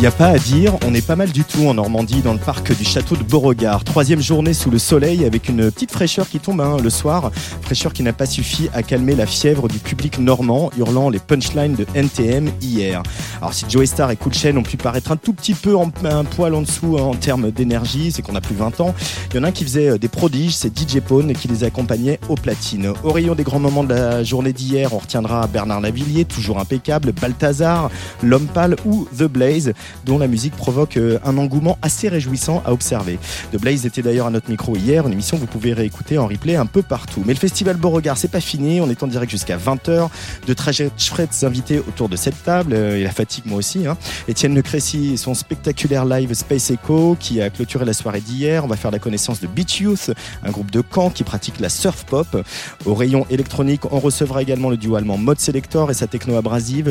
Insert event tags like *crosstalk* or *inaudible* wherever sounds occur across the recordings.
n'y a pas à dire, on est pas mal du tout en Normandie, dans le parc du château de Beauregard. Troisième journée sous le soleil avec une petite fraîcheur qui tombe hein, le soir. Fraîcheur qui n'a pas suffi à calmer la fièvre du public normand, hurlant les punchlines de NTM hier. Alors si Joey Star et Cool Chain ont pu paraître un tout petit peu en, un poil en dessous hein, en termes d'énergie, c'est qu'on a plus 20 ans. Il y en a un qui faisait euh, des prodiges, c'est DJ Pone qui les accompagnait au platine. Au rayon des grands moments de la journée d'hier, on retiendra Bernard Lavillier, toujours impeccable, Balthazar, L'Homme Pâle ou The Blaze dont la musique provoque euh, un engouement assez réjouissant à observer. The Blaze était d'ailleurs à notre micro hier, une émission que vous pouvez réécouter en replay un peu partout. Mais le festival Beauregard, c'est pas fini, on est en direct jusqu'à 20h, de trajet Freds invités autour de cette table, euh, et la fatigue moi aussi. Hein. Étienne Le Crécy son spectaculaire live Space Echo qui a clôturé la soirée d'hier. On va faire la connaissance de Beach Youth, un groupe de Caen qui pratique la surf pop. Au rayon électronique, on recevra également le duo allemand Mode Selector et sa techno abrasive.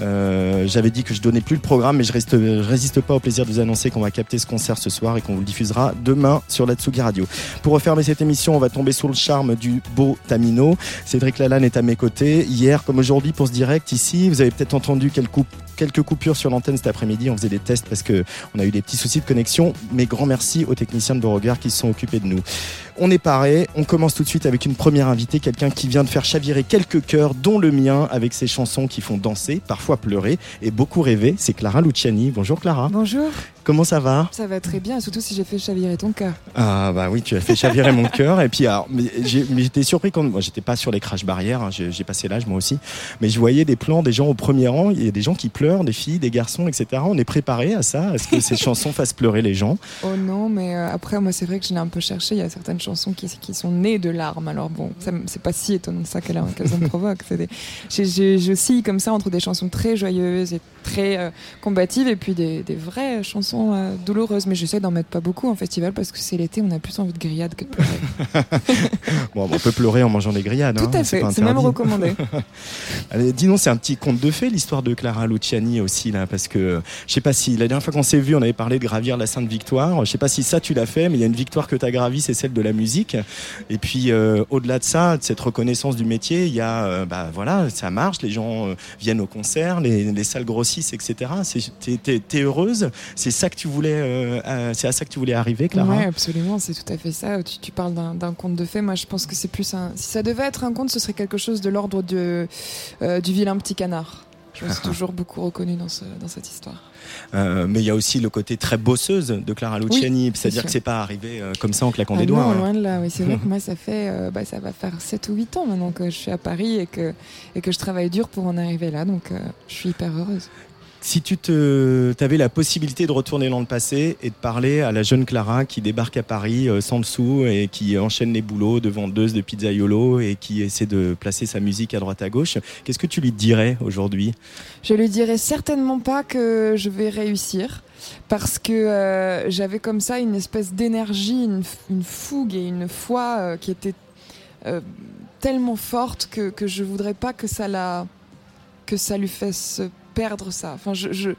Euh, J'avais dit que je donnais plus le programme, mais je reste je résiste pas au plaisir de vous annoncer qu'on va capter ce concert ce soir et qu'on vous le diffusera demain sur la Tsugi Radio. Pour refermer cette émission, on va tomber sous le charme du beau Tamino. Cédric Lalanne est à mes côtés. Hier, comme aujourd'hui, pour ce direct ici, vous avez peut-être entendu quelques, quelques coupures sur l'antenne cet après-midi. On faisait des tests parce que on a eu des petits soucis de connexion. Mais grand merci aux techniciens de Beauregard qui se sont occupés de nous. On est paré. On commence tout de suite avec une première invitée, quelqu'un qui vient de faire chavirer quelques cœurs, dont le mien, avec ses chansons qui font danser, parfois pleurer et beaucoup rêver. C'est Clara Luciani. Bonjour Clara. Bonjour, Comment ça va ça va très bien, surtout si j'ai fait chavirer ton cœur. Ah bah oui, tu as fait chavirer mon cœur. Et puis alors, j'étais surpris quand moi j'étais pas sur les crash barrières. hein, j'ai passé l'âge moi aussi, mais je voyais des plans des gens au premier rang. Il y a des gens qui pleurent, des filles, des garçons, etc. On est préparé à ça? Est-ce que ces chansons fassent pleurer les gens? Oh non, mais euh, après, moi, c'est vrai que je l'ai un peu cherché. Il y a certaines chansons qui, qui sont nées de larmes. Alors bon, c'est pas si étonnant que ça qu'elles qu'elles en *laughs* provoquent. Des- j'ai- j'ai- J'oscille comme ça entre des chansons très joyeuses et très euh, combatives et puis des, des vraies chansons euh, douloureuses. Mais j'essaie d'en mettre pas beaucoup en festival parce que c'est l'été, on a plus envie de grillade que de pleurer. *laughs* Bon, on peut pleurer en mangeant des grillades. Tout hein, à fait, c'est même recommandé. *laughs* Allez, dis donc, c'est un petit conte de fées l'histoire de Clara Luciani aussi là, parce que je sais pas si la dernière fois qu'on s'est vu, on avait parlé de gravir la Sainte Victoire. Je sais pas si ça tu l'as fait, mais il y a une victoire que tu as gravie, c'est celle de la musique. Et puis euh, au-delà de ça, de cette reconnaissance du métier, il y a, euh, bah voilà, ça marche, les gens euh, viennent au concert, les, les salles grossissent, etc. T'es heureuse C'est ça que tu voulais, euh, euh, c'est à ça que tu voulais arriver, Clara Ouais, absolument, c'est tout à fait ça. Tu, tu parles d'un conte de fées. Moi, je pense que c'est plus un. Si ça devait être un conte, ce serait quelque chose de l'ordre de, euh, du vilain petit canard. Je me suis *laughs* toujours beaucoup reconnue dans, ce, dans cette histoire. Euh, mais il y a aussi le côté très bosseuse de Clara Luciani, c'est c'est-à-dire que c'est pas arrivé euh, comme ça en claquant Ah des non, doigts. hein. loin de là. Oui, c'est vrai *laughs* que moi, ça fait, euh, bah, ça va faire 7 ou 8 ans maintenant que je suis à Paris et que, et que je travaille dur pour en arriver là. Donc, je suis hyper heureuse. Si tu avais la possibilité de retourner dans le passé et de parler à la jeune Clara qui débarque à Paris euh, sans le sou et qui enchaîne les boulots de vendeuse de pizzaiolo et qui essaie de placer sa musique à droite à gauche, qu'est-ce que tu lui dirais aujourd'hui? Je lui dirais certainement pas que je vais réussir parce que euh, j'avais comme ça une espèce d'énergie, une, une fougue et une foi euh, qui était euh, tellement forte que, que je voudrais pas que ça la que ça lui fasse perdre ça. Enfin, je, je,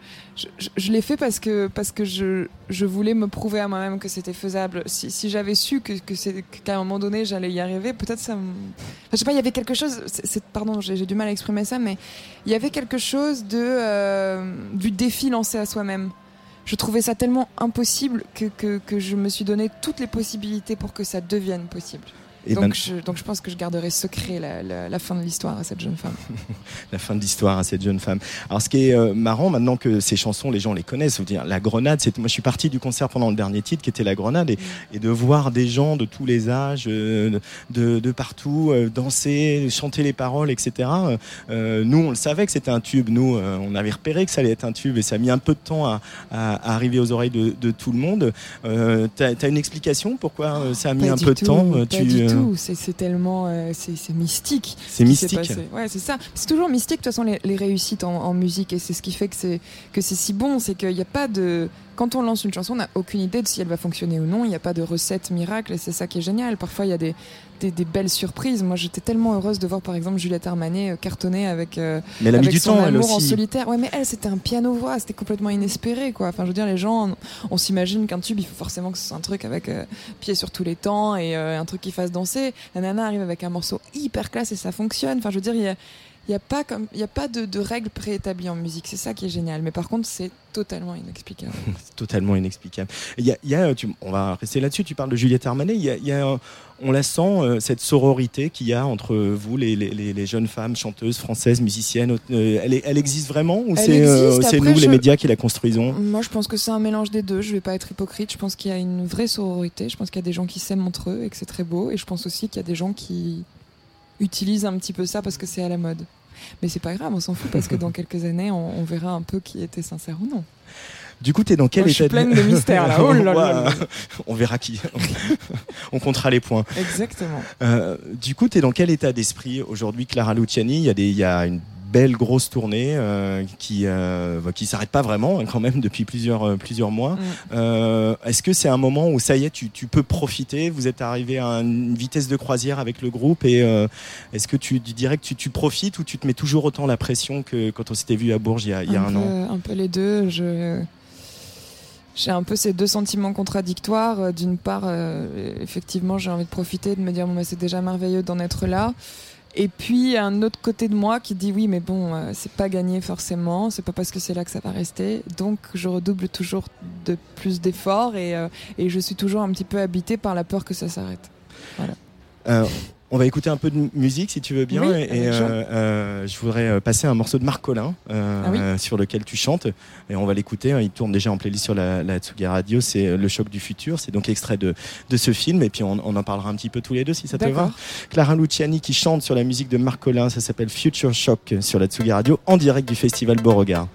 je, l'ai fait parce que, parce que je, je voulais me prouver à moi-même que c'était faisable. Si, si j'avais su que, que c'est- qu'à un moment donné j'allais y arriver, peut-être ça me... Enfin, je sais pas, il y avait quelque chose... c'est- pardon, j'ai j'ai du mal à exprimer ça, mais il y avait quelque chose de, euh, du défi lancé à soi-même. Je trouvais ça tellement impossible que, que, que je me suis donné toutes les possibilités pour que ça devienne possible. Et donc, ben- je, donc je pense que je garderai secret la, la- la fin de l'histoire à cette jeune femme. *laughs* la fin de l'histoire à cette jeune femme. Alors, ce qui est euh, marrant maintenant que ces chansons, les gens les connaissent, vous dire la Grenade. C'est moi, je suis parti du concert pendant le dernier titre qui était la Grenade et, et de voir des gens de tous les âges, euh, de, de partout, euh, danser, chanter les paroles, etc. Euh, nous, on le savait que c'était un tube. Nous, euh, on avait repéré que ça allait être un tube et ça a mis un peu de temps à, à- à arriver aux oreilles de, de tout le monde. Euh, T'as as une explication pourquoi ça a mis Pas un peu de temps tu, tout. C'est tellement, euh, c'est mystique. C'est mystique. Ouais, c'est ça. C'est toujours mystique de toute façon les, les réussites en, en musique et c'est ce qui fait que c'est que c'est si bon, c'est qu'il n'y a pas de quand on lance une chanson, on n'a aucune idée de si elle va fonctionner ou non. Il n'y a pas de recette miracle et c'est ça qui est génial. Parfois, il y a des, des, des belles surprises. Moi, j'étais tellement heureuse de voir par exemple Juliette Armanet euh, cartonner avec, euh, Mais elle a mis avec du son temps, elle amour en solitaire. Ouais, mais elle, c'était un piano-voix, c'était complètement inespéré, quoi. Enfin, je veux dire, les gens, on s'imagine qu'un tube, il faut forcément que ce soit un truc avec euh, pied sur tous les temps et euh, un truc qui fasse danser. La nana arrive avec un morceau hyper classe et ça fonctionne. Enfin, je veux dire, il y a, il y a pas comme, il y a pas de, de règles préétablies en musique. C'est ça qui est génial. Mais par contre, c'est totalement inexplicable. *laughs* Totalement inexplicable. Y a, y a, tu- on va rester là-dessus. Tu parles de Juliette Armanet. Y a, y a, on la sent euh, cette sororité qu'il y a entre vous, les, les- les- les jeunes femmes chanteuses françaises, musiciennes. euh, elle, elle existe vraiment ou c'est euh, nous, les je- médias, qui la construisons? Moi, je pense que c'est un mélange des deux. Je vais pas être hypocrite. Je pense qu'il y a une vraie sororité. Je pense qu'il y a des gens qui s'aiment entre eux et que c'est très beau. Et je pense aussi qu'il y a des gens qui utilisent un petit peu ça parce que c'est à la mode. Mais c'est pas grave, on s'en fout parce que dans *laughs* quelques années, on, on verra un peu qui était sincère ou non. Du coup, tu es dans quel Moi, je état suis pleine de mystères, là. Oh là là *laughs* On verra qui. *laughs* on comptera les points. Exactement. Euh, du coup, tu es dans quel état d'esprit aujourd'hui, Clara Luciani? Il y, a des- il y a une belle grosse tournée euh, qui euh, qui s'arrête pas vraiment hein, quand même *laughs* depuis plusieurs euh, plusieurs mois. Mm. Euh, Est-ce que c'est un moment où ça y est, tu, tu peux profiter? Vous êtes arrivé à une vitesse de croisière avec le groupe et est-ce que tu, tu dirais que tu, tu profites ou tu te mets toujours autant la pression que quand on s'était vu à Bourges il y a, il y a un, peu, an? un peu les deux. Je j'ai un peu ces deux sentiments contradictoires. D'une part, euh, effectivement, j'ai envie de profiter, de me dire bon, bah, c'est déjà merveilleux d'en être là. Et puis un autre côté de moi qui dit oui, mais bon, euh, c'est pas gagné forcément. C'est pas parce que c'est là que ça va rester. Donc je redouble toujours de plus d'efforts et, euh, et je suis toujours un petit peu habitée par la peur que ça s'arrête. Euh, on va écouter un peu de musique si tu veux bien. Oui, et euh, euh, je voudrais euh, passer un morceau de Marc Collin euh, Ah oui sur lequel tu chantes. Et on va l'écouter. hein. Il tourne déjà en playlist sur la, la Radio. C'est euh, Le choc du futur. C'est donc extrait de, de ce film. Et puis on, on en parlera un petit peu tous les deux si ça te va. Clara Luciani qui chante sur la musique de Marc Collin. Ça s'appelle Future Shock sur la Tsugi Radio en direct du festival Beauregard.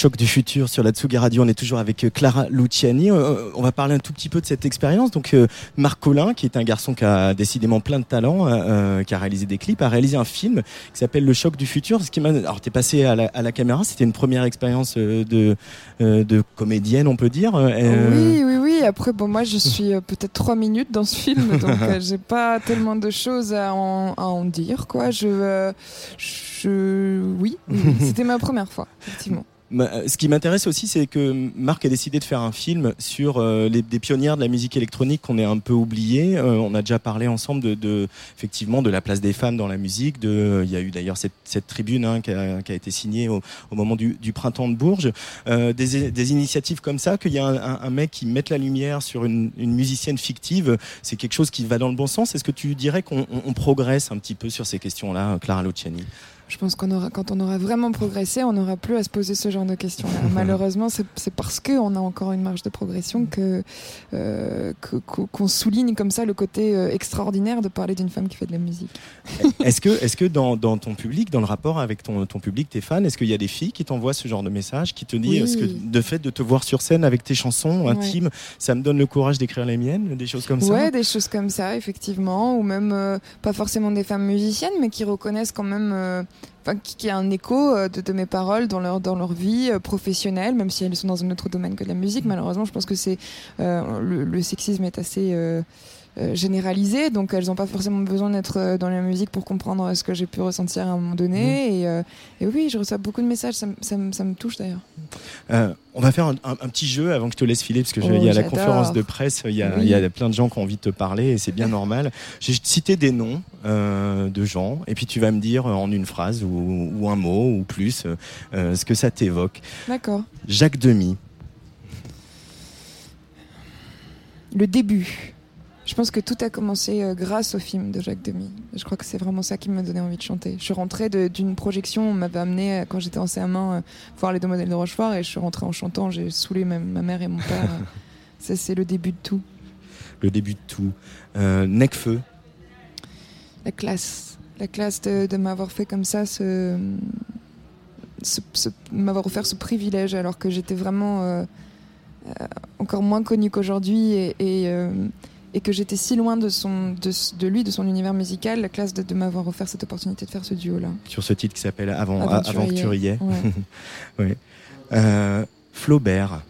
Choc du futur sur la Tsugi Radio. On est toujours avec euh, Clara Luciani. Euh, on va parler un tout petit peu de cette expérience. Donc, euh, Marc Collin, qui est un garçon qui a décidément plein de talent, euh, qui a réalisé des clips, a réalisé un film qui s'appelle Le choc du futur. Ce qui alors, t'es passé à la, à la caméra. C'était une première expérience euh, de, euh, de comédienne, on peut dire. Euh, Oui, oui, oui. Après, bon, moi, je suis euh, peut-être trois minutes dans ce film, *laughs* donc euh, j'ai pas tellement de choses à en, à en dire, quoi. Je, euh, je, oui, *laughs* c'était ma première fois, effectivement. Euh, Ce qui m'intéresse aussi, c'est que Marc a décidé de faire un film sur euh, des pionnières de la musique électronique qu'on est un peu oublié. Euh, on a déjà parlé ensemble de, de effectivement de la place des femmes dans la musique. De, il y a eu d'ailleurs cette, tribune hein, qui, a, été signée au, moment du, printemps de Bourges. Euh, des, initiatives comme ça, qu'il y a un, mec qui mette la lumière sur une, musicienne fictive, c'est quelque chose qui va dans le bon sens. Est-ce que tu dirais qu'on on- on progresse un petit peu sur ces questions-là, Clara Luciani? Je pense qu'on aura, quand on aura vraiment progressé, on n'aura plus à se poser ce genre de questions-là. *laughs* Malheureusement, c'est parce qu'on a encore une marge de progression que euh, qu'on souligne comme ça le côté euh, extraordinaire de parler d'une femme qui fait de la musique. *laughs* Est-ce que, est-ce que dans, dans ton public, dans le rapport avec ton, ton public, tes fans, est-ce qu'il y a des filles qui t'envoient ce genre de message, qui te disent, Oui. que de fait de te voir sur scène avec tes chansons Ouais. intimes, ça me donne le courage d'écrire les miennes, des choses comme Ouais, ça des choses comme ça, effectivement, ou même euh, pas forcément des femmes musiciennes, mais qui reconnaissent quand même, euh, qui, a un écho euh, de, mes paroles dans leur dans leur vie euh, professionnelle, même si elles sont dans un autre domaine que la musique. Malheureusement, je pense que c'est euh, le, sexisme est assez euh, généralisé, donc elles n'ont pas forcément besoin d'être euh, dans la musique pour comprendre euh, ce que j'ai pu ressentir à un moment donné. Et, euh, et oui, je reçois beaucoup de messages, ça, me- ça, me- ça me touche d'ailleurs. On va faire un, un- un petit jeu avant que je te laisse filer, parce que je- Oh, il y a la conférence de presse, il y, a, Oui. il y a plein de gens qui ont envie de te parler, et c'est bien *laughs* normal. J'ai cité des noms euh, de gens, et puis tu vas me dire en une phrase ou, ou un mot ou plus euh, ce que ça t'évoque. D'accord. Jacques Demy. le début. Je pense que tout a commencé euh, grâce au film de Jacques Demy. Je crois que c'est vraiment ça qui m'a donné envie de chanter. Je suis rentrée d'une projection, on m'avait amené euh, quand j'étais en CM1 euh, voir les deux modèles de Rochefort et je suis rentrée en chantant. J'ai saoulé ma, ma mère et mon père. *laughs* Ça, c'est le début de tout. le début de tout. Euh, Necfeu. La classe. La classe de, de m'avoir fait comme ça, ce, ce- ce- m'avoir offert ce privilège alors que j'étais vraiment euh, euh, encore moins connue qu'aujourd'hui et, et, euh, et que j'étais si loin de, son, de, de lui, de son univers musical. La classe de, de m'avoir offert cette opportunité de faire ce duo-là. sur ce titre qui s'appelle Avant, Aventurier. Tu riais. *laughs* Ouais. Euh, Flaubert.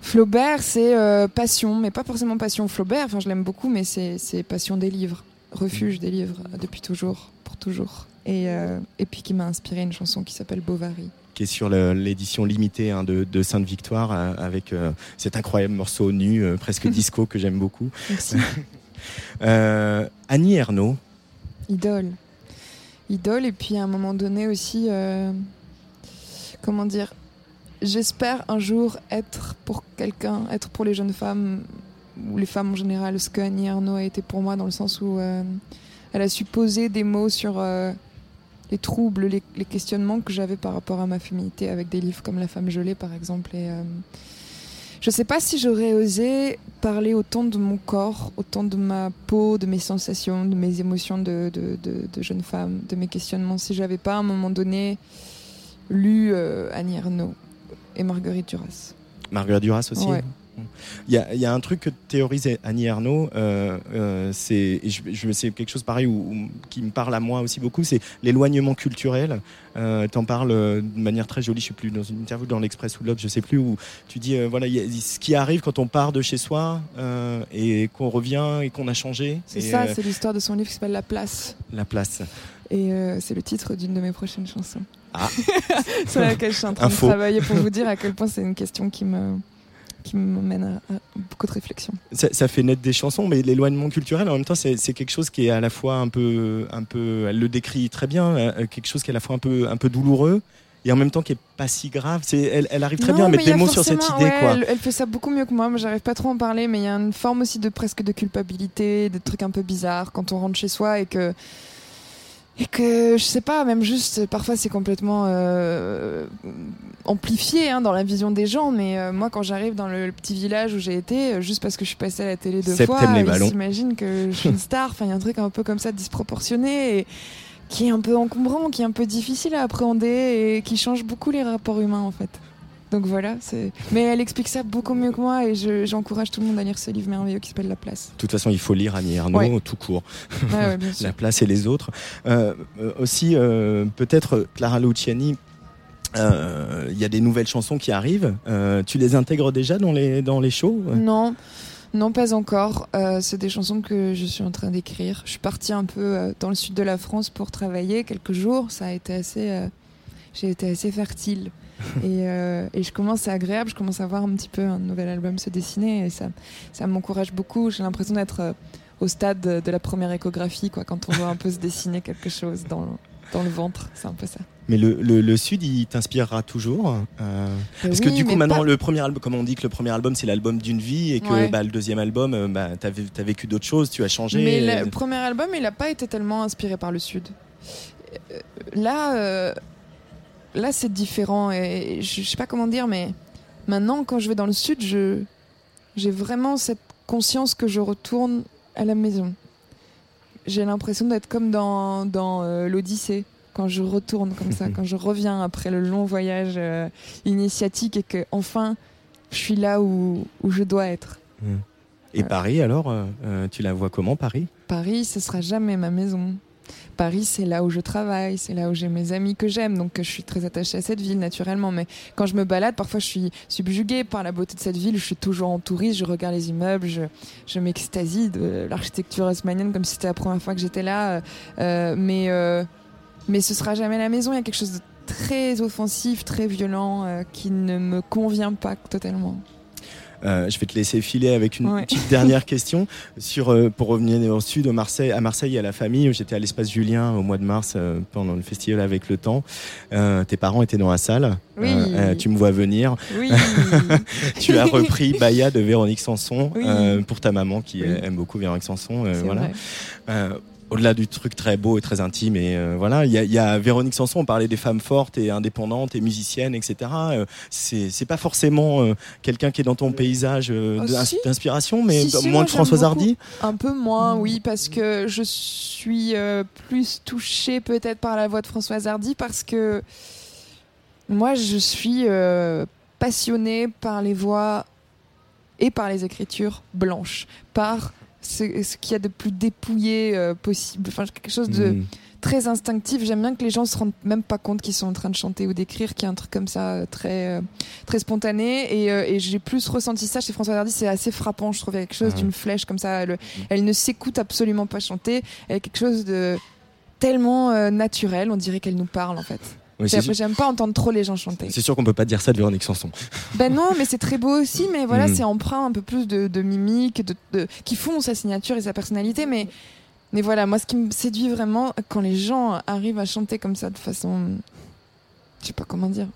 Flaubert, c'est euh, passion, mais pas forcément passion Flaubert. Enfin, je l'aime beaucoup, mais c'est passion des livres, refuge des livres euh, depuis toujours, pour toujours. Et, euh, et puis qui m'a inspiré une chanson qui s'appelle Bovary. Qui est sur l'édition limitée hein, de, de Sainte-Victoire euh, avec euh, cet incroyable morceau nu, euh, presque *laughs* disco que j'aime beaucoup. Merci. *laughs* Annie Ernaux. Idole. Idole, et puis à un moment donné aussi, comment dire, j'espère un jour être pour quelqu'un, être pour les jeunes femmes, ou les femmes en général, ce que Annie Ernaux a été pour moi, dans le sens où euh, elle a su poser des mots sur euh, les troubles, les, les questionnements que j'avais par rapport à ma féminité avec des livres comme La femme gelée, par exemple. Et, euh, je sais pas si j'aurais osé parler autant de mon corps, autant de ma peau, de mes sensations, de mes émotions de, de, de- de jeune femme, de mes questionnements, si j'avais pas à un moment donné lu euh, Annie Ernaux et Marguerite Duras. Marguerite Duras aussi. Ouais. Il y, a, il y a un truc que théorise Annie Ernaux, euh, euh, c'est je, je- c'est quelque chose pareil où- où- qui me parle à moi aussi beaucoup, c'est l'éloignement culturel. Euh, T'en parles euh, de manière très jolie, je sais plus dans une interview dans l'Express ou l'Obs, je sais plus où tu dis euh, voilà il y a ce qui arrive quand on part de chez soi euh, et qu'on revient et qu'on a changé. C'est ça, c'est l'histoire de son livre qui s'appelle La Place. la place. Et c'est le titre d'une de mes prochaines chansons. Ah. *laughs* sur laquelle je suis en train Info. de travailler pour vous dire à quel point c'est une question qui me qui m'amène à, à beaucoup de réflexion. ça, ça fait naître des chansons, mais l'éloignement culturel, en même temps, c'est quelque chose qui est à la fois un peu, un peu, elle le décrit très bien, euh, quelque chose qui est à la fois un peu, un peu douloureux et en même temps qui est pas si grave. C'est, elle, elle arrive très Non, bien à mais mettre des mots sur cette idée, ouais, quoi. Elle, elle fait ça beaucoup mieux que moi. Moi, j'arrive pas trop à en parler, mais il y a une forme aussi de presque de culpabilité, de trucs un peu bizarres quand on rentre chez soi et que et que je sais pas, même juste parfois c'est complètement euh, amplifié hein, dans la vision des gens. Mais euh, moi, quand j'arrive dans le, petit village où j'ai été, euh, juste parce que je suis passée à la télé deux fois, ils s'imaginent que je suis une star. Enfin, il y a un truc un peu comme ça disproportionné. Et, qui est un peu encombrant, qui est un peu difficile à appréhender et qui change beaucoup les rapports humains en fait. Donc voilà. Mais elle explique ça beaucoup mieux que moi et je- j'encourage tout le monde à lire ce livre merveilleux qui s'appelle La Place. De toute façon, il faut lire Annie Ernaux Ouais. tout court. Ouais, *laughs* sûr. La place et les autres. Euh, euh, aussi, euh, peut-être Clara Luciani. euh, Il y a des nouvelles chansons qui arrivent. Tu les intègres déjà dans les dans les shows Non, non, pas encore. Euh, c'est des chansons que je suis en train d'écrire. Je suis partie un peu euh, dans le sud de la France pour travailler quelques jours. Ça a été assez. euh, J'ai été assez fertile. Et, euh, et je commence, c'est agréable, je commence à voir un petit peu un nouvel album se dessiner et ça, ça m'encourage beaucoup. J'ai l'impression d'être euh, au stade de, la première échographie, quoi, quand on voit un peu se dessiner quelque chose dans, dans le ventre. C'est un peu ça. Mais le, le, le Sud, il t'inspirera toujours. euh, parce que du coup, maintenant, pas- le premier album, comme on dit que le premier album, c'est l'album d'une vie et que Ouais. bah, le deuxième album, bah, t'as t'as vécu d'autres choses, tu as changé. Mais le, premier album, il n'a pas été tellement inspiré par le Sud. Là, euh, là c'est différent. Et je, je sais pas comment dire, mais maintenant, quand je vais dans le Sud, je, j'ai vraiment cette conscience que je retourne à la maison. J'ai l'impression d'être comme dans, dans euh, l'Odyssée. Quand je retourne comme ça, *laughs* quand je reviens après le long voyage euh, initiatique et que enfin je suis là où, où je dois être. Et Paris, alors, euh, euh, tu la vois comment, Paris? Paris, ce sera jamais ma maison. Paris, c'est là où je travaille, c'est là où j'ai mes amis que j'aime, donc je suis très attachée à cette ville naturellement. Mais quand je me balade, parfois je suis subjuguée par la beauté de cette ville. Je suis toujours en touriste, je regarde les immeubles, je, je m'extasie de l'architecture haussmannienne comme si c'était la première fois que j'étais là. Euh, mais, euh, mais ce sera jamais la maison. Il y a quelque chose de très offensif, très violent, euh, qui ne me convient pas totalement. Euh, je vais te laisser filer avec une Ouais. petite dernière question sur euh, pour revenir au sud, au Marseille, à Marseille à la famille. J'étais à l'espace Julien au mois de mars euh, pendant le festival avec le temps. Tes parents étaient dans la salle. Oui. Tu me vois venir. Oui. *laughs* Tu as repris *laughs* Baya de Véronique Sanson Oui. pour ta maman qui aime beaucoup Véronique Sanson. voilà. vrai. Au-delà du truc très beau et très intime, et euh, voilà, il y a, y a Véronique Sanson. On parlait des femmes fortes et indépendantes et musiciennes, etc. Euh, c'est c'est pas forcément euh, quelqu'un qui est dans ton paysage euh, Ah, si. d'inspiration, mais Si, si, moins moi, que Françoise. Hardy. Un peu moins, oui, parce que je suis plus touchée peut-être par la voix de Françoise Hardy parce que moi, je suis passionnée par les voix et par les écritures blanches, par ce, ce qu'il y a de plus dépouillé euh, possible, enfin quelque chose de Mm. très instinctif. J'aime bien que les gens se rendent même pas compte qu'ils sont en train de chanter ou d'écrire, qu'il y a un truc comme ça euh, très euh, très spontané. Et, et j'ai plus ressenti ça chez Françoise Hardy. C'est assez frappant, je trouve. Il y a quelque chose Ouais. d'une flèche comme ça. Elle, elle ne s'écoute absolument pas chanter. Elle a quelque chose de tellement naturel. On dirait qu'elle nous parle en fait. Oui, J'aime pas entendre trop les gens chanter. c'est sûr qu'on peut pas dire ça de Véronique Sanson. Ben non, mais c'est très beau aussi. Mais voilà, Mm. c'est empreint un peu plus de, de mimiques, de, de- qui font sa signature et sa personnalité. Mais, mais voilà, moi, ce qui me séduit vraiment, quand les gens arrivent à chanter comme ça de façon. Je sais pas comment dire.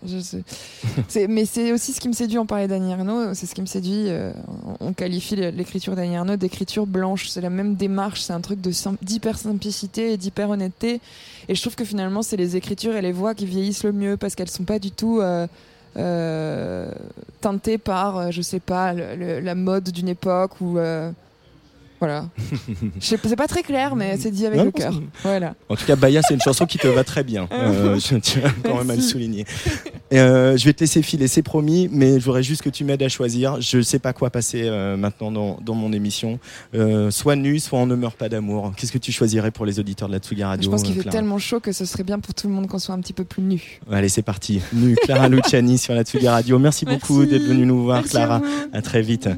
Mais c'est aussi ce qui me séduit. On parlait d'Annie Ernaux, c'est ce qui me séduit. euh, on qualifie l'écriture d'Annie Ernaux d'écriture blanche. C'est la même démarche. C'est un truc de sim- d'hyper simplicité et d'hyper honnêteté. Et je trouve que finalement, c'est les écritures et les voix qui vieillissent le mieux parce qu'elles sont pas du tout. euh, euh, teintées par, je sais pas, la mode d'une époque ou. Voilà. *laughs* C'est pas très clair, mais c'est dit avec Non, le cœur. Voilà. En tout cas, Baya, c'est une chanson qui te va très bien. *laughs* Euh, je tiens quand même à le souligner. Euh, je vais te laisser filer, c'est promis, mais je voudrais juste que tu m'aides à choisir. Je sais pas quoi passer euh, maintenant dans, dans mon émission. Soit nu, soit on ne meurt pas d'amour. Qu'est-ce que tu choisirais pour les auditeurs de la Tsugi Radio Je pense qu'il fait tellement chaud que ce serait bien pour tout le monde qu'on soit un petit peu plus nu. Allez, c'est parti. Nu, Clara Luciani sur la Tsugi Radio. Merci, beaucoup d'être venue nous voir, Merci à Clara. vous. à très vite.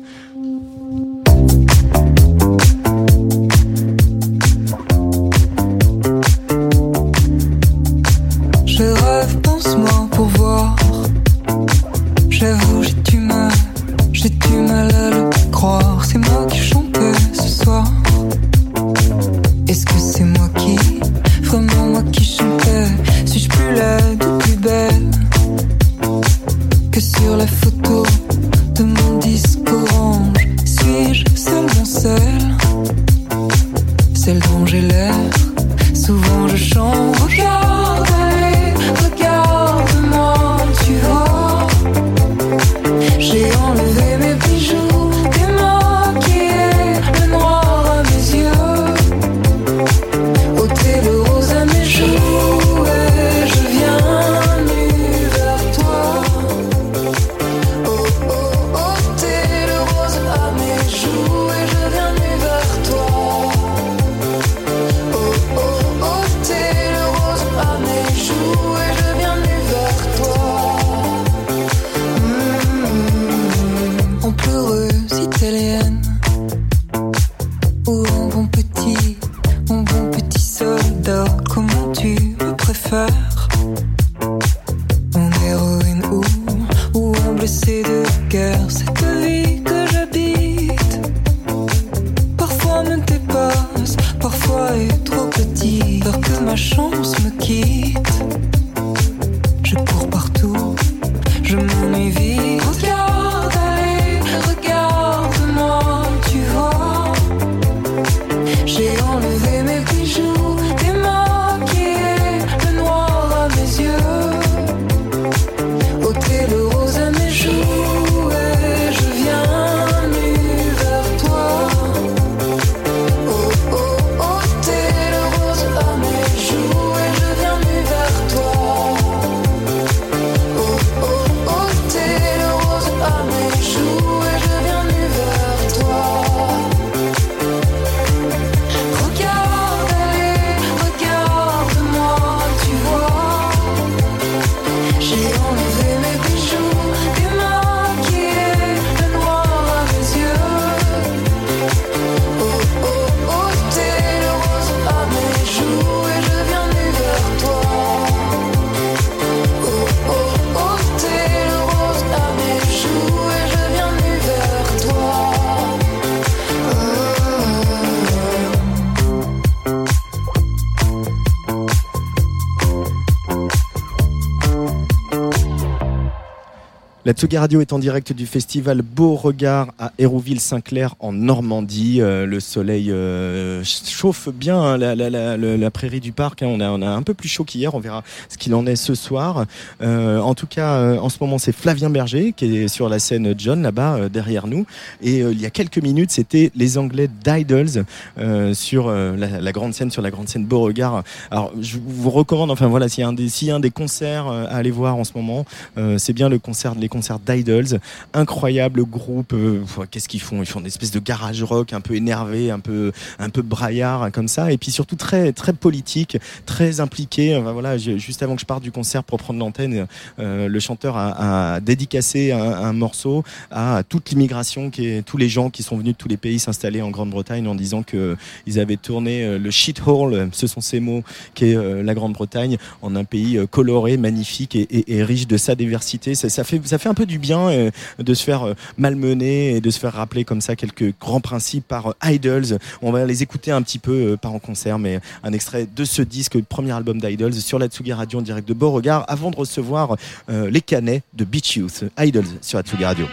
so small La Tsugi Radio est en direct du festival Beauregard à Hérouville-Saint-Clair en Normandie. Euh, le soleil euh, chauffe bien hein, la, prairie du parc. Hein. On, a, un peu plus chaud qu'hier. On verra qu'il en est ce soir. Euh, en tout cas, euh, en ce moment, c'est Flavien Berger qui est sur la scène John là-bas euh, derrière nous. Et il y a quelques minutes, c'était les Anglais d'Idols sur la, grande scène, sur la grande scène Beauregard. Alors, je vous recommande, enfin voilà, s'il y a un des, s'il y a un des concerts à aller voir en ce moment, c'est bien le concert, les concert d'Idols. Incroyable groupe. Qu'est-ce qu'ils font? Ils font une espèce de garage rock un peu énervé, un peu, un peu braillard comme ça. Et puis surtout très, très politique, très impliqué. voilà, juste avant que je parte du concert pour prendre l'antenne, euh, le chanteur a, dédicacé un, morceau à toute l'immigration, tous les gens qui sont venus de tous les pays s'installer en Grande-Bretagne en disant que ils avaient tourné euh, le shithole, ce sont ces mots, qui est la Grande-Bretagne, en un pays coloré, magnifique et, riche de sa diversité. Ça, fait, un peu du bien euh, de se faire euh, malmener et de se faire rappeler comme ça quelques grands principes par euh, Idols. On va les écouter un petit peu, pas en concert, mais un extrait de ce disque, le premier album d'Idols, sur la Tsugi Radio direct de Beauregard, avant de recevoir les canets de Beach Youth. Idols sur la Tsugi Radio.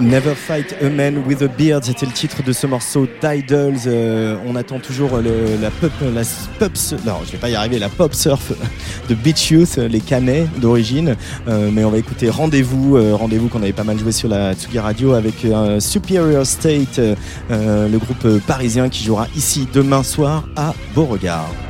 Never Fight a Man with a Beard, c'était le titre de ce morceau Tidals. Euh, on attend toujours la pop, la pop surf de Beach Youth, les Canets d'origine. Euh, mais on va écouter Rendez-vous, euh, Rendez-vous qu'on avait pas mal joué sur la Tsugi Radio avec Superior State, le groupe parisien qui jouera ici demain soir à Beauregard.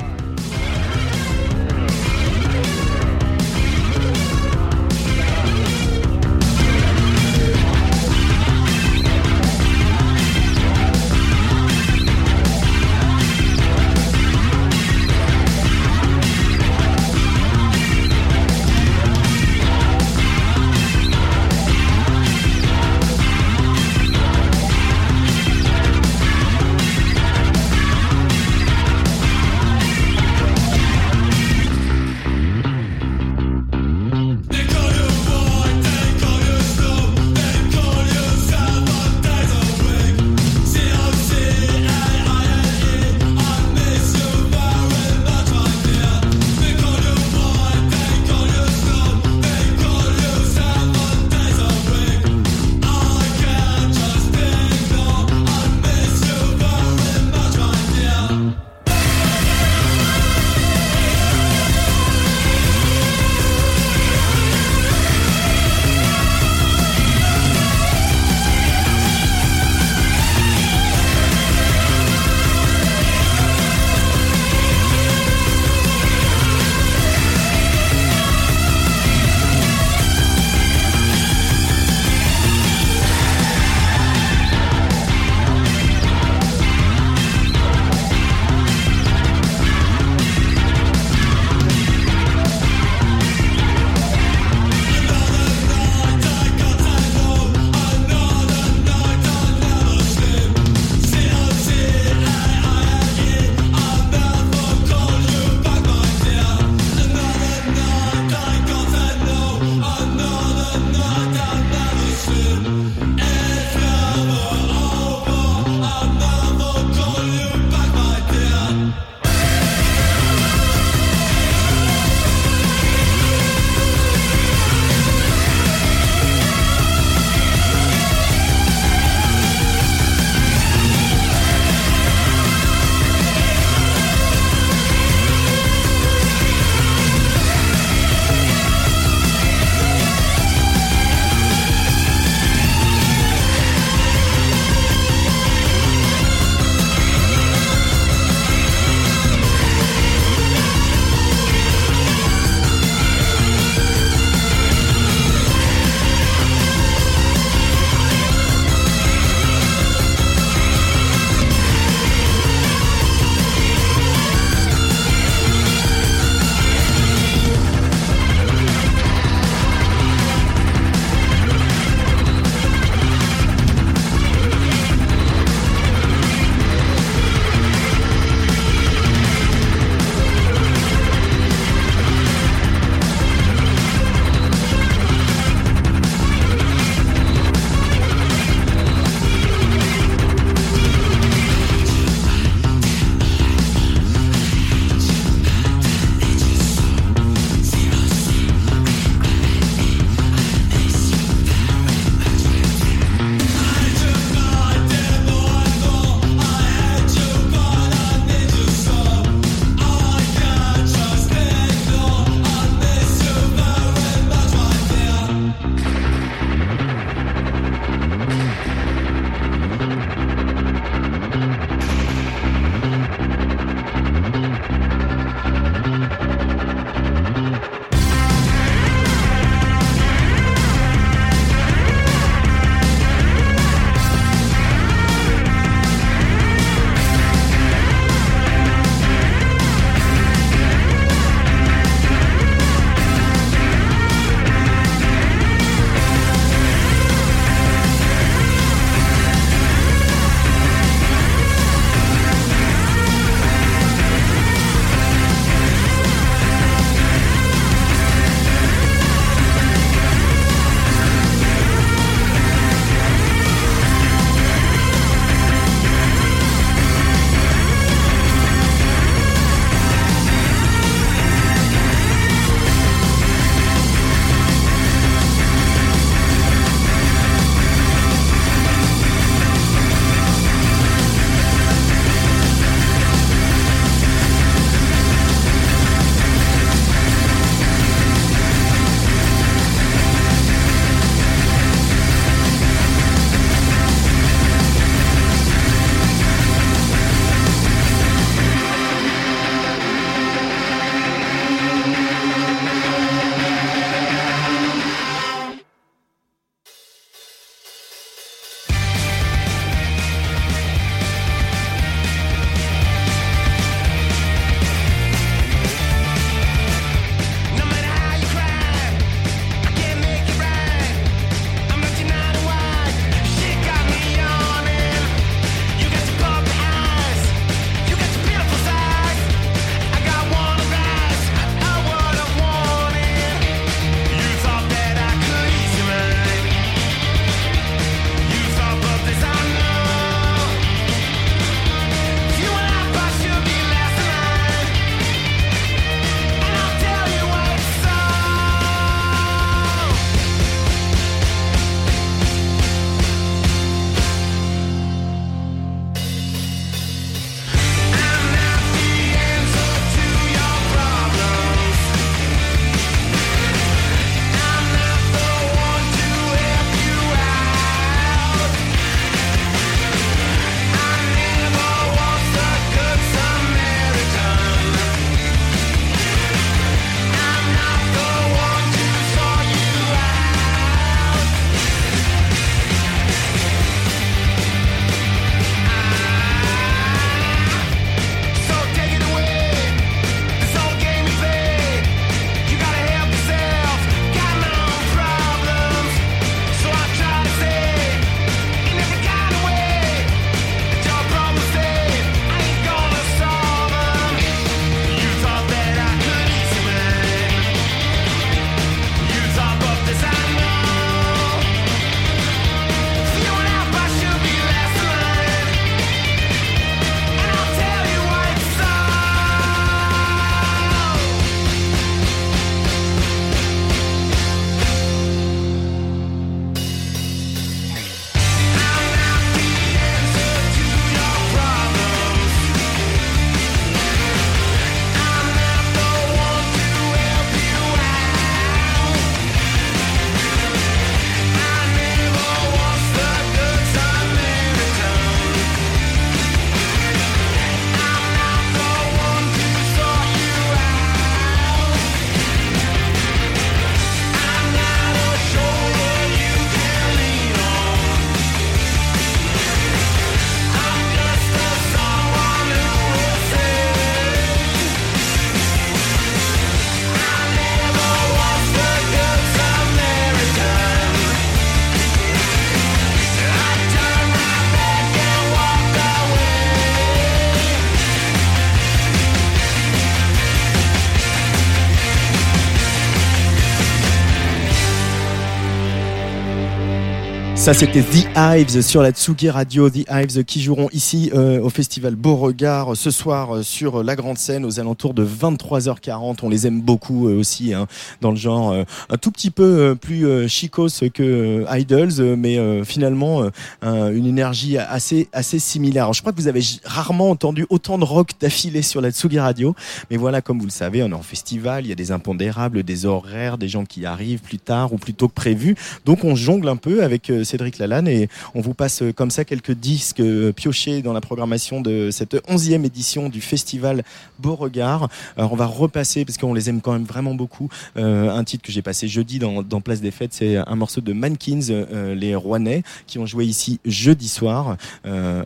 Ça, c'était The Hives sur la Tsugi Radio. The Hives qui joueront ici euh, au festival Beauregard ce soir euh, sur la grande scène aux alentours de 23h40. On les aime beaucoup euh, aussi hein, dans le genre euh, un tout petit peu euh, plus euh, chicos que euh, Idols, euh, mais euh, finalement euh, un- une énergie assez assez similaire. Je crois que vous avez rarement entendu autant de rock d'affilée sur la Tsugi Radio, mais voilà, comme vous le savez, on est en festival, il y a des impondérables, des horaires, des gens qui arrivent plus tard ou plus tôt que prévu. Donc on jongle un peu avec euh, Cédric Lalanne et on vous passe euh, comme ça quelques disques euh, piochés dans la programmation de cette onzième édition du festival Beauregard. Alors on va repasser, parce qu'on les aime quand même vraiment beaucoup, euh, un titre que j'ai passé jeudi dans, Place des Fêtes, c'est un morceau de Mankins, les Rouennais, qui ont joué ici jeudi soir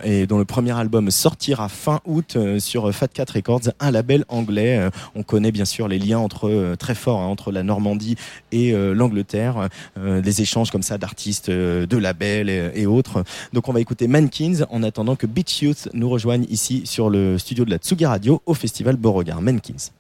et dont le premier album sortira fin août sur Fat Cat Records, un label anglais. On connaît bien sûr les liens entre très forts hein, entre la Normandie et l'Angleterre, des échanges comme ça d'artistes, de labels et, autres. Donc on va écouter Mankins en attendant que Beach Youth nous rejoigne ici sur le studio de la Tsugi Radio au festival Beauregard. Mankins.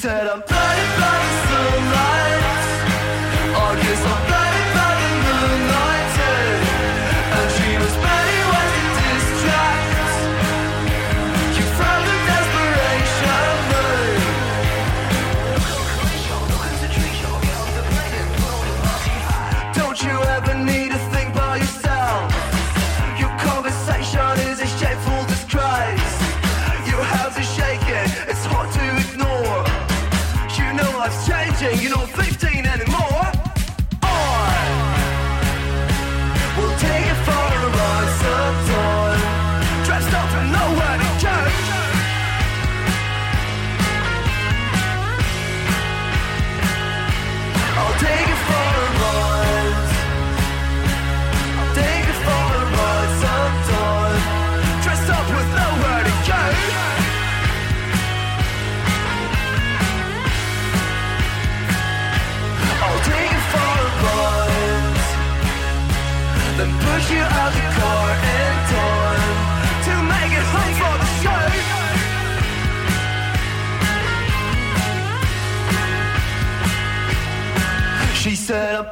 Said, I'm you to make it home for the show. She said, I'm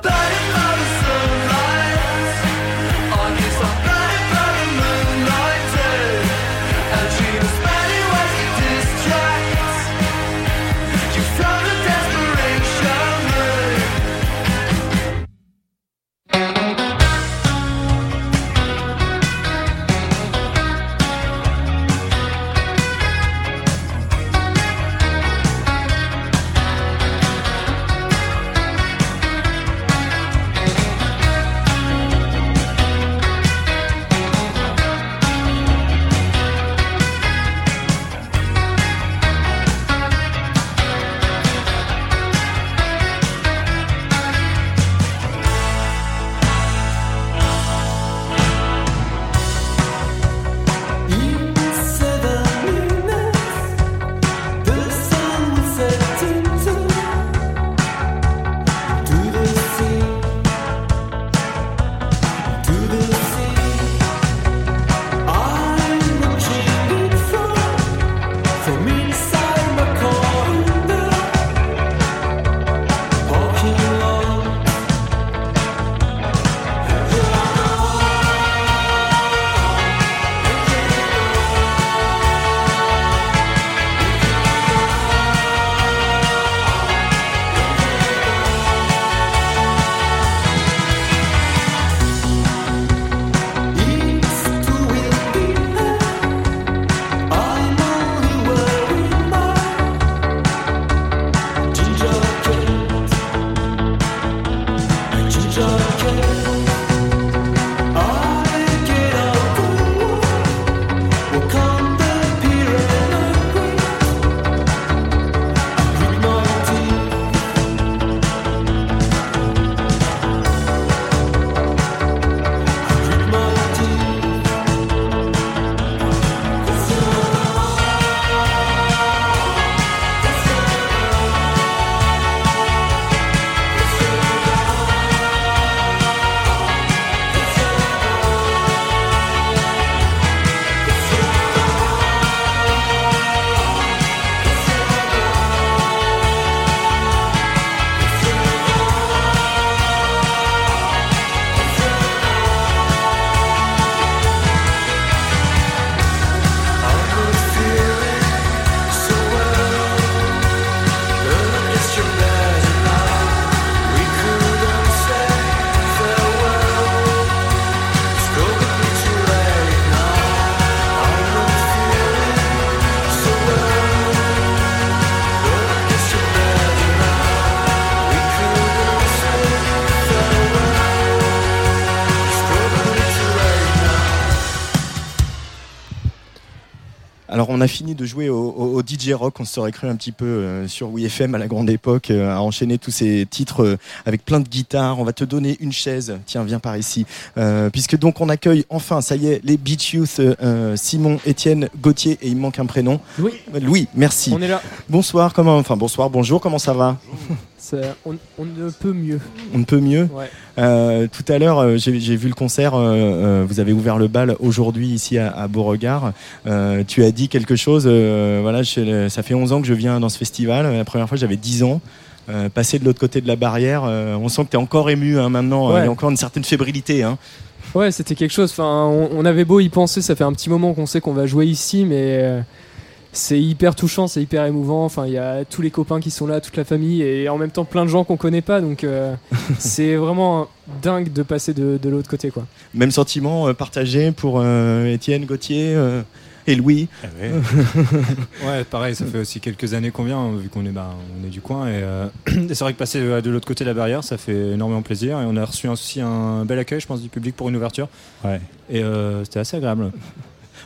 on a fini de jouer au, au- au DJ Rock, on se serait cru un petit peu euh, sur WFM à la grande époque, euh, à enchaîner tous ces titres euh, avec plein de guitares. On va te donner une chaise, tiens viens par ici. Euh, puisque donc on accueille enfin, ça y est, les Beach Youth, euh, Simon, Étienne, Gauthier et il me manque un prénom. Louis. Louis, merci. On est là. Bonsoir, comment, enfin bonsoir, bonjour, comment ça va? On, on ne peut mieux. On ne peut mieux Ouais. Euh, tout à l'heure, euh, j'ai vu le concert. euh, vous avez ouvert le bal aujourd'hui ici à, à Beauregard. Euh, tu as dit quelque chose. voilà, je- ça fait 11 ans que je viens dans ce festival. La première fois, j'avais 10 ans. Passer de l'autre côté de la barrière, on sent que tu es encore ému hein, maintenant. Ouais. Il y a encore une certaine fébrilité. Hein. Ouais, c'était quelque chose. Enfin, on, on avait beau y penser, ça fait un petit moment qu'on sait qu'on va jouer ici, mais c'est hyper touchant, c'est hyper émouvant. Enfin, il y a tous les copains qui sont là, toute la famille, et en même temps plein de gens qu'on connaît pas. Donc, euh, *laughs* c'est vraiment dingue de passer de, de l'autre côté, quoi. Même sentiment euh, partagé pour euh, Étienne, Gauthier euh, et Louis. *laughs* Ouais, pareil, ça fait aussi quelques années qu'on vient, vu qu'on est, bah, on est du coin. Et, euh, et *clears throat* c'est vrai que passer de l'autre côté de la barrière, ça fait énormément plaisir. Et on a reçu aussi un bel accueil, je pense, du public pour une ouverture. Ouais. Et euh, c'était assez agréable.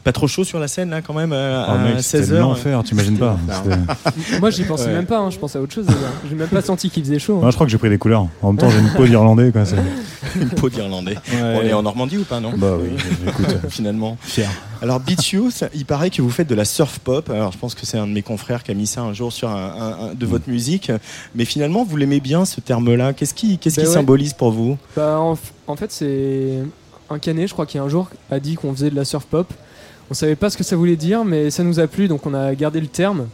Pas trop chaud sur la scène là quand même euh, Oh, à mec, c'était 16h. l'enfer, t'imagines pas. *laughs* Moi, j'y pensais Ouais. même pas. hein, je pensais à autre chose. d'ailleurs. J'ai même pas senti qu'il faisait chaud. hein. Moi, je crois que j'ai pris des couleurs. En même temps, j'ai une peau d'Irlandais, *laughs* Une peau d'Irlandais. Ouais. On est en Normandie ou pas non? Bah oui, écoute, *laughs* Finalement. fier. Alors Beach Youth, il paraît que vous faites de la surf pop. Alors je pense que c'est un de mes confrères qui a mis ça un jour sur un, un- un- de votre musique. Mais finalement, vous l'aimez bien ce terme-là. Qu'est-ce qui, qu'est-ce Ben qui ouais. symbolise pour vous? Bah, en, en fait, c'est un canet, je crois, qui un jour a dit qu'on faisait de la surf pop. On savait pas ce que ça voulait dire, mais ça nous a plu, donc on a gardé le terme.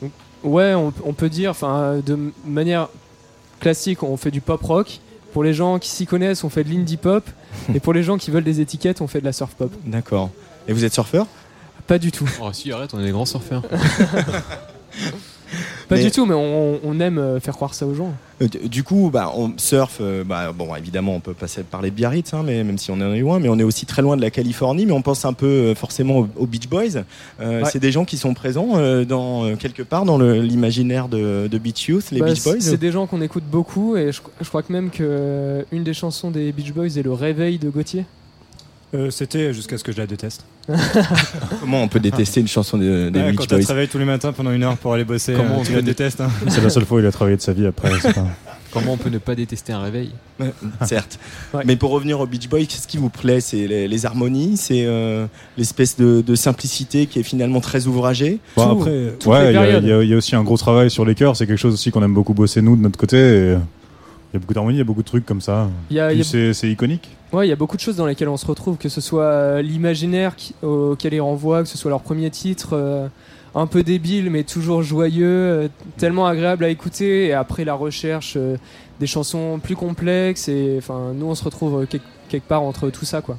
Donc, ouais, on, on peut dire, enfin, de manière classique, on fait du pop rock. Pour les gens qui s'y connaissent, on fait de l'indie pop. *laughs* et pour les gens qui veulent des étiquettes, on fait de la surf pop. D'accord. Et vous êtes surfeur? Pas du tout. Oh si, arrête, on est des grands surfeurs. *laughs* Pas Mais- du tout, mais on, on aime euh, faire croire ça aux gens. Euh, Du coup, bah, on surf. euh, bah, bon, évidemment, on peut passer parler de Biarritz, hein, mais même si on en est loin, mais on est aussi très loin de la Californie. Mais on pense un peu euh, forcément aux, Beach Boys. Euh, Ouais. C'est des gens qui sont présents euh, dans quelque part dans l'imaginaire de, de Beach Youth, les Bah, Beach Boys. c'est- des gens qu'on écoute beaucoup, et je, je crois que même que euh, une des chansons des Beach Boys est le réveil de Gauthier. Euh, c'était jusqu'à ce que je la déteste. *laughs* Comment on peut détester une chanson de- des Ouais, Beach quand tu travailles tous les matins pendant une heure pour aller bosser, Comment euh, on tu peut la dé- détestes. hein. C'est la seule fois où il a travaillé de sa vie après. pas- Comment on peut ne pas détester un réveil *laughs* certes. Ouais. Mais pour revenir au Beach Boys, qu'est-ce qui vous plaît? C'est les, les harmonies, c'est euh, l'espèce de, de simplicité qui est finalement très ouvragée? Bon, Tout, après, les ouais, il y, il y a- il y a aussi un gros travail sur les chœurs. C'est quelque chose aussi qu'on aime beaucoup bosser nous de notre côté. Il y a beaucoup d'harmonie, il y a beaucoup de trucs comme ça. Il il C'est iconique. Ouais, il y a beaucoup de choses dans lesquelles on se retrouve, que ce soit euh, l'imaginaire auquel ils renvoient, que ce soit leur premier titre, euh, un peu débile mais toujours joyeux, euh, tellement agréable à écouter, et après la recherche des chansons plus complexes, et enfin nous on se retrouve quelque, quelque part entre tout ça quoi.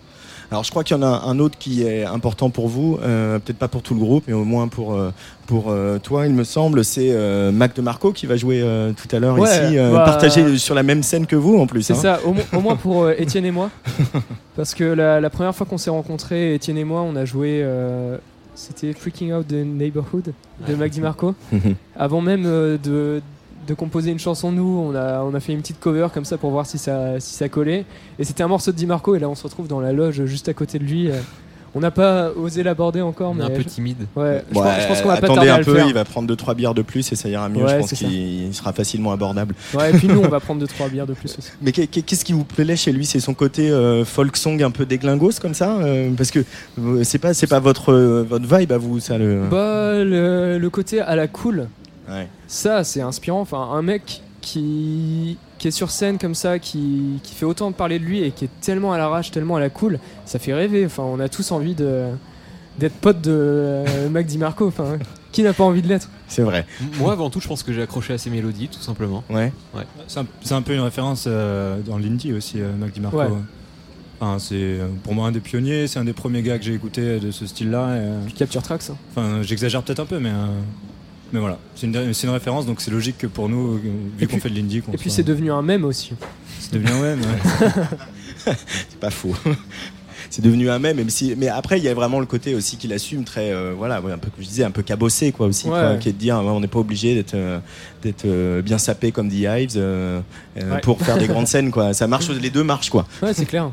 Alors je crois qu'il y en a un autre qui est important pour vous, euh, peut-être pas pour tout le groupe, mais au moins pour, euh, pour euh, toi, il me semble, c'est euh, Mac de Marco qui va jouer tout à l'heure Ouais, ici, bah- partagé sur la même scène que vous en plus. C'est hein. ça, au, mo- au moins pour *laughs* Étienne et moi, parce que la, la première fois qu'on s'est rencontrés, Étienne et moi, on a joué, c'était Freaking Out the Neighborhood de Mac DiMarco. Avant même de, de composer une chanson, nous, on a, on a fait une petite cover comme ça pour voir si ça, si ça collait. Et c'était un morceau de DiMarco, et là on se retrouve dans la loge juste à côté de lui. euh. On n'a pas osé l'aborder encore, On est mais un peu timide. Ouais, je, Ouais, pense, je pense qu'on va pas attendez tarder à un le peu, faire. il va prendre 2-3 bières de plus et ça ira mieux. Ouais, je pense qu'il il sera facilement abordable. Ouais, et puis nous, on va *laughs* prendre 2-3 bières de plus aussi. Mais qu'est- qu'est- qu'est-ce qui vous plaît chez lui? C'est son côté euh, folk song un peu déglingos comme ça euh, Parce que c'est pas, c'est pas votre, euh, votre vibe à vous, ça le. Bah, le, le côté à la cool, Ouais. ça c'est inspirant. Enfin, un mec qui, qui est sur scène comme ça, qui, qui fait autant parler de lui et qui est tellement à l'arrache, tellement à la cool, ça fait rêver. Enfin, on a tous envie de d'être pote de euh, Mac DiMarco. Enfin, qui n'a pas envie de l'être? C'est vrai. Moi, avant tout, je pense que j'ai accroché à ses mélodies, tout simplement. Ouais. C'est un, c'est un peu une référence euh, dans l'indie aussi, euh, Mac DiMarco. Ouais. Enfin, c'est euh, pour moi un des pionniers, c'est un des premiers gars que j'ai écouté de ce style-là. et, euh, Capture Tracks. hein. Enfin, j'exagère peut-être un peu, mais, euh, mais voilà, c'est une, référence, donc c'est logique que pour nous, vu qu'on fait de l'indie, Et puis soit- c'est devenu un mème aussi. c'est devenu ouais, ouais. *laughs* C'est pas faux. c'est devenu un même, même si. Mais après, il y a vraiment le côté aussi qu'il assume très, euh, voilà, un peu comme je disais, un peu cabossé quoi aussi, Ouais. quoi, qui est de dire, on n'est pas obligé d'être, euh, d'être euh, bien sapé comme The Hives Ouais. pour faire des *laughs* grandes scènes quoi. Ça marche, les deux marchent quoi. Ouais, c'est clair.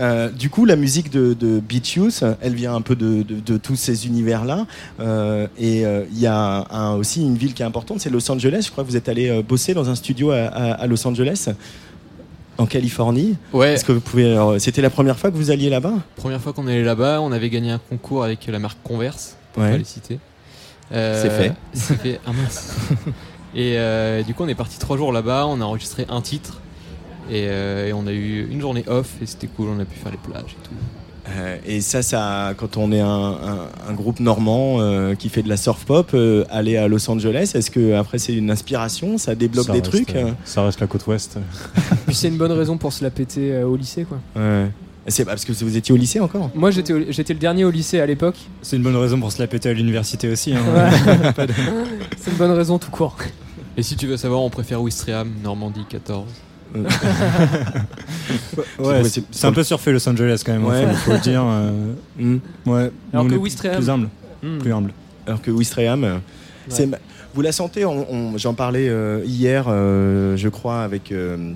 Euh, du coup, la musique de, de Beat Youth, elle vient un peu de, de- de tous ces univers-là. Euh, et euh, il y a un- aussi une ville qui est importante, c'est Los Angeles. Je crois que vous êtes allé bosser dans un studio à, à- à Los Angeles, en Californie. Ouais. Est-ce que vous pouvez alors, C'était la première fois que vous alliez là-bas? Première fois qu'on allait là-bas, on avait gagné un concours avec la marque Converse, pour Ouais. pas les citer. Euh, C'est fait. C'est fait. Ah mince. *laughs* et euh, du coup, on est parti trois jours là-bas, on a enregistré un titre. Et, euh, et on a eu une journée off et c'était cool, on a pu faire les plages et tout. Euh, et ça, ça, quand on est un, un- un groupe normand euh, qui fait de la surf pop, euh, aller à Los Angeles, est-ce que après c'est une inspiration, ça débloque Ça des reste, trucs? euh, Ça reste la côte ouest. *laughs* Puis c'est une bonne raison pour se la péter euh, au lycée, quoi. Ouais. C'est parce que vous étiez au lycée encore? Moi, j'étais au- j'étais le dernier au lycée à l'époque. C'est une bonne raison pour se la péter à l'université aussi. hein. *laughs* De- C'est une bonne raison tout court. Et si tu veux savoir, on préfère Ouistreham, Normandie 14. Ouais, c'est c'est un peu surfait Los Angeles quand même, Ouais. il faut le dire. euh, Mm. Ouais, Alors nous, que on est Ouistreham- plus humble. Hmm. Plus humble. Alors que Wistreham, euh, vous la sentez on- on- J'en parlais euh, hier, euh, je crois, avec. euh,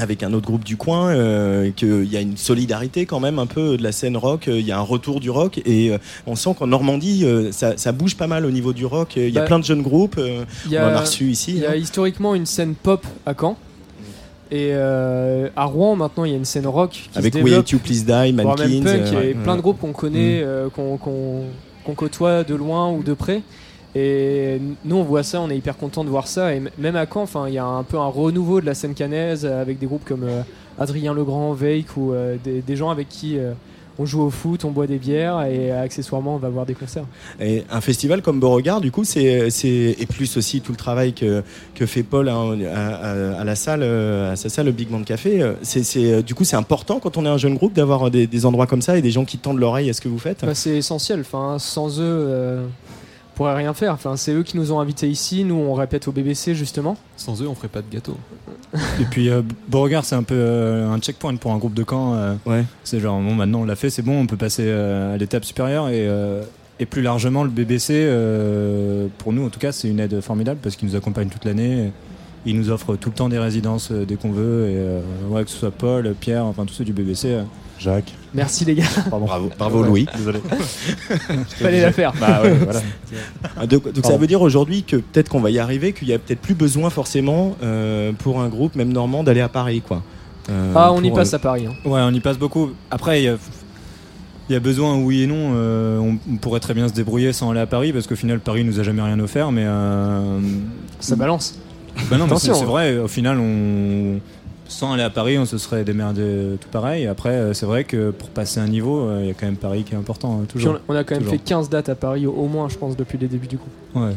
avec un autre groupe du coin, euh, qu'il y a une solidarité quand même un peu de la scène rock, euh, il y a un retour du rock et euh, on sent qu'en Normandie euh, ça, ça bouge pas mal au niveau du rock, il y a Bah, plein de jeunes groupes, euh, Il y on a- en a reçu ici. Il y a hein. historiquement une scène pop à Caen. Et euh, à Rouen, maintenant, il y a une scène rock qui Avec se développe. You Please Die, même Mankins, punk, euh, et ouais. plein de groupes qu'on connaît, Mm. euh, qu'on côtoie de loin ou de près. Et nous, on voit ça, on est hyper content de voir ça. Et même à Caen, enfin, il y a un peu un renouveau de la scène cannaise euh, avec des groupes comme euh, Adrien Legrand, Veik ou des, des gens avec qui on joue au foot, on boit des bières et euh, accessoirement, on va voir des concerts. Et un festival comme Beauregard, du coup, c'est, et plus aussi tout le travail que, que fait Paul à, à- à la salle, euh, à sa salle, le Big Band Café. euh, C'est, du coup, c'est important quand on est un jeune groupe d'avoir des, des endroits comme ça et des gens qui tendent l'oreille à ce que vous faites? Bah, c'est essentiel. Enfin, sans eux, euh, pourrait rien faire. Enfin, c'est eux qui nous ont invités ici. Nous, on répète au BBC justement. Sans eux, on ferait pas de gâteau. *laughs* Et puis euh, Beauregard, c'est un peu euh, un checkpoint pour un groupe de camp. euh, Ouais. C'est genre, bon, maintenant on l'a fait, c'est bon, on peut passer euh, à l'étape supérieure. Et, euh, et plus largement, le BBC, euh, pour nous en tout cas, c'est une aide formidable parce qu'il nous accompagne toute l'année. Il nous offre tout le temps des résidences euh, dès qu'on veut. Et euh, ouais, que ce soit Paul, Pierre, enfin tous ceux du BBC. Jacques. Merci les gars. Pardon. Bravo, bravo Louis. *laughs* Désolé. *laughs* Fallait la faire. Bah ouais, voilà. Ah, Donc, donc ça veut dire aujourd'hui que peut-être qu'on va y arriver, qu'il y a peut-être plus besoin forcément euh, pour un groupe, même normand, d'aller à Paris, quoi. Euh, Ah, on y passe euh, à Paris. hein. Ouais, on y passe beaucoup. Après, il y a, il y a besoin, oui et non. euh, on, pourrait très bien se débrouiller sans aller à Paris parce qu'au final, Paris nous a jamais rien offert. Mais euh, Ça balance. Bah non, mais c'est c'est vrai, au final, on... sans aller à Paris, on se serait démerdé tout pareil. Après, euh, c'est vrai que pour passer un niveau, euh, il y a quand même Paris qui est important, hein, toujours. on, on a quand même Toujours. fait 15 dates à Paris au, au moins, je pense, depuis les débuts du groupe. Ouais.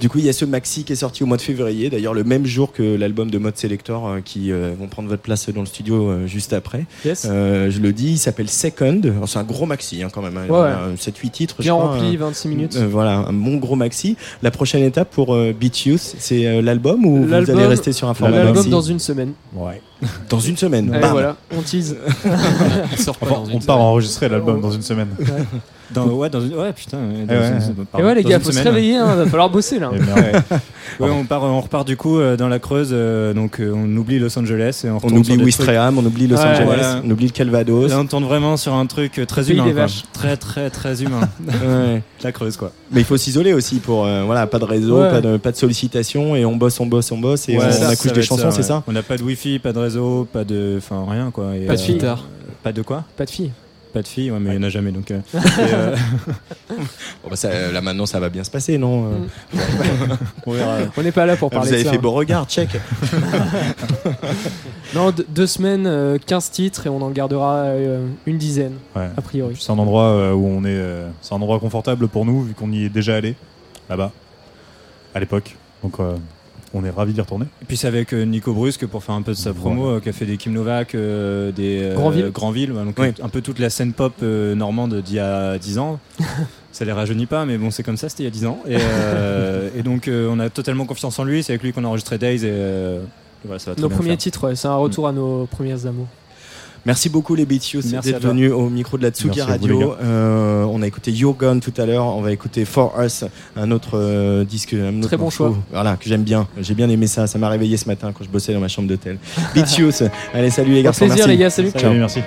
Du coup, il y a ce maxi qui est sorti au mois de février, d'ailleurs le même jour que l'album de Mode Selector, euh, qui euh, vont prendre votre place dans le studio euh, juste après. Yes. Euh, je le dis, il s'appelle Second. Alors, C'est un gros maxi hein, quand même. hein. Ouais, ouais. Il y a 7-8 titres. je Bien crois, rempli, hein. 26 minutes. Euh, voilà, un bon gros maxi. La prochaine étape pour euh, Beat Youth, c'est euh, l'album ou vous allez rester sur un format L'album maxi dans une semaine. Ouais. Dans une semaine. Allez, voilà, on tease. *laughs* Il sort pas Enfin, dans une on part semaine. enregistrer l'album dans une semaine. Dans, ouais, dans une... ouais, putain. ouais, dans Eh ouais. une- Et pardon, ouais, les gars, faut se semaine. réveiller, hein, va falloir bosser là. Merde. *laughs* Ouais, *laughs* on, part, on repart du coup euh, dans la Creuse, euh, donc euh, on oublie Los Angeles et on oublie Wistreham, on oublie Los Ouais, Angeles, voilà. on oublie le Calvados. Là, on tourne vraiment sur un truc très humain. quoi. Très, très, très humain. *laughs* Ouais. la Creuse, quoi. Mais il faut s'isoler aussi pour euh, voilà pas de réseau, Ouais. pas de pas de sollicitation et on bosse, on bosse, on bosse et Ouais, on, ça, accouche ça des chansons, c'est ça On n'a pas de wifi, pas de réseau, pas de. Enfin, rien, quoi. Et, Pas de filles. Pas de quoi? Pas de filles. Pas de filles, ouais, mais il n'y en a jamais donc. euh, *laughs* et, euh, *laughs* Bon, bah, ça, euh, là maintenant ça va bien se passer, non euh, on verra. On n'est pas là pour Vous parler avez de ça. fait hein. beau regard, check. *laughs* Non, deux- deux semaines, euh, 15 titres et on en gardera euh, une dizaine, Ouais. a priori. C'est un endroit euh, où on est. euh, c'est un endroit confortable pour nous vu qu'on y est déjà allé là-bas à l'époque. Donc euh, on est ravis d'y retourner. Et puis c'est avec euh, Nico Brusque pour faire un peu de sa promo, Voilà. euh, qui a fait des Kim Novak, euh, des euh, Grandville. Donc un peu toute la scène pop euh, normande d'il y a 10 ans. *laughs* ça les rajeunit pas, mais bon, c'est comme ça, c'était il y a 10 ans. Et, euh, et donc euh, on a totalement confiance en lui, c'est avec lui qu'on a enregistré Days et, euh, et voilà, ça va très Nos bien premiers faire. titres, ouais, c'est un retour à nos premières amours. Merci beaucoup les à d'être venus au micro de la Tsugi Radio. Euh, on a écouté You're Gone tout à l'heure, on va écouter For Us, un autre euh, disque, un autre Très bon morceau, choix. Voilà, que j'aime bien. J'ai bien aimé ça, ça m'a réveillé ce matin quand je bossais dans ma chambre d'hôtel. Beatios, *laughs* allez salut les Au garçons, plaisir merci. les gars, salut. Ciao. Salut, merci.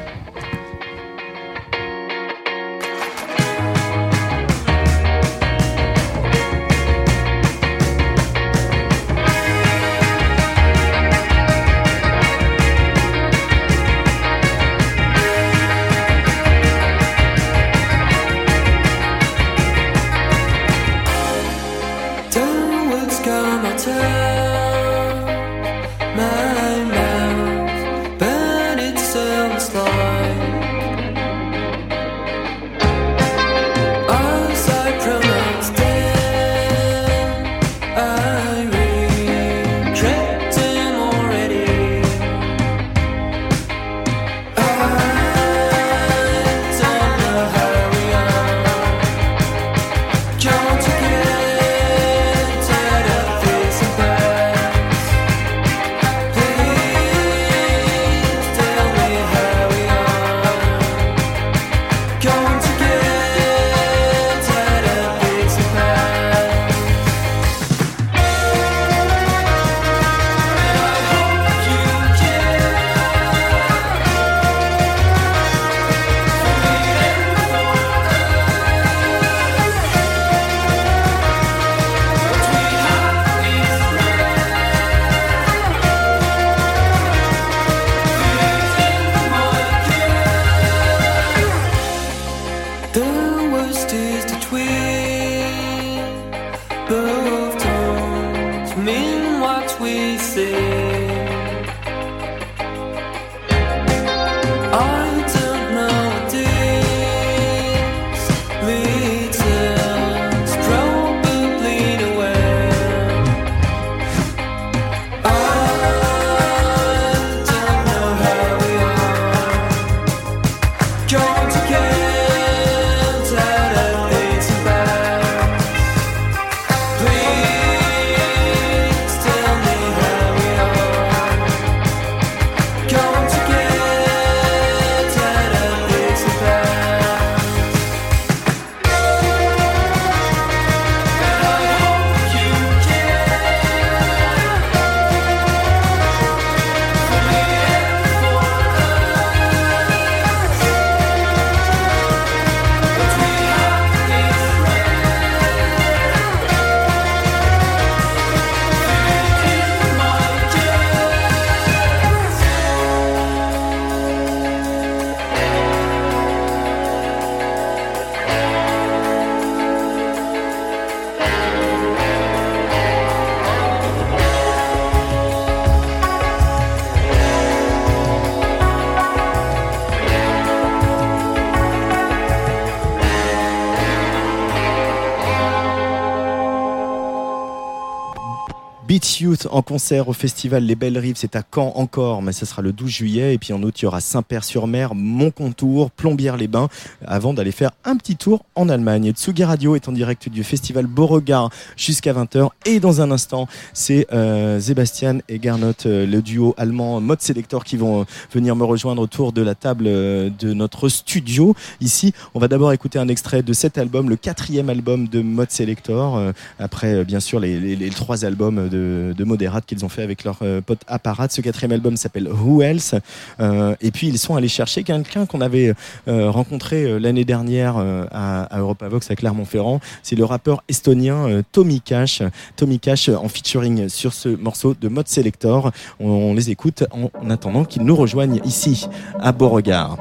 Youth en concert au festival Les Belles Rives, c'est à Caen encore, mais ce sera le 12 juillet. Et puis en août, il y aura Saint-Père-sur-Mer, Montcontour, Plombières-les-Bains, avant d'aller faire un petit tour en Allemagne. Tsugi Radio est en direct du festival Beauregard jusqu'à 20h. Et dans un instant, c'est euh, Sébastien et Garnot, euh, le duo allemand Mode Selector, qui vont euh, venir me rejoindre autour de la table euh, de notre studio. Ici, on va d'abord écouter un extrait de cet album, le quatrième album de Mode Selector, après bien sûr les trois albums de, de Moderat qu'ils ont fait avec leur euh, pote Apparat. Ce quatrième album s'appelle Who Else? Euh, Et puis ils sont allés chercher quelqu'un qu'on avait euh, rencontré euh, l'année dernière euh, à, à Europavox à Clermont-Ferrand. C'est le rappeur estonien euh, Tommy Cash. Tommy Cash euh, en featuring sur ce morceau de Mode Selector. On, on les écoute en attendant qu'ils nous rejoignent ici à Beauregard.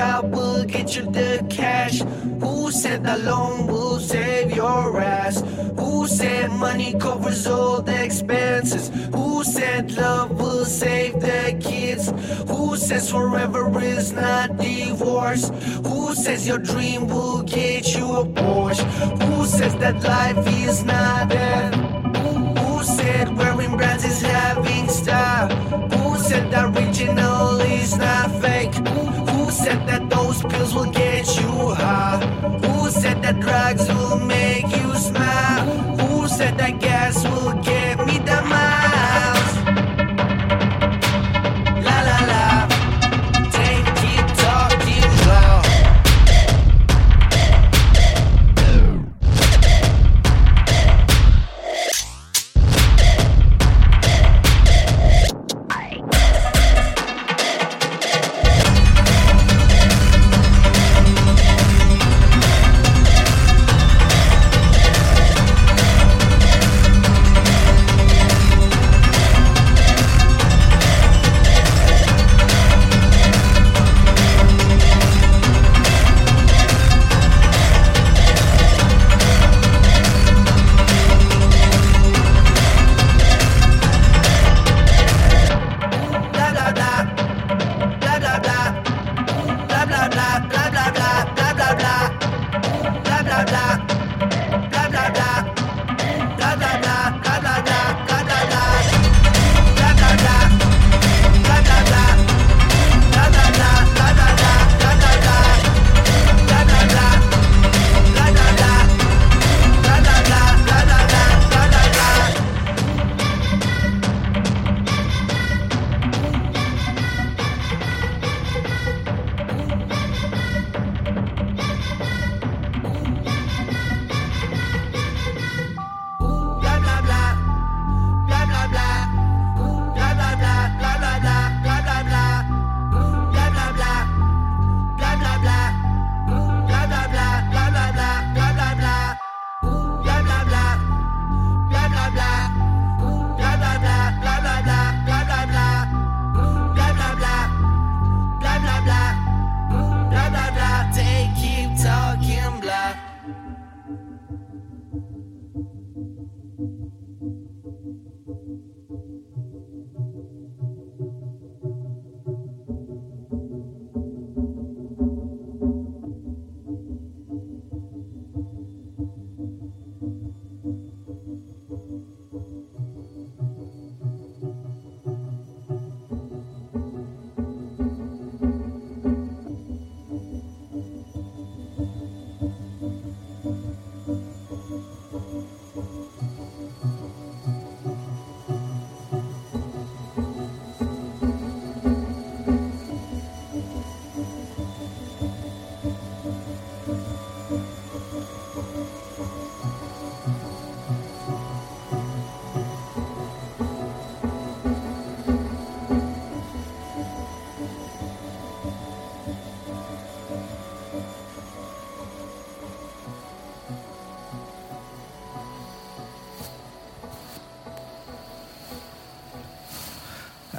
Job will get you the cash? Who said that loan will save your ass? Who said money covers all the expenses? Who said love will save the kids? Who says forever is not divorce? Who says your dream will get you a Porsche? Who says that life is not death? Who said wearing brands is having style? Who said that original is not fake? Who said that those pills will get you high? Who said that drugs will make you smile? Who said that gas will get me the miles?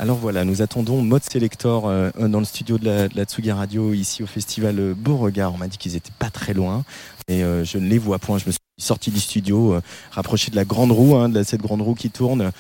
Alors voilà, nous attendons Mode Selector euh, dans le studio de la, de la Tsugi Radio ici au festival euh, Beauregard. On m'a dit qu'ils étaient pas très loin et euh, je ne les vois point. Je me suis sorti du studio, rapproché de la grande roue, hein, de cette grande roue qui tourne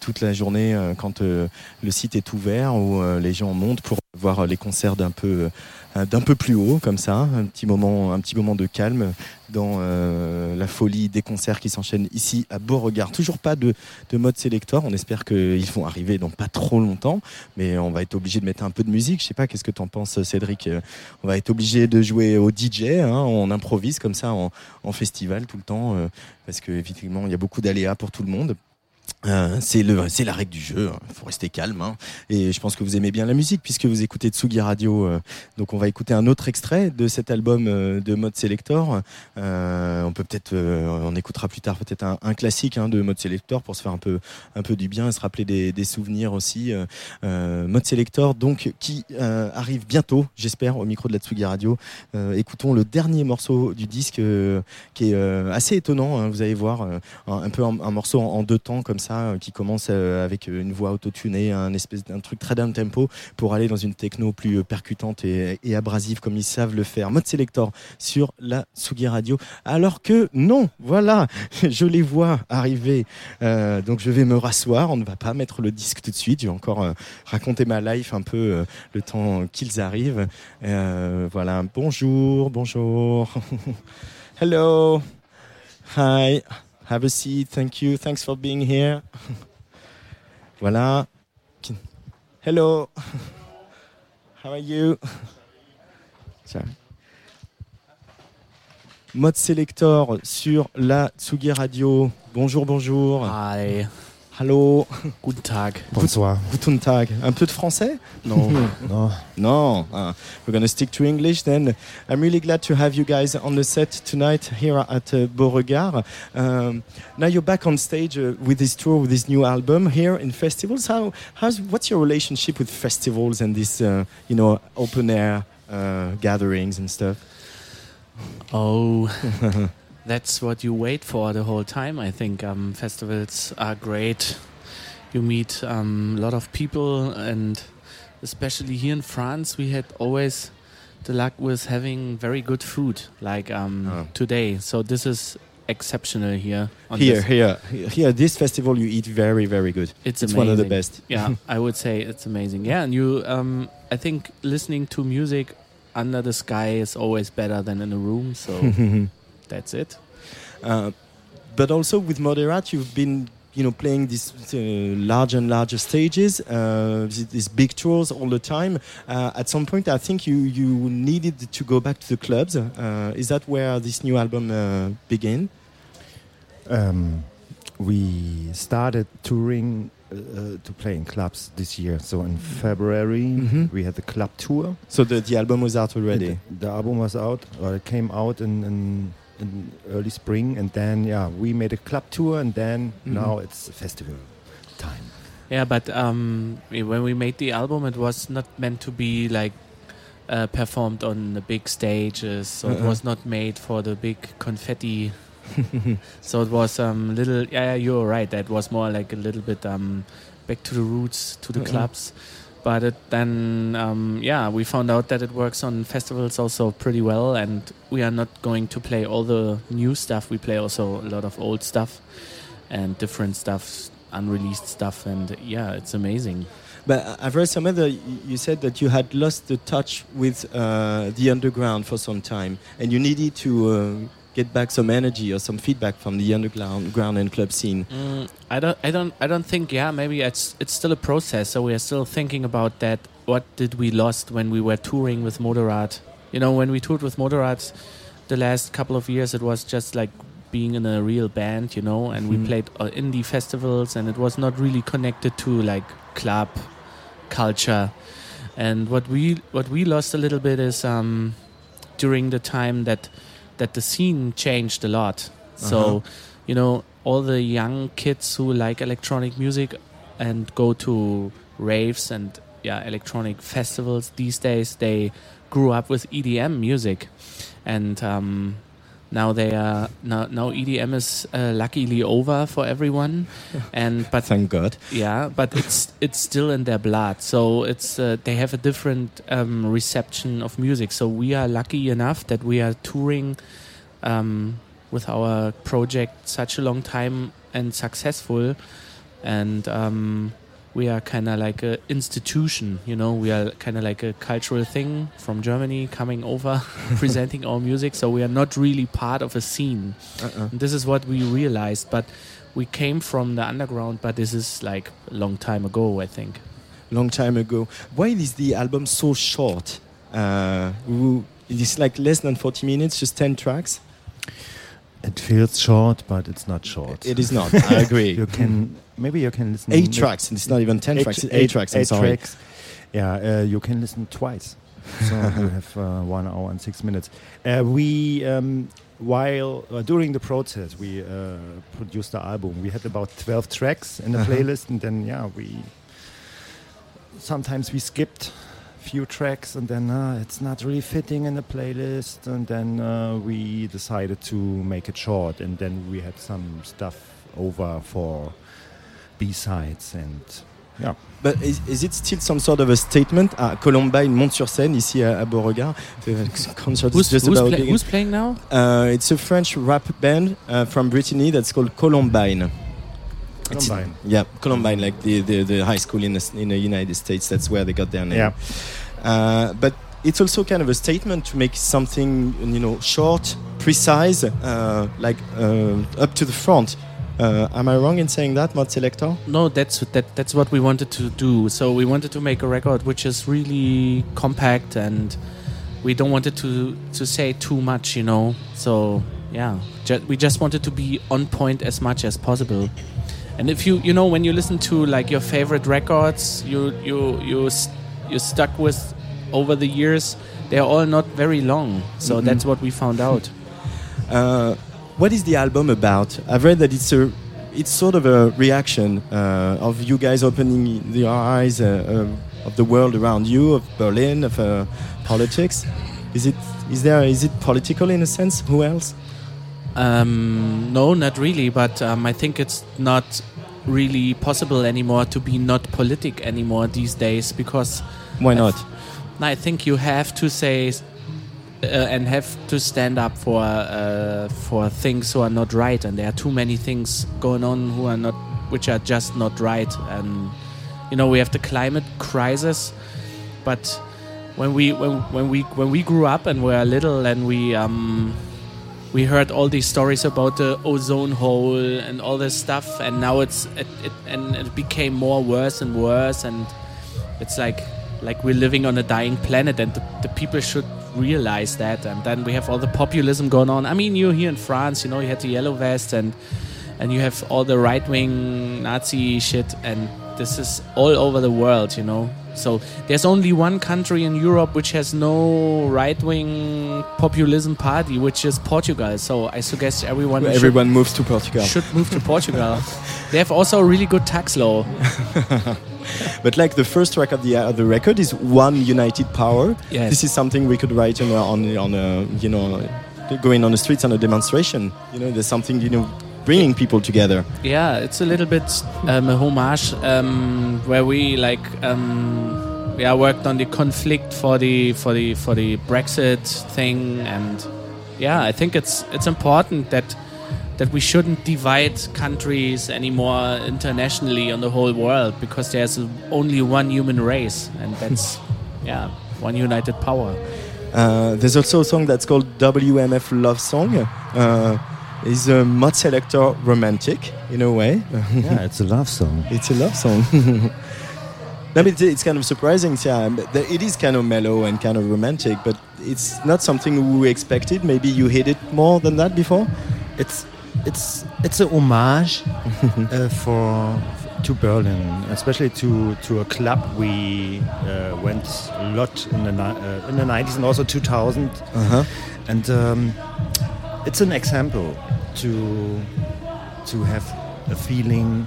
toute la journée quand le site est ouvert où les gens montent pour voir les concerts d'un peu euh, d'un peu plus haut comme ça, un petit moment un petit moment de calme dans euh, la folie des concerts qui s'enchaînent ici à Beauregard. Toujours pas de, de mode sélector. On espère qu'ils vont arriver dans pas trop longtemps, mais on va être obligé de mettre un peu de musique. Je sais pas, qu'est-ce que tu en penses, Cédric? Euh, On va être obligé de jouer au DJ. hein. on improvise comme ça en, en festival tout le temps, parce que effectivement, il y a beaucoup d'aléas pour tout le monde. Euh, c'est la règle du jeu. Il faut rester calme. hein. Et je pense que vous aimez bien la musique puisque vous écoutez Tsugi Radio. euh. donc on va écouter un autre extrait de cet album euh, de Mode Selector. On peut peut-être, on écoutera plus tard peut-être un, classique hein, de Mode Selector pour se faire un peu, un peu du bien et se rappeler des, souvenirs aussi. Mode Selector, donc qui arrive bientôt, j'espère, au micro de la Tsugi Radio. Écoutons le dernier morceau du disque qui est assez étonnant. hein, vous allez voir, un, peu un, morceau en deux temps comme ça euh, qui commence euh, avec une voix autotunée, un espèce d'un truc très down tempo, pour aller dans une techno plus euh, percutante et, et abrasive comme ils savent le faire. Mode Selector sur la Sugi Radio. Alors que non, voilà, *laughs* je les vois arriver. Euh, donc je vais me rasseoir. On ne va pas mettre le disque tout de suite. Je vais encore euh, raconter ma life un peu euh, le temps qu'ils arrivent. Euh, voilà. Bonjour, bonjour. *laughs* Hello. Hi. Have a seat. Thank you. Thanks for being here. *laughs* voilà. Hello. *laughs* How are you? *laughs* Tiens. Mode Selector sur la Tsugi Radio. Bonjour, bonjour. Hi. Hallo. Guten Tag. Bonsoir. Guten Tag. Un peu de français No. *laughs* no. No. Ah, we're going to stick to English then. I'm really glad to have you guys on the set tonight here at uh, Beauregard. Um, now you're back on stage uh, with this tour, with this new album here in festivals. How, how's, what's your relationship with festivals and this, uh, you know, open air uh, gatherings and stuff? Oh, *laughs* that's what you wait for the whole time. I think um, festivals are great. You meet um, a lot of people, and especially here in France, we had always the luck with having very good food, like um, Oh. today. So this is exceptional here. on Here, this- here, here. This festival, you eat very, very good. It's, one of the best. yeah, *laughs* I would say it's amazing. Yeah, and you, um, I think listening to music under the sky is always better than in a room. So *laughs* that's it. Uh, but also with Moderat, you've been you know playing these uh, larger and larger stages, uh, these, big tours all the time. Uh, at some point, I think you you needed to go back to the clubs. Uh, is that where this new album uh, began? Um, we started touring uh, to play in clubs this year. So in February Mhm. we had the club tour. So the, the album was out already. The, the album was out, or it came out in, in, in early spring, and then yeah, we made a club tour, and then Mhm. now it's festival time. Yeah, but um, when we made the album, it was not meant to be like uh, performed on the big stages. So it Uh-uh. was not made for the big confetti. *laughs* so it was um little. Yeah, yeah, you're right. That was more like a little bit um back to the roots, to the clubs. But it, then, um, yeah, we found out that it works on festivals also pretty well, and we are not going to play all the new stuff. We play also a lot of old stuff and different stuff, unreleased stuff, and yeah, it's amazing. But I've read somewhere that you said that you had lost the touch with uh, the underground for some time, and you needed to uh, get back some energy or some feedback from the underground ground and club scene. Mm, I don't, I don't, I don't think. Yeah, maybe it's it's still a process. So we are still thinking about that. What did we lost when we were touring with Moderat? You know, when we toured with Moderat, the last couple of years, it was just like being in a real band, you know, and we Mhm. played uh, indie festivals, and it was not really connected to like club culture. And what we what we lost a little bit is um, during the time that that the scene changed a lot. So Uh-huh. you know all the young kids who like electronic music and go to raves and yeah electronic festivals these days they grew up with EDM music and um, now they are now, now EDM is uh, luckily over for everyone. *laughs* And but Thank God. yeah but it's it's still in their blood. So it's uh, they have a different um, reception of music. So we are lucky enough that we are touring um, with our project such a long time and successful. And um, we are kind of like a institution you know we are kind of like a cultural thing from germany coming over *laughs* presenting our music so we are not really part of a scene Uh-uh. this is what we realized but we came from the underground but this is like a long time ago i think long time ago. Why is the album so short? Uh, it's like less than 40 minutes, just 10 tracks. It feels short, but it's not short. It is not, *laughs* I agree. you can maybe you can listen Eight tracks, it's not even 10 tracks, it's eight tracks, I'm eight sorry. tracks. Yeah, uh, you can listen twice. *laughs* So you have uh, one hour and six minutes. Uh, we um, while uh, during the process we uh, produced the album. We had about twelve tracks in the Uh-huh. playlist, and then yeah, we sometimes we skipped few tracks and then uh, it's not really fitting in the playlist and then uh, we decided to make it short and then we had some stuff over for B sides and yeah. But is, is it still some sort of a statement? Ah, Columbine monte sur scène ici à, à Beauregard. The *laughs* concert Who's, is just who's about pla- who's playing now? Uh, it's a French rap band uh, from Brittany that's called Columbine. It's- Columbine. yeah, Columbine, like the, the, the high school in the, in the United States. That's where they got their name. Yeah. Uh, but it's also kind of a statement to make something, you know, short, precise, uh, like uh, up to the front. Uh, am I wrong in saying that, Mod Selector? No, that's that. That's what we wanted to do. So we wanted to make a record which is really compact, and we don't want it to to say too much, you know. So yeah, ju- we just wanted to be on point as much as possible. And if you you know when you listen to like your favorite records, you you you you're stuck with over the years. They're all not very long, so Mhm. that's what we found out. Uh, what is the album about? I've read that it's a, it's sort of a reaction uh, of you guys opening the eyes uh, uh, of the world around you, of Berlin, of uh, politics. Is it is there is it political in a sense? Who else? Um, no, not really. But um, I think it's not really possible anymore to be not politic anymore these days because. Why I not? th- I think you have to say uh, and have to stand up for uh, for things who are not right, and there are too many things going on who are not, which are just not right. And you know, we have the climate crisis, but when we when when we when we grew up and were little and we um we heard all these stories about the ozone hole and all this stuff and now it's it, it and it became more worse and worse and it's like like we're living on a dying planet and the, the people should realize that and then we have all the populism going on. I mean you're here in france you know you had the yellow vest and and you have all the right-wing nazi shit and this is all over the world you know. So there's only one country in europe which has no right-wing populism party which is portugal. So i suggest everyone should- Everyone moves to Portugal. should move to portugal. *laughs* They have also a really good tax law *laughs* *laughs* But like the first track of the uh, the record is one united power. Yes. This is something we could write on a, on on a you know going on the streets on a demonstration. You know, there's something you know bringing people together. Yeah, it's a little bit um, a homage um, where we like um, yeah worked on the conflict for the for the for the Brexit thing, and yeah, I think it's it's important that that we shouldn't divide countries anymore internationally on the whole world because there's only one human race, and that's *laughs* yeah one united power. Uh, there's also a song that's called WMF Love Song. Uh, is a mod selector romantic in a way? *laughs* Yeah, it's a love song. It's a love song. *laughs* No, but it's, it's kind of surprising. Yeah, it is kind of mellow and kind of romantic, but it's not something we expected. Maybe you hit it more than that before. It's it's it's a homage *laughs* uh, for to Berlin, especially to to a club we uh, went a lot in the uh, in the 90s and also 2000. Uh-huh. And um, it's an example to to have a feeling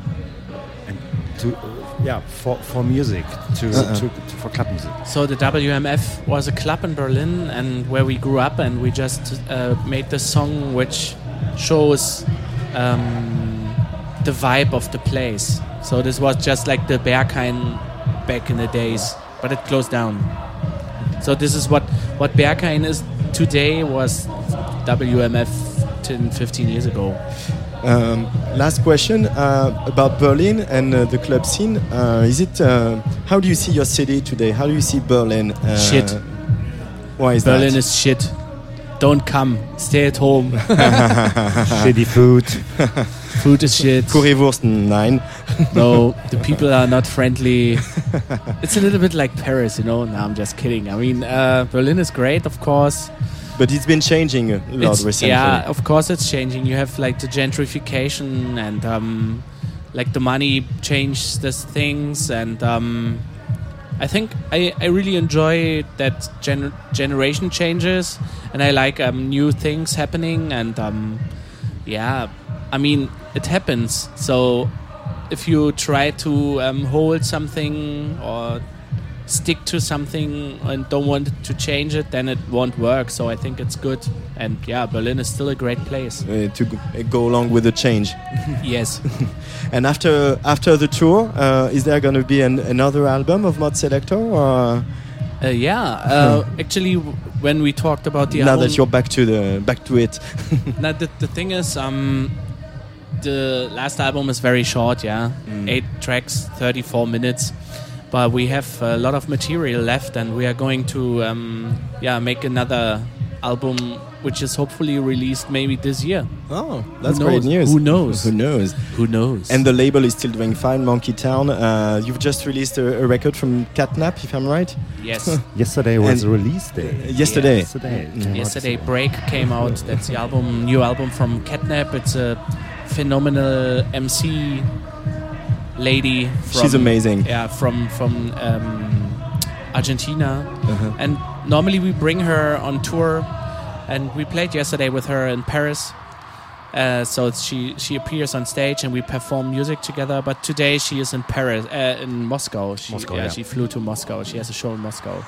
and to uh, yeah for for music to, Uh-uh. to, to for club music. So the WMF was a club in Berlin, and where we grew up, and we just uh, made the song which shows um, the vibe of the place. So this was just like the Berghain back in the days, but it closed down. So this is what what Berghain is today was WMF 10, 15 years ago. Um, last question uh, about Berlin and uh, the club scene. Uh, is it? Uh, how do you see your city today? How do you see Berlin? Uh, Shit. Why is Berlin that? is shit. Don't come. Stay at home. *laughs* Shitty food. food is shit. Currywurst, nine. no, the people are not friendly. It's a little bit like Paris, you know. No, I'm just kidding. I mean, uh, Berlin is great, of course. But it's been changing a lot It's- recently. Yeah, of course it's changing. You have like the gentrification and um, like the money changes things, and um, I think I, I really enjoy that gen- generation changes, and I like um, new things happening, and um, yeah, I mean it happens. So if you try to um, hold something or stick to something and don't want to change it, then it won't work. So I think it's good. And yeah, Berlin is still a great place. Uh, to go, go along with the change. *laughs* *laughs* yes. *laughs* and after after the tour, uh, is there going to be an, another album of Mod Selector? Or Uh, yeah, uh, actually, when we talked about the now album, that you're back to the back to it? Now, the, the thing is, um, the last album is very short, yeah, eight tracks, 34 minutes. But we have a lot of material left, and we are going to, um, yeah, make another album, which is hopefully released maybe this year. Oh, That's Who great knows? news. Who knows? Who knows? Who knows? And the label is still doing fine, Monkey Town. Uh, you've just released a, a record from Catnap, if I'm right. Yes. *laughs* Yesterday was And- release day. Yesterday. Yesterday. it Yesterday, Break came out. That's the album, new album from Catnap. It's a phenomenal MC lady. From, She's amazing. Yeah, from from um, Argentina. Uh-huh. And normally we bring her on tour, and we played yesterday with her in Paris. Uh, so she she appears on stage and we perform music together. But today she is in Paris, uh, in Moscow. She, Moscow, yeah, yeah. she flew to Moscow. She has a show in Moscow.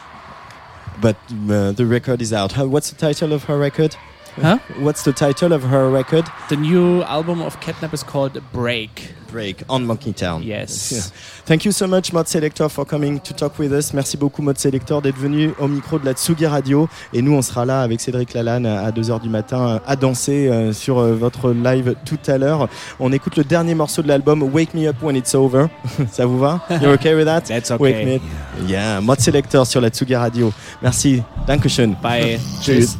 But uh, the record is out. How, what's the title of her record? Huh? What's the title of her record? The new album of Catnap is called Break. Break on Monkey Town. Yes. Yeah. Thank you so much, Mod Selector, for coming to talk with us. Merci beaucoup, Mod Selector, d'être venu au micro de la Tsugi Radio. Et nous, on sera là avec Cédric Lalanne à 2h du matin euh, à danser euh, sur euh, votre live tout à l'heure. On écoute le dernier morceau de l'album, Wake Me Up When It's Over. *laughs* Ça vous va? You're okay with that? That's okay. Wake Me Up. Yeah, Mod Selector sur la Tsugi Radio. Merci. Dankeschön. Bye. Tschüss.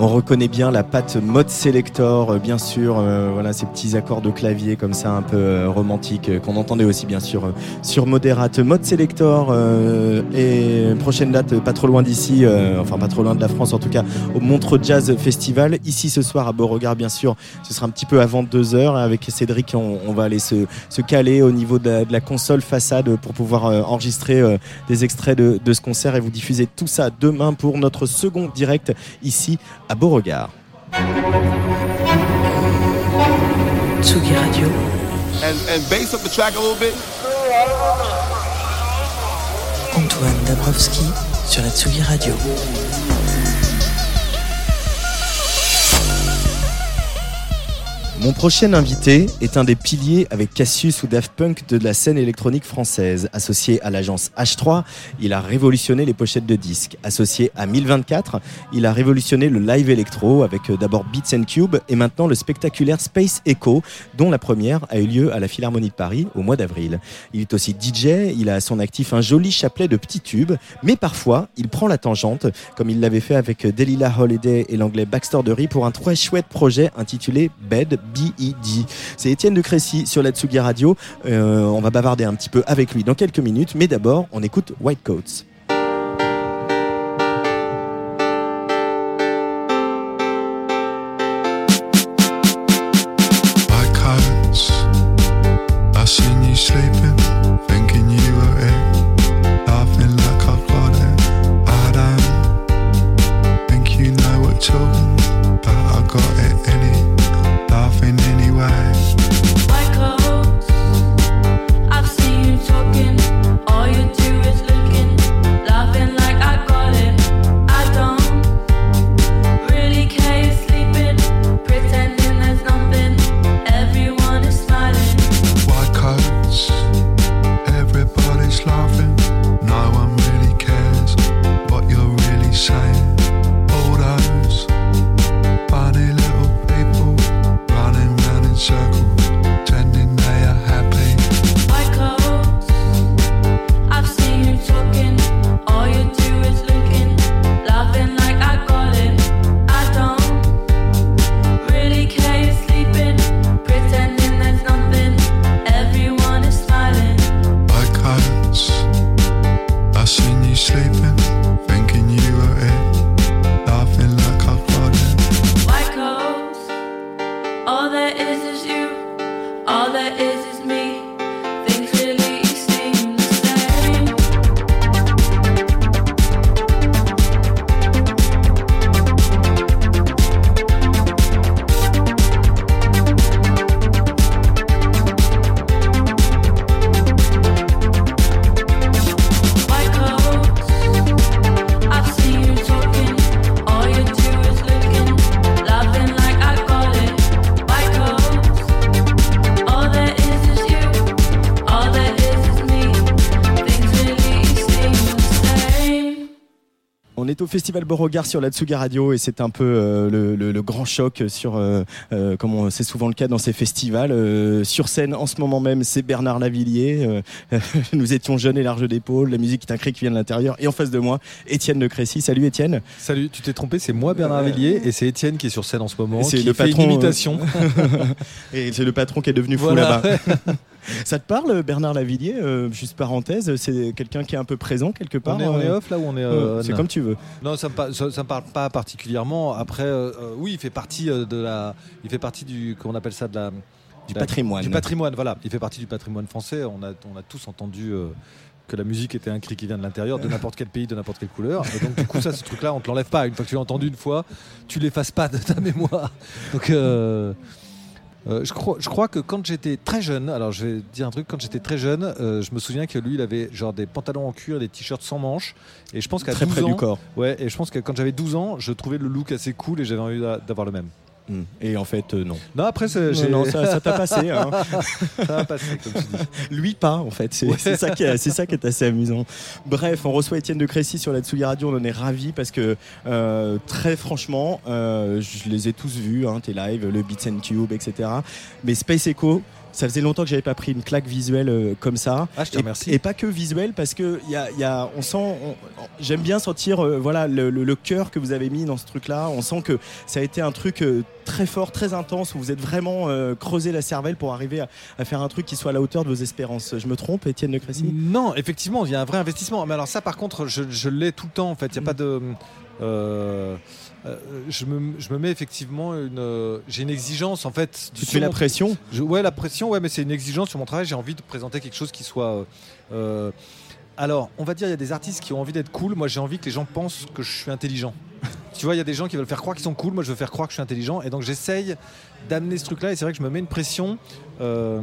On reconnaît bien la patte mode selector, euh, bien sûr. euh, voilà ces petits accords de clavier comme ça, un peu euh, romantiques, euh, qu'on entendait aussi bien sûr sur Moderate. Mode selector et prochaine date pas trop loin d'ici, enfin pas trop loin de la France en tout cas, au Montreux Jazz Festival. Ici ce soir à Beauregard, bien sûr. Ce sera un petit peu avant deux heures. Avec Cédric, on, va aller se, se caler au niveau de la, console façade pour pouvoir enregistrer des extraits de, de ce concert et vous diffuser tout ça demain pour notre second direct ici à Beauregard. Tsugi Radio. And, and bass up the track a little bit. Antoine Dabrowski sur la Tsugi Radio. Mon prochain invité est un des piliers avec Cassius ou Daft Punk de la scène électronique française. Associé à l'agence H3, il a révolutionné les pochettes de disques. Associé à 1024, il a révolutionné le live électro avec euh, d'abord Beats and Cube et maintenant le spectaculaire Space Echo, dont la première a eu lieu à la Philharmonie de Paris au mois d'avril. Il est aussi DJ, il a à son actif un joli chapelet de petits tubes, mais parfois il prend la tangente, comme il l'avait fait avec Delilah Holiday et l'anglais Baxter Dury pour un très chouette projet intitulé Bed B.E.D. C'est Étienne de Crécy sur la Tsugi Radio. Euh, on va bavarder un petit peu avec lui dans quelques minutes, mais d'abord, on écoute White Coats. Festival Beauregard sur la Tsuga Radio et c'est un peu euh, le, le- le grand choc sur, euh, euh, comme c'est souvent le cas dans ces festivals. Sur scène, en ce moment même, c'est Bernard Lavillier. *laughs* Nous étions jeunes et larges d'épaules. La musique est un cri qui vient de l'intérieur. Et en face de moi, Étienne de Crécy. Salut Étienne. Salut, tu t'es trompé, c'est moi Bernard Villiers et c'est Étienne qui est sur scène en ce moment. C'est le fait patron. une imitation. *laughs* et c'est le patron qui est devenu fou Voilà. là-bas. *laughs* Ça te parle, Bernard Lavillier Euh, Juste parenthèse, c'est quelqu'un qui est un peu présent quelque part. on, est, on est euh, off là ou on est euh, on C'est comme tu veux. Non, ça me, ça, ça me parle pas particulièrement. Après, euh, euh, oui, il fait partie euh, de la, il fait partie du, comment on appelle ça, de la, Du la- patrimoine. Du patrimoine, voilà. Il fait partie du patrimoine français. On a, on a tous entendu. euh, que la musique était un cri qui vient de l'intérieur, de n'importe quel pays, de n'importe quelle couleur. Et donc, du coup, ça, ce truc-là, on te l'enlève pas. Une fois que tu l'as entendu une fois, tu l'effaces pas de ta mémoire. Donc, euh, euh, je, crois, je crois que quand j'étais très jeune, alors je vais dire un truc, quand j'étais très jeune, euh, je me souviens que lui, il avait genre des pantalons en cuir, des t-shirts sans manches. Et je pense qu'à Très 12 près ans, du corps. Ouais, et je pense que quand j'avais 12 ans, je trouvais le look assez cool et j'avais envie d'a- d'avoir le même. Hmm. Et en fait, euh, non. Non, après, Non, ça ça t'a passé. hein. *laughs* Ça a passé, comme tu dis. Lui pas, en fait. C'est Ouais. c'est ça, qui est- c'est ça qui est assez amusant. Bref, on reçoit Étienne de Crécy sur la Tsugi Radio. On en est ravis parce que, euh, très franchement, euh, je les ai tous vus, hein, tes lives, le Beats and Cube, etc. Mais Space Echo, Ça faisait longtemps que j'avais pas pris une claque visuelle euh, comme ça. Ah, je te et, remercie. et pas que visuelle, parce que y a, y on sent, on- j'aime bien sentir, euh, voilà, le, le- le cœur que vous avez mis dans ce truc-là. On sent que ça a été un truc euh, très fort, très intense, où vous êtes vraiment creusé la cervelle pour arriver à, à faire un truc qui soit à la hauteur de vos espérances. Je me trompe, Étienne de Crécy? Non, effectivement, il y a un vrai investissement. Mais alors ça, par contre, je, je l'ai tout le temps. En fait, il n'y a pas de. Euh, je, me, je me mets effectivement une. euh, J'ai une exigence en fait. Tu te mets la pression je- Ouais, la pression, ouais, mais c'est une exigence sur mon travail. J'ai envie de présenter quelque chose qui soit. euh, alors, on va dire, il y a des artistes qui ont envie d'être cool. Moi, j'ai envie que les gens pensent que je suis intelligent. *laughs* tu vois, il y a des gens qui veulent faire croire qu'ils sont cool. Moi, je veux faire croire que je suis intelligent. Et donc, j'essaye d'amener ce truc-là. Et c'est vrai que je me mets une pression. Euh,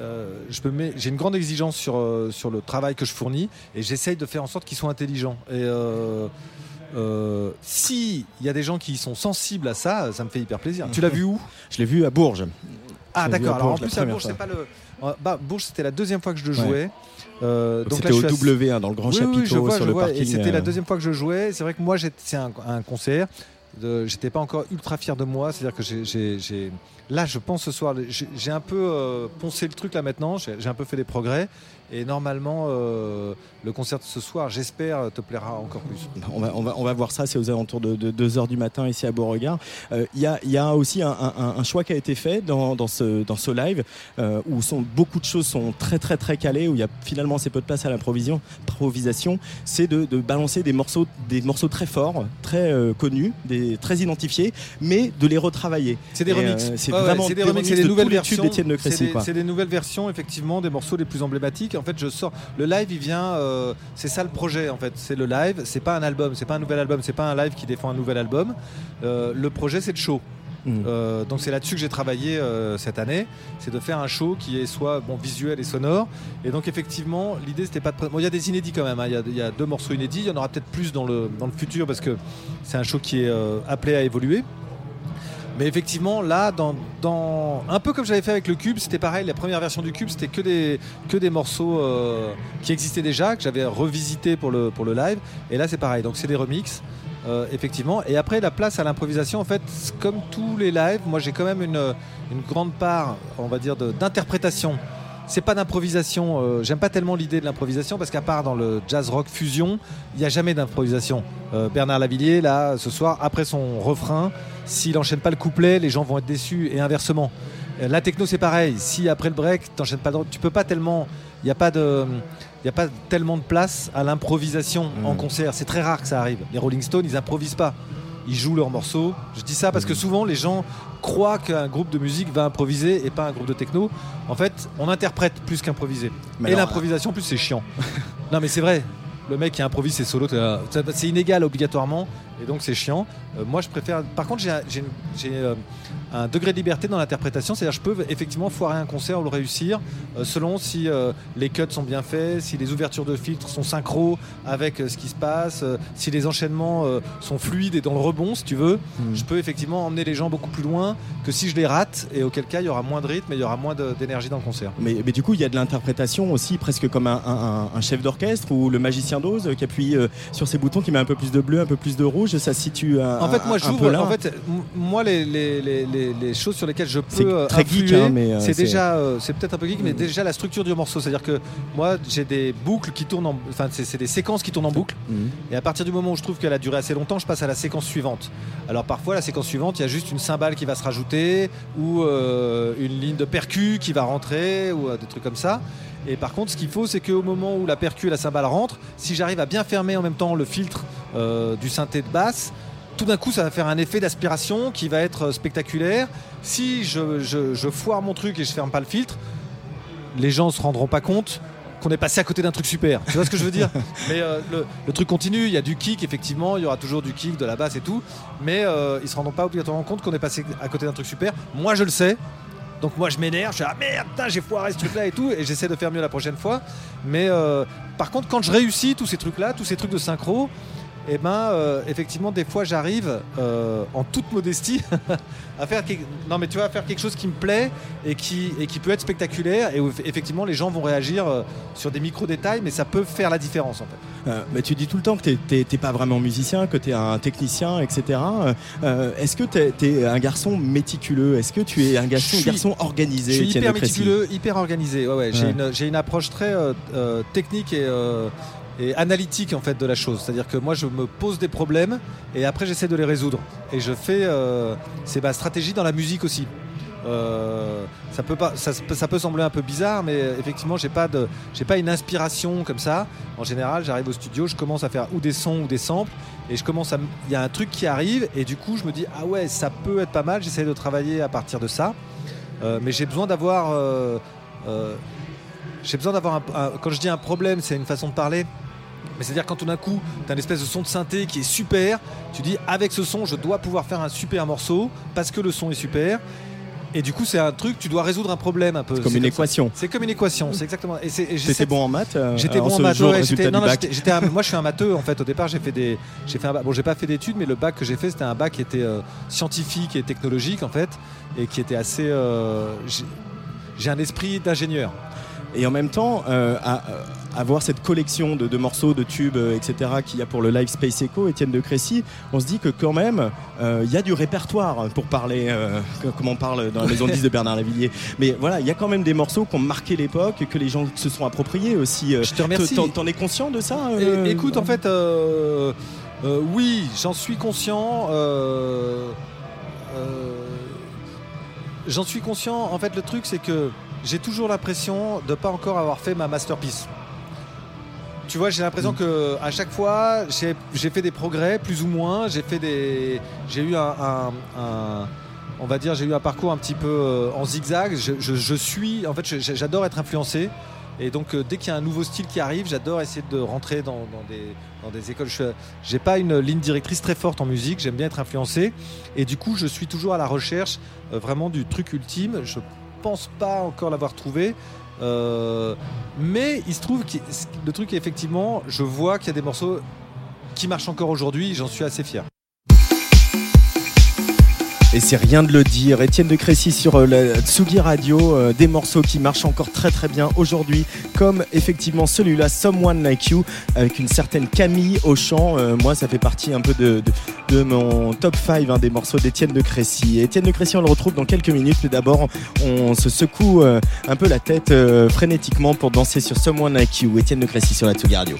euh, je me mets- j'ai une grande exigence sur, sur le travail que je fournis. Et j'essaye de faire en sorte qu'ils soient intelligents. Et. euh, euh, si il y a des gens qui sont sensibles à ça, ça me fait hyper plaisir. Tu l'as vu *laughs* où Je l'ai vu à Bourges. Ah d'accord. Alors en plus à Bourges c'est pas le. euh, Bah, Bourges c'était la deuxième fois que je le Ouais. jouais. Euh, Donc c'était au suis à- W, hein, dans le grand Oui, oui, chapiteau je vois, sur je le vois. Et parking, c'était la euh. deuxième fois que je jouais. C'est vrai que moi c'est un, un concert. J'étais pas encore ultra fier de moi. C'est-à-dire que j'ai- Là, je pense ce soir, j'ai un peu euh, poncé le truc là maintenant. J'ai un peu fait des progrès. Et normalement, euh, le concert de ce soir, j'espère, te plaira encore plus. On va, on, va, on va voir ça, c'est aux alentours de, 2h du matin ici à Beauregard. Euh, Il y, a, y a aussi un, un- un choix qui a été fait dans, dans, ce, dans ce live euh, où sont, beaucoup de choses sont très très très calées, où il y a finalement assez peu de place à l'improvisation. improvisation, C'est de, de balancer des morceaux, des morceaux très forts, très connus, des, très identifiés, mais de les retravailler. C'est des remixes. c'est ouais, vraiment des remixes, c'est des de nouvelles tous les tubes versions. des-. C'est des nouvelles versions, effectivement, des morceaux les plus emblématiques. En fait, je sors. Le live, il vient. euh, c'est ça le projet, en fait. C'est le live. C'est pas un album. C'est pas un nouvel album. C'est pas un live qui défend un nouvel album. Euh, le projet, c'est le show. Mm. Euh, donc c'est là-dessus que j'ai travaillé euh, cette année, c'est de faire un show qui est soit bon visuel et sonore. Et donc effectivement, l'idée c'était pas de. Bon, il y a des inédits quand même. hein. Il y a- il y, a deux morceaux inédits. Il y en aura peut-être plus dans le dans le futur parce que c'est un show qui est euh, appelé à évoluer. Mais effectivement, là, dans, un peu comme j'avais fait avec le Cube, c'était pareil. La première version du Cube, c'était que des, que des morceaux euh, qui existaient déjà, que j'avais revisité pour le, pour le live. Et là, c'est pareil. Donc, c'est des remixes, euh, effectivement. Et après, la place à l'improvisation, en fait, comme tous les lives, moi, j'ai quand même une, une grande part, on va dire, d'interprétation. C'est pas d'improvisation. euh, J'aime pas tellement l'idée de l'improvisation parce qu'à part dans le jazz rock fusion, il n'y a jamais d'improvisation. Bernard Lavillier, là, ce soir, après son refrain, s'il enchaîne pas le couplet, les gens vont être déçus et inversement. Euh, La techno, c'est pareil. Si après le break, t'enchaînes pas, tu peux pas tellement. Il n'y a pas de. Il y a pas tellement de place à l'improvisation en Mm. concert. C'est très rare que ça arrive. Les Rolling Stones, ils improvisent pas. Ils jouent leurs morceaux. Je dis ça parce que souvent les gens croient qu'un groupe de musique va improviser et pas un groupe de techno. En fait, on interprète plus qu'improviser. Et l'improvisation, plus c'est chiant. *laughs* non, mais c'est vrai. Le mec qui improvise ses solos, c'est inégal obligatoirement, et donc c'est chiant. Euh, moi, je préfère. Par contre, j'ai un- degré de liberté dans l'interprétation, c'est-à-dire je peux effectivement foirer un concert ou le réussir euh, selon si euh, les cuts sont bien faits, si les ouvertures de filtres sont synchro avec euh, ce qui se passe, si les enchaînements sont fluides et dans le rebond, si tu veux. Je peux effectivement emmener les gens beaucoup plus loin que si je les rate, et auquel cas il y aura moins de rythme et il y aura moins d'énergie dans le concert. Mais, mais du coup, il y a de l'interprétation aussi, presque comme un, un- un chef d'orchestre ou le magicien d'Oz qui appuie sur ses boutons, qui met un peu plus de bleu, un peu plus de rouge. Ça se situe un, En fait, moi, là. En fait, moi, les, les, les, les- les choses sur lesquelles je peux euh, très geek, influer, hein, mais, euh, c'est déjà, euh, c'est peut-être un peu geek, mais déjà la structure du morceau. C'est-à-dire que moi, j'ai des boucles qui tournent, en, enfin, c'est des séquences qui tournent en boucle. Mhm. Et à partir du moment où je trouve qu'elle a duré assez longtemps, je passe à la séquence suivante. Alors parfois, la séquence suivante, il y a juste une cymbale qui va se rajouter ou euh, une ligne de percu qui va rentrer ou euh, des trucs comme ça. Et par contre, ce qu'il faut, c'est qu'au moment où la percu et la cymbale rentrent, si j'arrive à bien fermer en même temps le filtre euh, du synthé de basse, tout d'un coup, ça va faire un effet d'aspiration qui va être euh, spectaculaire. Si je, je- je foire mon truc et je ferme pas le filtre, les gens se rendront pas compte qu'on est passé à côté d'un truc super. Tu vois ce que je veux dire? *laughs* Mais euh, le, le truc continue, il y a du kick, effectivement, il y aura toujours du kick, de la basse et tout, mais euh, ils se rendront pas obligatoirement compte qu'on est passé à côté d'un truc super. Moi, je le sais. Donc moi je m'énerve, je suis ah merde, j'ai foiré ce truc là et tout, et j'essaie de faire mieux la prochaine fois. Mais euh, par contre, quand je réussis tous ces trucs là, tous ces trucs de synchro, et ben euh, effectivement des fois j'arrive euh, en toute modestie *laughs* à faire quelque... non mais tu vois à faire quelque chose qui me plaît et qui et qui peut être spectaculaire et où effectivement les gens vont réagir euh, sur des micro détails mais ça peut faire la différence en fait. Euh, mais tu dis tout le temps que t'es- pas vraiment musicien, que tu es un technicien, etc. Est-ce que tu es, un garçon méticuleux? Est-ce que tu es un garçon, suis- garçon organisé Je suis hyper méticuleux, hyper organisé. Ouais, ouais. J'ai Ouais. une, j'ai une approche très technique et, et analytique en fait de la chose. C'est-à-dire que moi, je me pose des problèmes et après, j'essaie de les résoudre. Et je fais, euh, c'est ma stratégie dans la musique aussi. Euh, ça peut pas, ça, peut- sembler un peu bizarre, mais effectivement, j'ai pas pas une inspiration comme ça. En général, j'arrive au studio, je commence à faire ou des sons ou des samples, et je commence à, il y a un truc qui arrive, et du coup, je me dis ah ouais, ça peut être pas mal. J'essaie de travailler à partir de ça, Euh, mais j'ai besoin d'avoir, euh, j'ai besoin d'avoir un- quand je dis un problème, c'est une façon de parler. Mais c'est-à-dire quand tout d'un coup, tu as une espèce de son de synthé qui est super, tu dis avec ce son, je dois pouvoir faire un super morceau parce que le son est super. Et du coup, c'est un truc, tu dois résoudre un problème un peu. C'est comme une équation. C'est comme une équation, c'est exactement. Et T'étais cette- bon en maths euh, J'étais bon en maths. ouais, j'étais- non, j'étais- j'étais moi, je suis un matheux en fait. Au départ, j'ai fait des, j'ai fait un bon, j'ai pas fait d'études, mais le bac que j'ai fait, c'était un bac qui était euh, scientifique et technologique en fait, et qui était assez. euh, j'ai- un esprit d'ingénieur. Et en même temps, euh, à avoir cette collection de, de morceaux, de tubes, euh, etc., qu'il y a pour le live Space Echo, Étienne de Crécy, on se dit que quand même, euh, il y a du répertoire pour parler, euh, comme on parle dans la maison de 10 de Bernard Lavillier. Mais voilà, il y a quand même des morceaux qui ont marqué l'époque, que les gens se sont appropriés aussi. Je te remercie. T'en es conscient de ça Et- écoute, en fait, euh, euh, oui, j'en suis conscient. euh, j'en suis conscient. En fait, le truc, c'est que j'ai toujours l'impression de pas encore avoir fait ma masterpiece. Tu vois, j'ai l'impression Mm. que à chaque fois, j'ai fait des progrès, plus ou moins. J'ai fait des, j'ai eu un, un- un- on va dire, j'ai eu un parcours un petit peu euh, en zigzag. Je, je- je suis, en fait, j'adore être influencé. Et donc, euh, dès qu'il y a un nouveau style qui arrive, j'adore essayer de rentrer dans, dans des, dans des écoles. Je n'ai pas une ligne directrice très forte en musique, j'aime bien être influencé. Et du coup, je suis toujours à la recherche euh, vraiment du truc ultime. Je pense pas encore l'avoir trouvé. Euh, mais il se trouve que le truc, effectivement, je vois qu'il y a des morceaux qui marchent encore aujourd'hui, j'en suis assez fier. Et c'est rien de le dire. Étienne de Crécy sur euh, la Tsugi Radio, euh, des morceaux qui marchent encore très très bien aujourd'hui, comme effectivement celui-là, Someone Like You, avec une certaine Camille au chant. Euh, moi, ça fait partie un peu de, mon top 5 hein, des morceaux d'Étienne de Crécy. Étienne de Crécy, on le retrouve dans quelques minutes, mais d'abord, on se secoue un peu la tête frénétiquement pour danser sur Someone Like You. Étienne de Crécy sur la Tsugi Radio.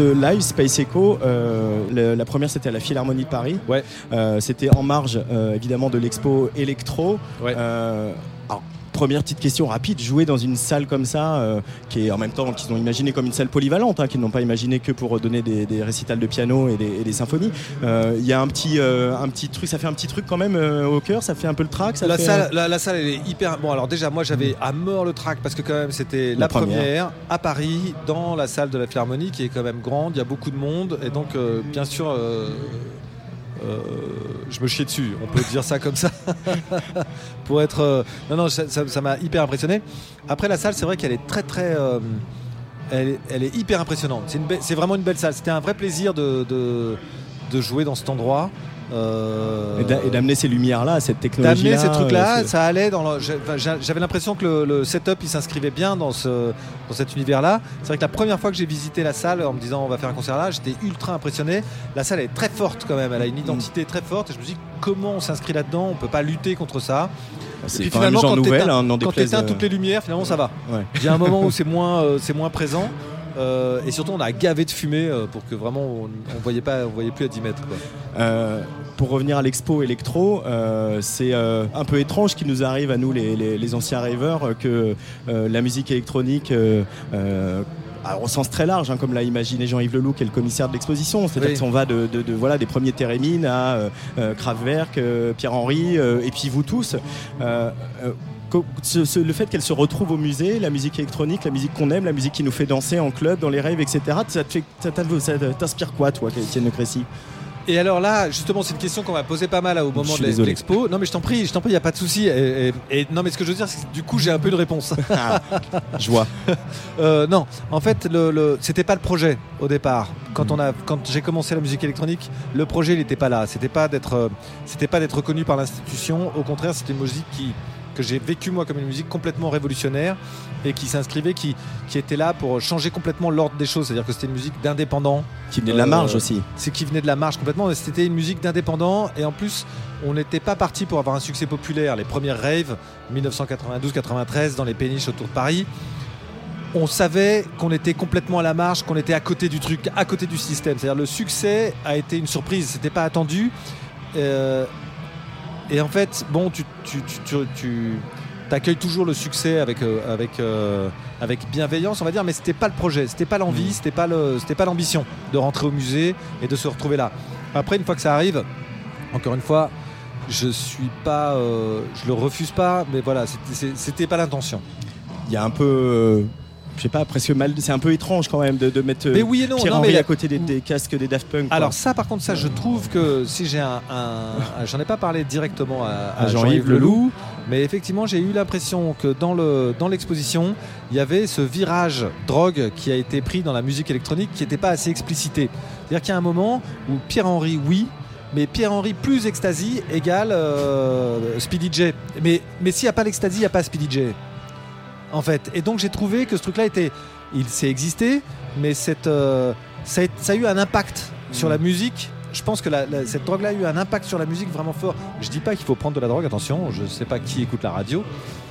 Ce live Space Echo, euh, le- la première c'était à la Philharmonie de Paris. Ouais. Euh, c'était en marge euh, évidemment de l'expo Electro. Alors, Première petite question rapide, jouer dans une salle comme ça, euh, qui est en même temps qu'ils ont imaginé comme une salle polyvalente, hein, qu'ils n'ont pas imaginé que pour donner des, des récitals de piano et des, et des symphonies. Euh, Il y a un petit, euh, un petit truc, ça fait un petit truc quand même au cœur, ça fait un peu le track. Ça La fait, salle, la, la salle, elle est hyper. Bon, alors déjà, moi, j'avais à mort le track parce que quand même, c'était la, La première. première. à Paris, dans la salle de la Philharmonie, qui est quand même grande. Il y a beaucoup de monde, et donc, bien sûr, je me chiais dessus. On peut dire ça comme ça. *laughs* Pour être. euh, non, non, ça m'a hyper impressionné. Après, la salle, c'est vrai qu'elle est très, très. euh, elle, est- hyper impressionnante. C'est vraiment une belle salle. C'était un vrai plaisir de jouer dans cet endroit. Euh, Et d'a- et d'amener ces lumières-là, cette technologie. D'amener ces trucs-là, ça allait dans le- J'avais l'impression que le, le setup il s'inscrivait bien dans, ce, dans cet univers-là. C'est vrai que la première fois que j'ai visité la salle en me disant on va faire un concert là, j'étais ultra impressionné. La salle est très forte quand même, elle a une identité très forte et je me suis dit comment on s'inscrit là-dedans, on peut pas lutter contre ça. C'est Et puis quand même t'éteins- hein, euh, toutes les lumières, finalement ça va. Ouais. Il y a un moment où c'est *laughs* moins, euh, c'est moins présent. Euh, et surtout, on a gavé de fumée euh, pour que vraiment on, on voyait pas, on voyait plus à 10 mètres. quoi. Euh, pour revenir à l'expo électro, c'est un peu étrange qu'il nous arrive à nous les, les- les anciens rêveurs que la musique électronique, alors, au sens très large, hein, comme l'a imaginé Jean-Yves Leloup, qui est le commissaire de l'exposition, c'est-à-dire Oui. qu'on va de, de- de, voilà des premiers Térémines à euh, Kraftwerk, euh, Pierre-Henry, euh, et puis vous tous. Le fait qu'elle se retrouve au musée, la musique électronique, la musique qu'on aime, la musique qui nous fait danser en club, dans les rêves, etc. Ça t'inspire quoi, toi, Étienne Et alors là, justement, c'est une question qu'on m'a posé pas mal là, au moment de l'expo. Non, mais je t'en prie, je t'en prie, il y a pas de souci. Et, et- et- non, mais ce que je veux dire, c'est que du coup, j'ai un peu de réponse. *laughs* Je vois. *laughs* Euh, non, en fait, le, le- c'était pas le projet au départ. Quand on a, quand j'ai commencé la musique électronique, le projet, il n'était pas là. C'était pas d'être, euh, c'était pas d'être reconnu par l'institution. Au contraire, c'était une musique qui que j'ai vécu moi comme une musique complètement révolutionnaire et qui s'inscrivait, qui, qui était là pour changer complètement l'ordre des choses. C'est-à-dire que c'était une musique d'indépendants. Qui venait de la marge aussi. C'est qui venait de la marge complètement. C'était une musique d'indépendants et en plus, on n'était pas parti pour avoir un succès populaire. Les premières raves, 1992-93, dans les péniches autour de Paris, on savait qu'on était complètement à la marge, qu'on était à côté du truc, à côté du système. C'est-à-dire le succès a été une surprise, c'était pas attendu. Euh, et en fait, bon, tu, tu, tu, tu, tu- t'accueilles toujours le succès avec, euh, avec, euh, avec bienveillance, on va dire, mais c'était pas le projet, c'était pas l'envie, c'était pas le, c'était pas l'ambition de rentrer au musée et de se retrouver là. Après, une fois que ça arrive, encore une fois, je suis pas, euh, je le refuse pas, mais voilà, c'était- c'était pas l'intention. Il y a un peu. Je sais pas, presque mal. C'est un peu étrange quand même de, de mettre euh, Mais oui et non, Pierre non, Henry à côté des, des casques des Daft Punk. quoi. Alors ça, par contre, ça, je trouve que si j'ai un, un- j'en ai pas parlé directement à, À Jean-Yves Leloup, mais effectivement, j'ai eu l'impression que dans le dans l'exposition, il y avait ce virage drogue qui a été pris dans la musique électronique qui n'était pas assez explicité. C'est-à-dire qu'il y a un moment où Pierre Henry, oui. Mais Pierre-Henry plus ecstasy égale euh, Speedy J. Mais, mais s'il n'y a pas l'ecstasy, il n'y a pas Speedy J. En fait. Et donc j'ai trouvé que ce truc-là était. Il s'est existé, mais cette, euh, ça, a, ça a eu un impact sur la musique. Je pense que la- la- cette drogue-là a eu un impact sur la musique vraiment fort. Je dis pas qu'il faut prendre de la drogue, attention, je sais pas qui écoute la radio.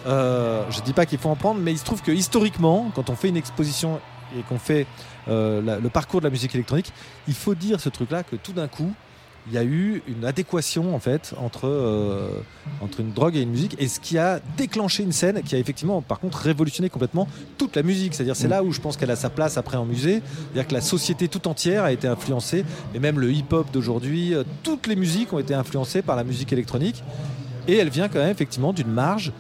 Euh, je dis pas qu'il faut en prendre, mais il se trouve que historiquement, quand on fait une exposition et qu'on fait euh, la- le parcours de la musique électronique, il faut dire ce truc-là que tout d'un coup, il y a eu une adéquation en fait entre, euh, entre une drogue et une musique et ce qui a déclenché une scène qui a effectivement par contre révolutionné complètement toute la musique. C'est à dire c'est là où je pense qu'elle a sa place après en musée. C'est à dire que la société tout entière a été influencée et même le hip hop d'aujourd'hui euh, toutes les musiques ont été influencées par la musique électronique. Et elle vient quand même effectivement d'une marge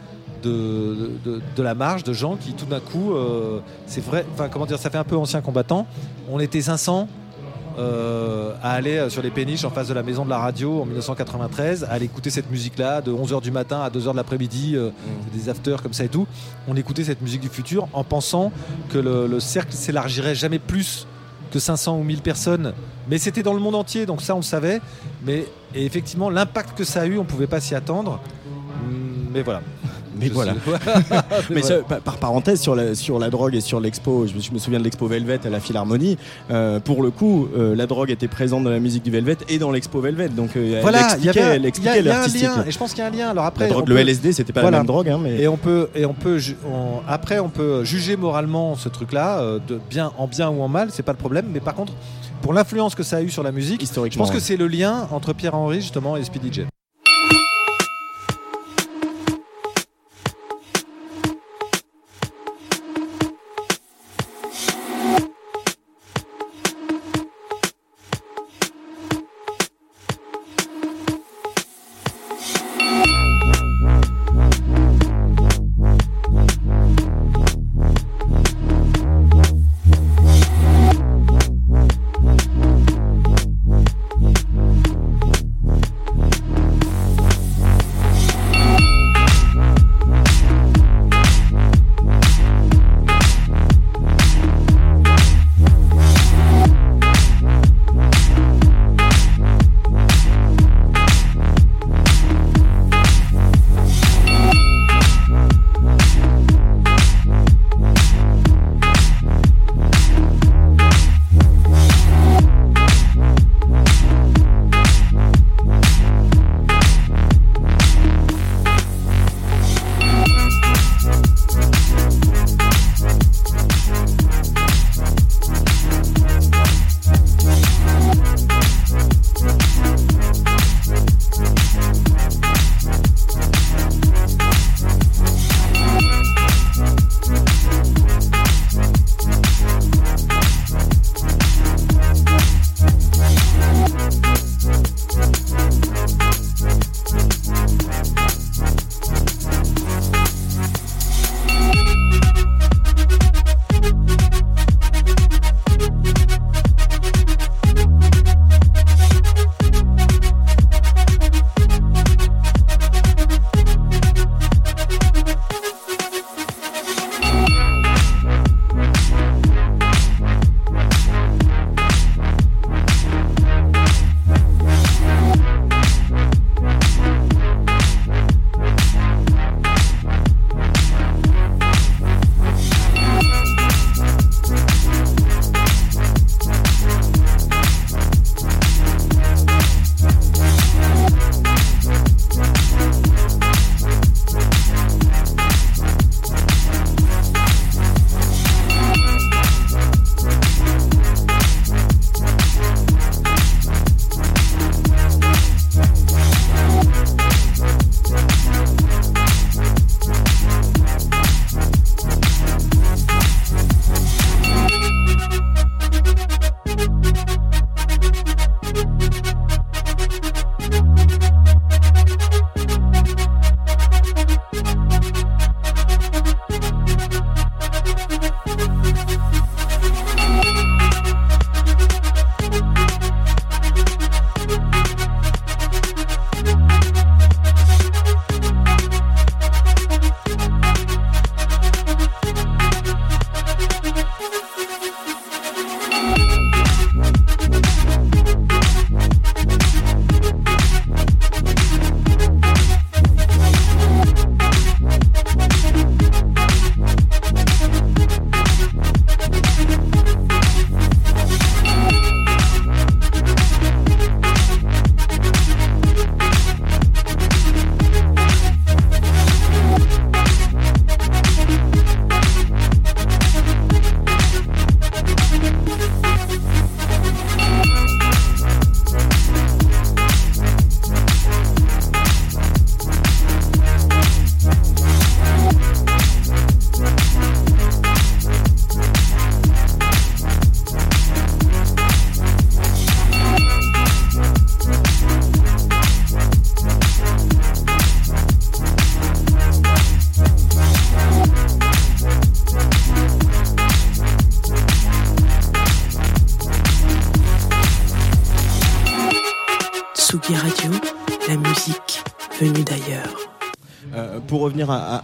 de, de, de la marge de gens qui tout d'un coup euh, c'est vrai enfin comment dire ça fait un peu ancien combattant. On était 500 euh, à aller euh, sur les péniches en face de la maison de la radio en 1993, à aller écouter cette musique-là de 11h du matin à 2h de l'après-midi, euh, des afters comme ça et tout. On écoutait cette musique du futur en pensant que le, le cercle s'élargirait jamais plus que 500 ou 1000 personnes. Mais c'était dans le monde entier, donc ça on le savait. Mais et effectivement, l'impact que ça a eu, on pouvait pas s'y attendre. Hum, Mais voilà. Mais Je voilà. *laughs* Mais ça, par, par parenthèse, sur la, sur la drogue et sur l'expo, je, me- je me souviens de l'expo Velvet à la Philharmonie. euh, pour le coup, euh, la drogue était présente dans la musique du Velvet et dans l'expo Velvet. Donc euh, elle Voilà, il y expliquait, elle il y a- expliquait l'artistique. lien, et je pense qu'il y a un lien. Alors après, La drogue, on le LSD, c'était pas Voilà. la même drogue, hein, mais Et on peut et on peut on- après on peut juger moralement ce truc-là euh, de bien en bien ou en mal, c'est pas le problème. Mais par contre, pour l'influence que ça a eu sur la musique, je pense que ouais. c'est le lien entre Pierre Henry justement et Speedy J.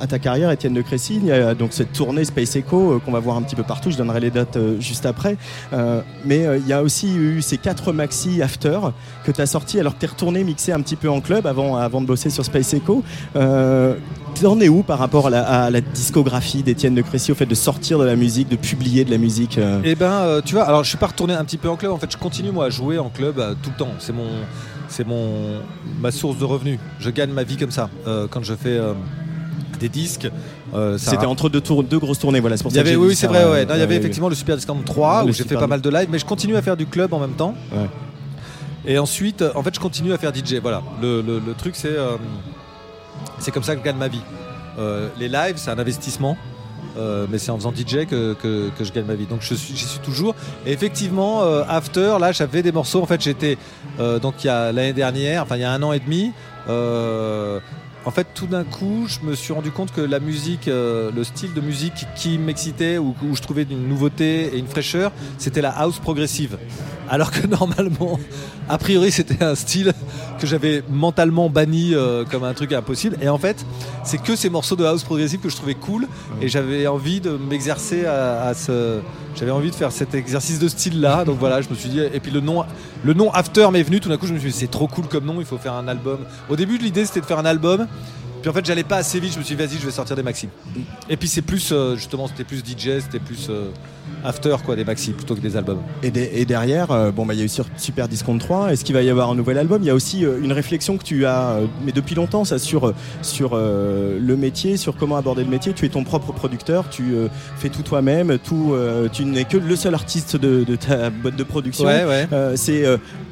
ta carrière, Étienne de Crécy, il y a donc cette tournée Space Echo euh, qu'on va voir un petit peu partout. Je donnerai les dates euh, juste après. Euh, mais euh, il y a aussi eu ces quatre maxi after que tu as sortis alors que tu es retourné mixer un petit peu en club avant, avant de bosser sur Space Echo. Euh, T'en es où par rapport à la, discographie d'Étienne de Crécy, au fait de sortir de la musique, de publier de la musique euh Et ben, euh, tu vois, alors je suis pas retourné un petit peu en club. En fait, je continue moi à jouer en club euh, tout le temps. C'est mon, c'est ma source de revenus. Je gagne ma vie comme ça. Euh, quand je fais euh, des disques, euh, C'était entre deux, tours, deux grosses tournées, voilà. C'est pour Il y ça que avait, j'ai oui, c'est vrai. Ouais. Non, il y avait effectivement le Super Discount 3 Le où j'ai fait pas mal de live, mais je continue à faire du club en même temps. Et ensuite, en fait, je continue à faire DJ. Voilà. Le, le- le truc, c'est euh, c'est comme ça que je gagne ma vie. Euh, les lives, c'est un investissement. euh, mais c'est en faisant DJ que, que- que je gagne ma vie. Donc je suis, j'y suis toujours. Et effectivement, After, là, j'avais des morceaux. En fait, j'étais donc il y a l'année dernière, enfin il y a un an et demi. En fait, tout d'un coup, je me suis rendu compte que la musique, euh, le style de musique qui m'excitait, ou où je trouvais une nouveauté et une fraîcheur, c'était la house progressive. Alors que normalement, a priori, c'était un style que j'avais mentalement banni euh, comme un truc impossible. Et en fait, c'est que ces morceaux de house progressive que je trouvais cool. Et j'avais envie de m'exercer à, à ce. J'avais envie de faire cet exercice de style-là. Donc voilà, je me suis dit. Et puis le nom, le nom After m'est venu. Tout d'un coup, je me suis dit, c'est trop cool comme nom. Il faut faire un album. Au début, l'idée c'était de faire un album. Puis en fait, j'allais pas assez vite. Je me suis dit, vas-y, je vais sortir des maxi. Et puis c'est plus, euh, justement, c'était plus DJ, c'était plus euh, After, quoi, des maxi plutôt que des albums. Et, de- et derrière, euh, bon, bah, il y a eu sur Super Discount 3. Est-ce qu'il va y avoir un nouvel album? Il y a aussi euh, une réflexion que tu as, euh, mais depuis longtemps, ça, sur, sur le métier, sur comment aborder le métier. Tu es ton propre producteur, tu fais tout toi-même, tout, tu n'es que le seul artiste de, de ta boîte de production. Ouais, ouais. C'est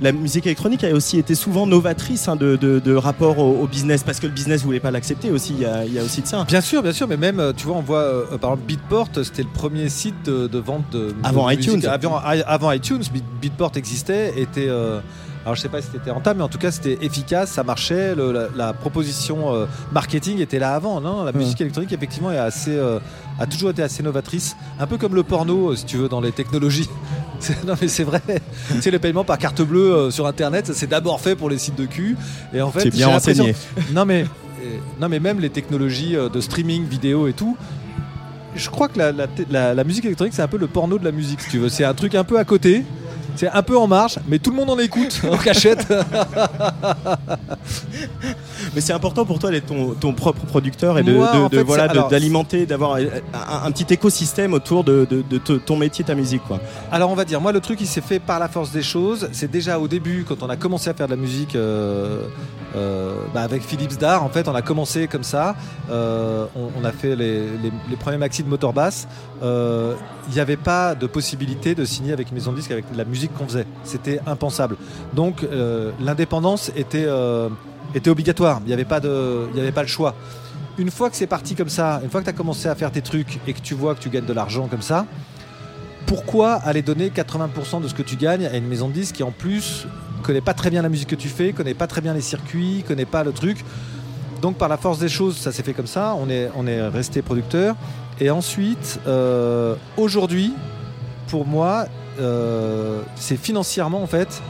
la musique électronique a aussi été souvent novatrice hein, de, de- de rapport au, au business, parce que le business voulait pas l'accepter aussi. Il y, a, il y a aussi de ça. Bien sûr, bien sûr, mais même, tu vois, on voit, par exemple, Beatport, c'était le premier site de, de vente de Avant de musique. iTunes. Avant, avant iTunes, Beat- Beatport existait, était. euh, alors je sais pas si c'était rentable, mais en tout cas c'était efficace, ça marchait. le- la, la proposition euh, marketing était là avant. Non, la musique électronique effectivement est assez, euh, a toujours été assez novatrice, un peu comme le porno, euh, si tu veux, dans les technologies. *laughs* C'est- non mais c'est vrai. sais, le paiement par carte bleue euh, sur Internet, ça, c'est d'abord fait pour les sites de cul. Et en fait, C'est bien renseigné. *laughs* Non mais, non mais même les technologies de streaming vidéo et tout. Je crois que la, musique électronique, c'est un peu le porno de la musique, si tu veux. C'est un truc un peu à côté. C'est un peu en marche, mais tout le monde en écoute en cachette. *laughs* Mais c'est important pour toi d'être ton, ton propre producteur et de, Moi, de- en de- fait, voilà de- alors- d'alimenter, d'avoir un, un petit écosystème autour de, de- de ton métier, ta musique, quoi. Alors on va dire, moi le truc il s'est fait par la force des choses. C'est déjà au début quand on a commencé à faire de la musique euh, euh, bah, avec Philips Dar, en fait on a commencé comme ça. Euh, on, on a fait les, les- les premiers maxi de motor basse. Il n'y avait pas de possibilité de signer avec une maison de disque avec la musique qu'on faisait. C'était impensable. Donc euh, l'indépendance était, euh, était obligatoire. Il n'y avait, pas de- il avait pas le choix. Une fois que c'est parti comme ça, une fois que tu as commencé à faire tes trucs et que tu vois que tu gagnes de l'argent comme ça, pourquoi aller donner 80% de ce que tu gagnes à une maison de disques qui en plus connaît pas très bien la musique que tu fais, connaît pas très bien les circuits, connaît pas le truc? Donc par la force des choses, ça s'est fait comme ça. On est, on est resté producteur. Et ensuite, euh, aujourd'hui, pour moi, c'est financièrement en fait.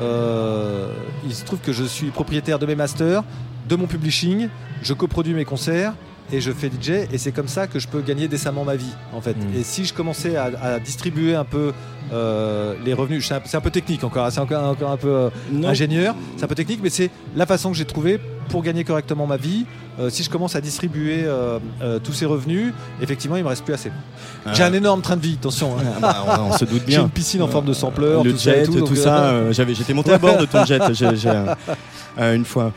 euh, il se trouve que je suis propriétaire de mes masters, de mon publishing, je coproduis mes concerts et je fais DJ et c'est comme ça que je peux gagner décemment ma vie en fait. Et si je commençais à, à distribuer un peu euh, les revenus, c'est un, peu technique encore, hein, c'est encore, encore un peu euh, ingénieur, c'est un peu technique, mais c'est la façon que j'ai trouvé pour gagner correctement ma vie. Euh, si je commence à distribuer tous ces revenus, effectivement, il me reste plus assez. J'ai un énorme train de vie, attention. hein. *laughs* Ah bah, on, on se doute *laughs* bien. J'ai une piscine en forme de sampleur, le tout jet, et tout, tout, ça. j'étais monté à bord de ton jet. *laughs* une fois.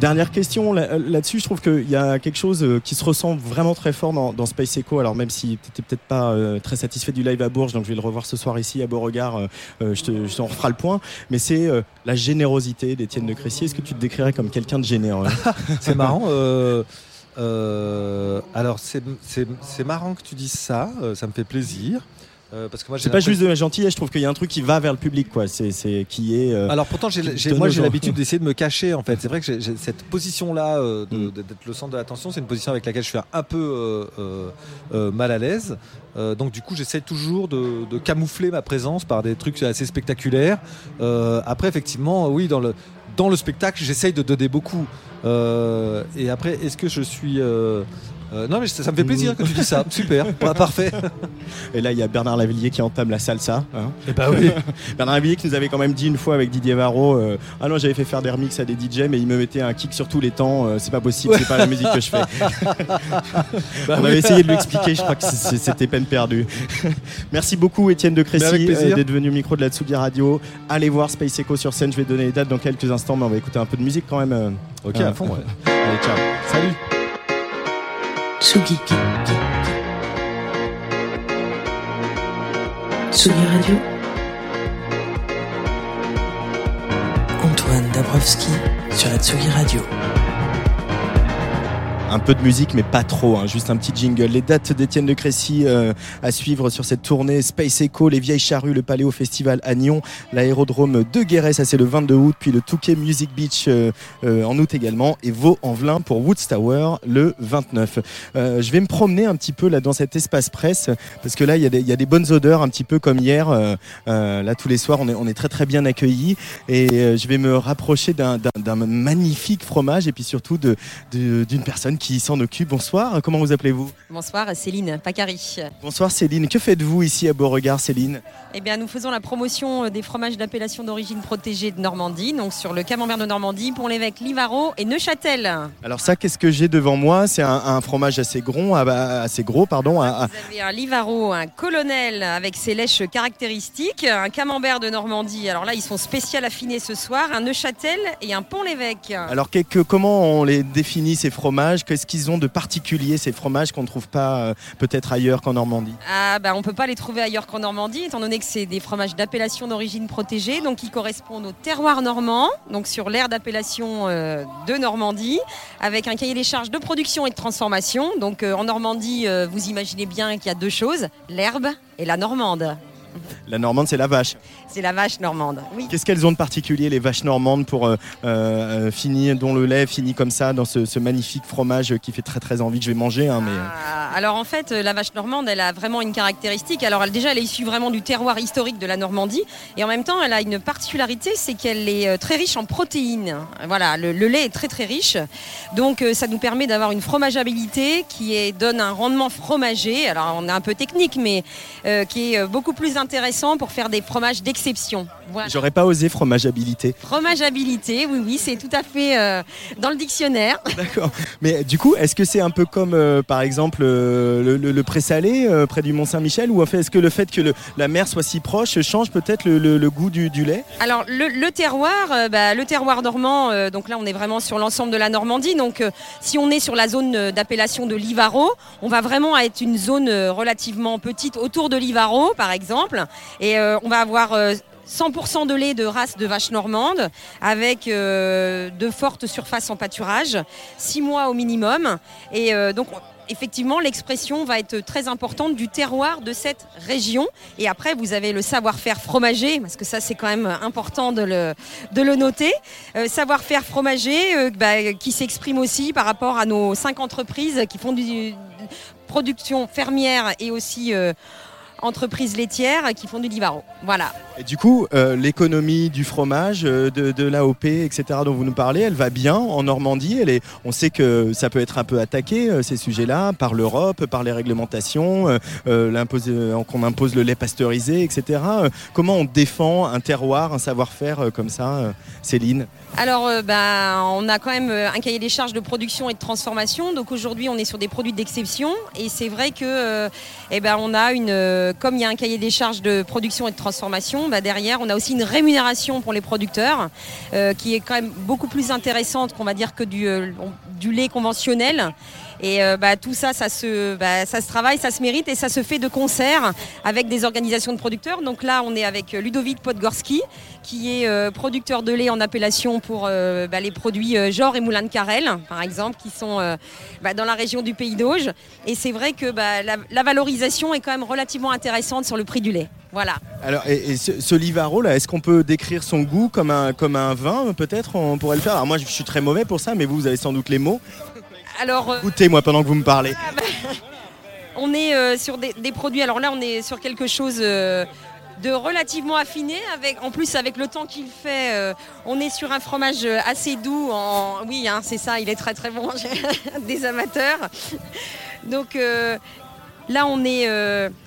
Dernière question là- là-dessus, je trouve qu'il y a quelque chose euh, qui se ressent vraiment très fort dans, Space Echo. Alors même si tu n'étais peut-être pas euh, très satisfait du live à Bourges, donc je vais le revoir ce soir ici à Beauregard, euh, je, te, je t'en referai le point. Mais c'est la générosité d'Étienne de Crécy. Est-ce que tu te décrirais comme quelqu'un de généreux? *laughs* C'est marrant. alors, c'est, marrant que tu dises ça. ça me fait plaisir. Euh, parce que moi, j'ai C'est pas juste de la gentillesse, je trouve qu'il y a un truc qui va vers le public, quoi. C'est, qui est. euh, Alors pourtant, j'ai, moi j'ai l'habitude *laughs* d'essayer de me cacher en fait. C'est vrai que cette position-là euh, Mm. d'être le centre de l'attention, c'est une position avec laquelle je suis un peu mal à l'aise. Donc du coup, j'essaie toujours de, de camoufler ma présence par des trucs assez spectaculaires. Après, effectivement, oui, dans le dans le spectacle, j'essaye de donner beaucoup. Et après, est-ce que je suis. Euh, non, mais ça, ça me fait plaisir que tu dis ça. *laughs* Super, Bah, parfait. *laughs* Et là, il y a Bernard Lavillier qui entame la salsa. hein. Eh ben oui. *laughs* Bernard Lavillier qui nous avait quand même dit une fois avec Didier Varro euh, Ah non, j'avais fait faire des remixes à des DJ, mais il me mettait un kick sur tous les temps. euh, c'est pas possible, c'est pas la musique que je fais. Bah On oui. avait essayé de lui expliquer, je crois que c'était peine perdue. Merci beaucoup, Étienne de Crécy, d'être venu au micro de la Tsugi Radio. Allez voir Space Echo sur scène. Je vais donner les dates dans quelques instants, mais on va écouter un peu de musique quand même. Ok, Euh, à fond, ouais. Allez, ciao. Salut. Tsugi. Tsugi Radio. Antoine Dabrowski sur la Tsugi Radio. Un peu de musique, mais pas trop, hein, juste un petit jingle. Les dates d'Étienne de Crécy euh, à suivre sur cette tournée Space Echo, les Vieilles Charrues, le Paléo Festival à Nyon, l'aérodrome de Guéret, ça c'est le 22 août, puis le Touquet Music Beach euh, euh, en août également, et Vaux-en-Velin pour Woods Tower le 29. Euh, je vais me promener un petit peu là dans cet espace presse, parce que là il y, a des- bonnes odeurs, un petit peu comme hier. là tous les soirs on est, très très bien accueillis, et je vais me rapprocher d'un- magnifique fromage, et puis surtout de- de- d'une personne qui s'en occupe. Bonsoir, comment vous appelez-vous Bonsoir, Céline Pacari. Bonsoir Céline, que faites-vous ici à Beauregard Céline Eh bien, nous faisons la promotion euh, des fromages d'appellation d'origine protégée de Normandie, donc sur le camembert de Normandie, Pont-l'Évêque, Livaro et Neuchâtel. Alors ça, qu'est-ce que j'ai devant moi C'est un, un fromage assez gros, assez gros, pardon. à- à- Vous avez un Livaro, un colonel avec ses lèches caractéristiques, un camembert de Normandie. Alors là, ils sont spécial affinés ce soir, un Neuchâtel et un Pont-l'Évêque. Alors que- que- comment on les définit ces fromages Qu'est-ce qu'ils ont de particulier ces fromages qu'on ne trouve pas euh, peut-être ailleurs qu'en Normandie? Ah bah on peut pas les trouver ailleurs qu'en Normandie, étant donné que c'est des fromages d'appellation d'origine protégée, donc qui correspondent au terroir normand, donc sur l'aire d'appellation euh, de Normandie, avec un cahier des charges de production et de transformation. Donc euh, en Normandie, vous imaginez bien qu'il y a deux choses, l'herbe et la normande. La normande, c'est la vache. C'est la vache normande. Oui. Qu'est-ce qu'elles ont de particulier les vaches normandes pour euh, euh, finir, dont le lait finit comme ça dans ce, ce magnifique fromage qui fait très très envie? Que je vais manger hein, mais, euh, Ah, Alors en fait, euh, la vache normande, elle a vraiment une caractéristique. Alors elle, déjà, elle est issue vraiment du terroir historique de la Normandie, et en même temps, elle a une particularité, c'est qu'elle est euh, très riche en protéines. Voilà, le, le lait est très très riche, donc euh, ça nous permet d'avoir une fromageabilité qui est, donne un rendement fromager. Alors on est un peu technique, mais euh, qui est euh, beaucoup plus intéressant pour faire des fromages d'exception. Voilà. j'aurais pas osé fromageabilité. Fromageabilité, oui, oui, c'est tout à fait euh, dans le dictionnaire. *laughs* D'accord. Mais du coup, est-ce que c'est un peu comme, euh, par exemple, euh, le, le- le pré-salé près du Mont-Saint-Michel Ou en fait, est-ce que le fait que le- la mer soit si proche change peut-être le, goût du, du lait? Alors le, terroir, bah, le terroir normand, donc là on est vraiment sur l'ensemble de la Normandie. Donc si on est sur la zone d'appellation de Livaro, on va vraiment être une zone relativement petite autour de Livaro par exemple, et euh, on va avoir euh, 100% de lait de race de vache normande avec euh, de fortes surfaces en pâturage, 6 mois au minimum. Et euh, donc effectivement l'expression va être très importante du terroir de cette région. Et après vous avez le savoir-faire fromager, parce que ça c'est quand même important de le, de le noter. Euh, savoir-faire fromager euh, bah, qui s'exprime aussi par rapport à nos cinq entreprises qui font du production fermière et aussi euh, entreprises laitières qui font du Livaro. Voilà. Du coup, euh, l'économie du fromage, euh, de, de l'AOP, etc., dont vous nous parlez, elle va bien en Normandie? On sait que ça peut être un peu attaqué, euh, ces sujets-là, par l'Europe, par les réglementations, qu'on impose le lait pasteurisé, etc. Comment on défend un terroir, un savoir-faire comme ça, Céline? Alors, euh, ben, on a quand même euh, un cahier des charges de production et de transformation. Donc aujourd'hui, on est sur des produits d'exception. Et c'est vrai que, euh, eh ben, on a une, comme il y a un cahier des charges de production et de transformation, bah, derrière, on a aussi une rémunération pour les producteurs qui est quand même beaucoup plus intéressante qu'on va dire que du lait conventionnel. Et euh, bah, tout ça, ça se, bah, ça se travaille, ça se mérite et ça se fait de concert avec des organisations de producteurs. Donc là, on est avec Ludovic Podgorski, qui est euh, producteur de lait en appellation pour euh, bah, les produits Genre et Moulin de Carrel, par exemple, qui sont dans la région du Pays d'Auge. Et c'est vrai que la, valorisation est quand même relativement intéressante sur le prix du lait. Voilà. Alors, et, ce, Livaro, est-ce qu'on peut décrire son goût comme un, comme un vin, peut-être? On pourrait le faire. Alors moi, je suis très mauvais pour ça, mais vous, vous avez sans doute les mots. Alors, euh, Goûtez, moi, pendant que vous me parlez. *laughs* on est euh, sur des, des produits. Alors là, on est sur quelque chose euh, de relativement affiné. Avec, en plus, avec le temps qu'il fait, euh, on est sur un fromage assez doux. En, oui, hein, c'est ça, il est très très bon. *laughs* Des amateurs. Donc là, on est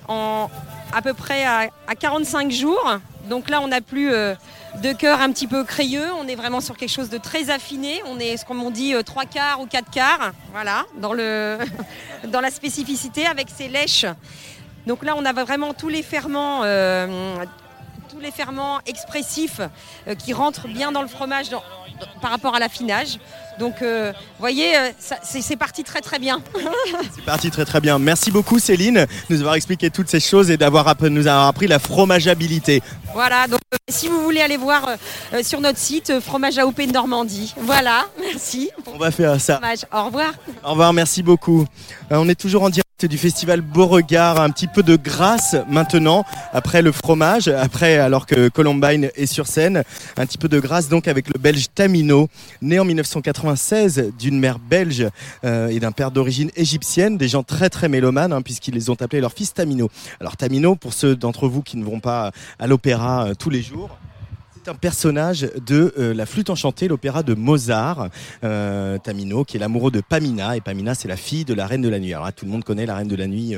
en, à peu près à, à 45 jours. Donc là, on n'a plus euh, de cœur un petit peu crayeux. On est vraiment sur quelque chose de très affiné. On est, ce qu'on dit, euh, trois quarts ou quatre quarts. Voilà, dans, *laughs* la spécificité avec ces lèches. Donc là, on a vraiment tous les ferments. euh, tous les ferments expressifs qui rentrent bien dans le fromage par rapport à l'affinage. Donc, euh, vous voyez, euh, c'est parti très très bien. *laughs* C'est parti très très bien. Merci beaucoup Céline de nous avoir expliqué toutes ces choses et d'avoir nous avoir appris la fromageabilité. voilà, donc euh, si vous voulez aller voir euh, sur notre site Fromage AOP de Normandie. Voilà, *laughs* merci. On va faire ça. Fromage. Au revoir. Au revoir, merci beaucoup. On est toujours en direct du festival Beauregard, un petit peu de grâce maintenant, après le fromage, après alors que Columbine est sur scène, un petit peu de grâce donc avec le belge Tamino, né en 1996 d'une mère belge euh, et d'un père d'origine égyptienne, des gens très très mélomanes hein, puisqu'ils les ont appelés leur fils Tamino. Alors Tamino, pour ceux d'entre vous qui ne vont pas à l'opéra euh, tous les jours, c'est un personnage de euh, La Flûte Enchantée, l'opéra de Mozart. Tamino, qui est l'amoureux de Pamina. Et Pamina, c'est la fille de la Reine de la Nuit. Alors tout le monde connaît la Reine de la Nuit.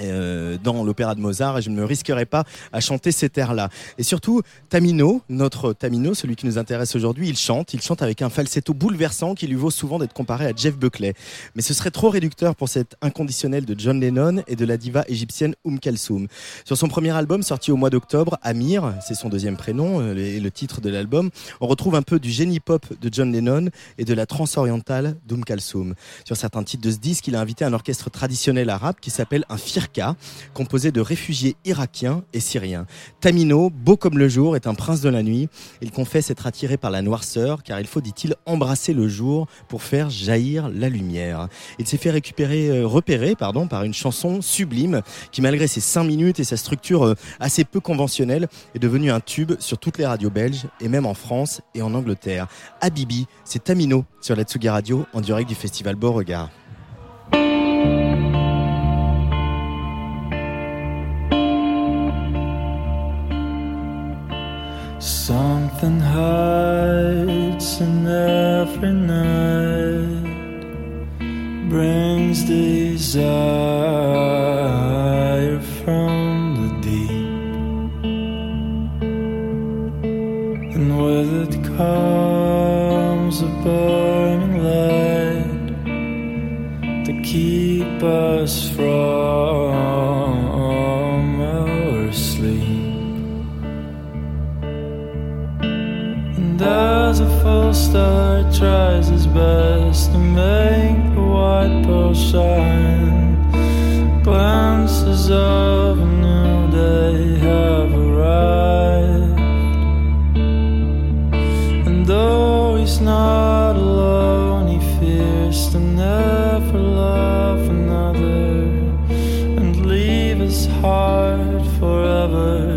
Euh, dans l'opéra de Mozart et je ne me risquerai pas à chanter cet air-là. Et surtout, Tamino, notre Tamino, celui qui nous intéresse aujourd'hui, il chante, il chante avec un falsetto bouleversant qui lui vaut souvent d'être comparé à Jeff Buckley. Mais ce serait trop réducteur pour cet inconditionnel de John Lennon et de la diva égyptienne Oum Kalsoum. Sur son premier album sorti au mois d'octobre, Amir, c'est son deuxième prénom euh, et le titre de l'album, on retrouve un peu du génie pop de John Lennon et de la trance orientale d'Oum Kalsoum. Sur certains titres de ce disque, il a invité un orchestre traditionnel arabe qui s'appelle un composé de réfugiés irakiens et syriens. Tamino, beau comme le jour, est un prince de la nuit. Il confesse être attiré par la noirceur, car il faut, dit-il, embrasser le jour pour faire jaillir la lumière. Il s'est fait récupérer, euh, repérer pardon, par une chanson sublime qui, malgré ses 5 minutes et sa structure euh, assez peu conventionnelle, est devenue un tube sur toutes les radios belges et même en France et en Angleterre. Habibi, c'est Tamino sur la Tsugi Radio en direct du festival Beauregard. Something hides in every night, brings desire from the deep, and with it comes a burning light to keep us from As a full star tries his best to make the white pearl shine, Glances of a new day have arrived. And though he's not alone, he fears to never love another and leave his heart forever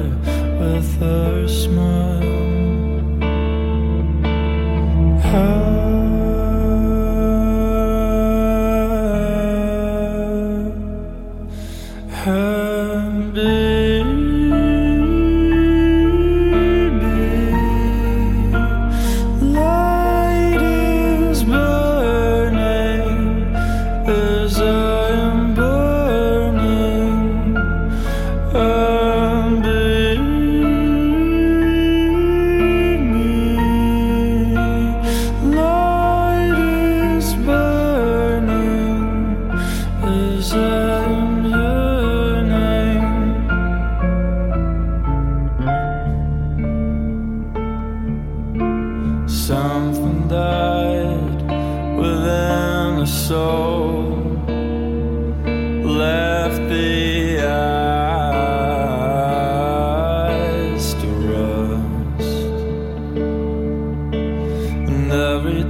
And every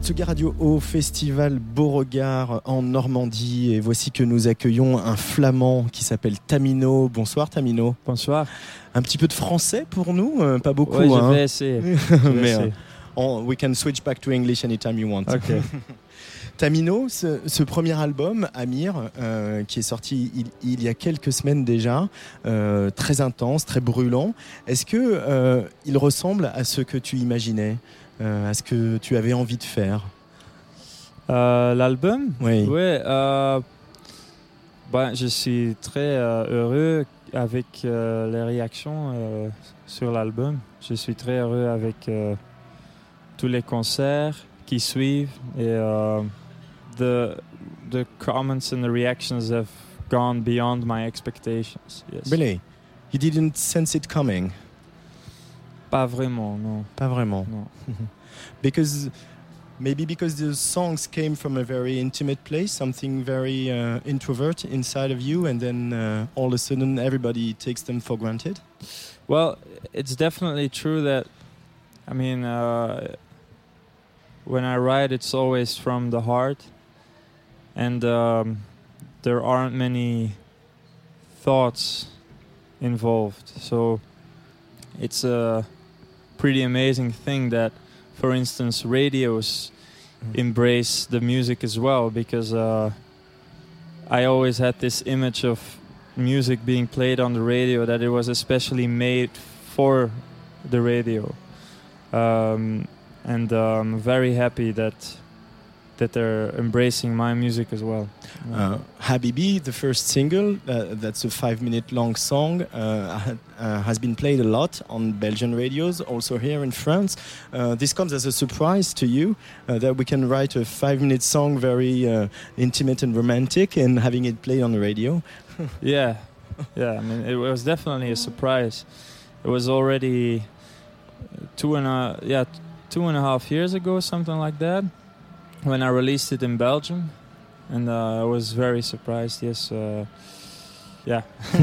Tsugi Radio au Festival Beauregard en Normandie. Et voici que nous accueillons un flamand qui s'appelle Tamino. Bonsoir Tamino. Bonsoir. Un petit peu de français pour nous Euh, Pas beaucoup. Ouais, je hein. vais essayer. *laughs* Je vais Mais essayer. euh, on- we can switch back to English anytime you want. *laughs* Tamino, ce, ce premier album, Amir, euh, qui est sorti il, il y a quelques semaines déjà, euh, très intense, très brûlant. Est-ce que euh, il ressemble à ce que tu imaginais, à ce que tu avais envie de faire Euh, L'album Oui. Ouais, euh, ben, je suis très euh, heureux avec euh, les réactions euh, sur l'album. Je suis très heureux avec euh, tous les concerts qui suivent et euh, the, the comments and the reactions have gone beyond my expectations. Yes. Really? You didn't sense it coming? Pas vraiment, non. Pas vraiment. Non. *laughs* because maybe because the songs came from a very intimate place, something very uh, introvert inside of you, and then uh, all of a sudden everybody takes them for granted. Well, it's definitely true that, I mean, uh, when I write, it's always from the heart, and um, there aren't many thoughts involved. So it's a pretty amazing thing that, for instance, radios embrace the music as well, because uh, I always had this image of music being played on the radio that it was especially made for the radio. Um, and uh, I'm very happy that that they're embracing my music as well Uh, Habibi, the first single, uh, that's a five minute long song, uh, uh, has been played a lot on Belgian radios, also here in France. Uh, this comes as a surprise to you uh, that we can write a five minute song, very uh, intimate and romantic, and having it played on the radio. *laughs* yeah yeah I mean it was definitely a surprise it was already two and a yeah two and a half years ago something like that when I released it in Belgium and uh, I was very surprised yes uh, yeah *laughs*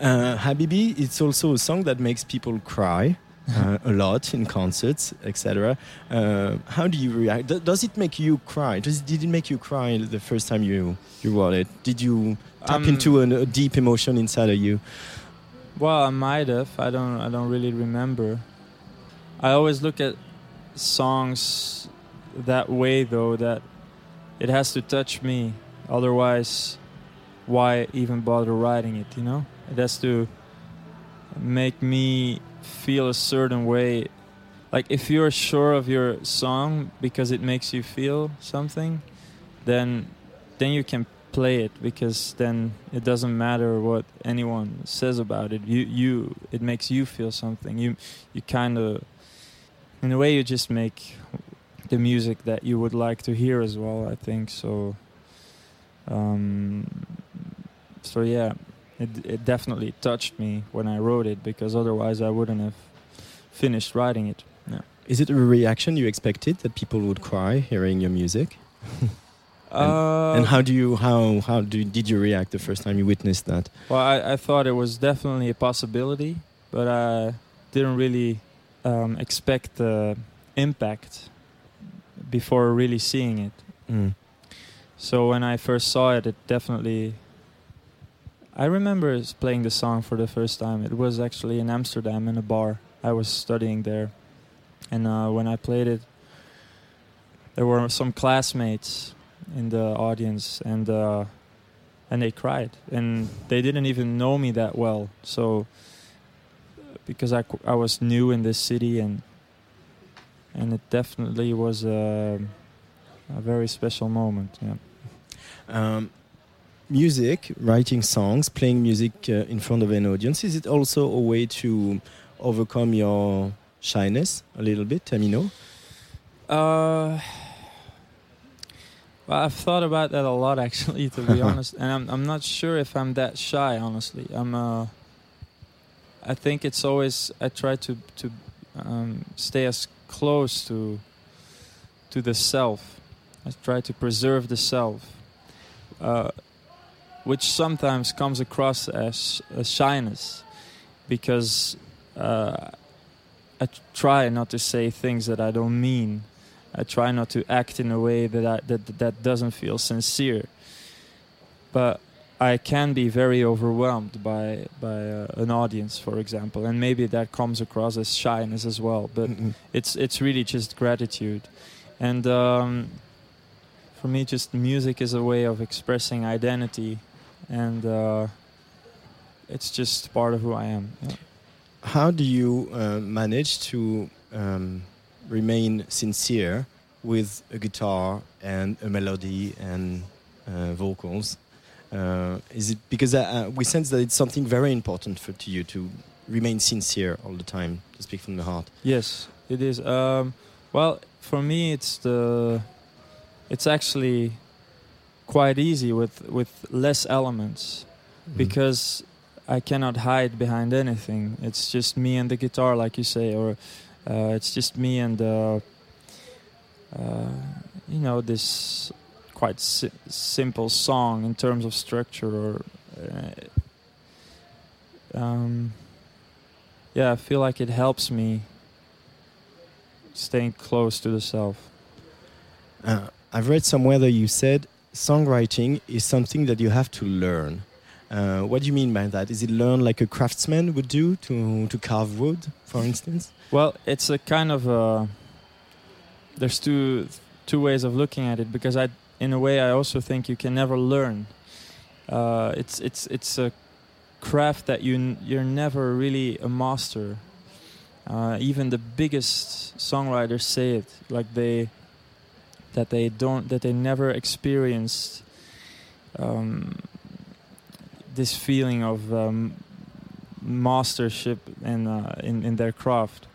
uh, Habibi, it's also a song that makes people cry. Uh, a lot in concerts, etc. Uh, how do you react? Does it make you cry? Does did it make you cry the first time you you wrote it? Did you tap Um, into a deep emotion inside of you? Well, I might have. I don't. I don't really remember. I always look at songs that way, though. That it has to touch me. Otherwise, why even bother writing it? You know, it has to make me feel a certain way. Like if you're sure of your song because it makes you feel something, then then you can play it because then it doesn't matter what anyone says about it. You you it makes you feel something. You you kind of in a way you just make the music that you would like to hear as well. I think so. Um, so yeah, it it definitely touched me when I wrote it because otherwise I wouldn't have finished writing it. Yeah. Is it a reaction you expected that people would cry hearing your music? *laughs* and, Uh, and how do you how how do, did you react the first time you witnessed that? Well, I, I thought it was definitely a possibility, but I didn't really um, expect the impact before really seeing it. Mm. So when I first saw it, it definitely. I remember playing the song for the first time. It was actually in Amsterdam in a bar. I was studying there, and uh, when I played it, there were some classmates in the audience, and uh, and they cried, and they didn't even know me that well. So because I, I was new in this city, and and it definitely was a, a very special moment. Yeah. Um, music, writing songs, playing music uh, in front of an audience, is it also a way to overcome your shyness a little bit, Tamino? Uh, well, I've thought about that a lot actually, to be *laughs* honest, and I'm I'm not sure if I'm that shy. Honestly, I'm. Uh, I think it's always I try to to um, stay as close to to the self. I try to preserve the self, uh, which sometimes comes across as a shyness, because uh, I try not to say things that I don't mean I try not to act in a way that I, that that doesn't feel sincere. But I can be very overwhelmed by by uh, an audience, for example, and maybe that comes across as shyness as well. But it's it's really just gratitude, and um, for me, just music is a way of expressing identity, and uh, it's just part of who I am. Yeah. How do you uh, manage to um, remain sincere with a guitar and a melody and uh, vocals? Uh, is it because uh, uh, we sense that it's something very important for to you to remain sincere all the time, to speak from the heart? Yes, it is. Um, well, for me, it's the it's actually quite easy with with less elements because I cannot hide behind anything. It's just me and the guitar, like you say, or uh, it's just me and uh, uh, you know this quite si- simple song in terms of structure or. Uh, um, yeah, I feel like it helps me staying close to the self. Uh, I've read somewhere that you said songwriting is something that you have to learn. Uh, what do you mean by that? Is it learn like a craftsman would do to to carve wood, for instance? Well, it's a kind of a. There's two two ways of looking at it because I, in a way, I also think you can never learn. Uh, it's it's it's a craft that you you're never really a master. Uh, even the biggest songwriters say it, like they that they don't that they never experienced um, this feeling of um, mastership in, uh, in in their craft.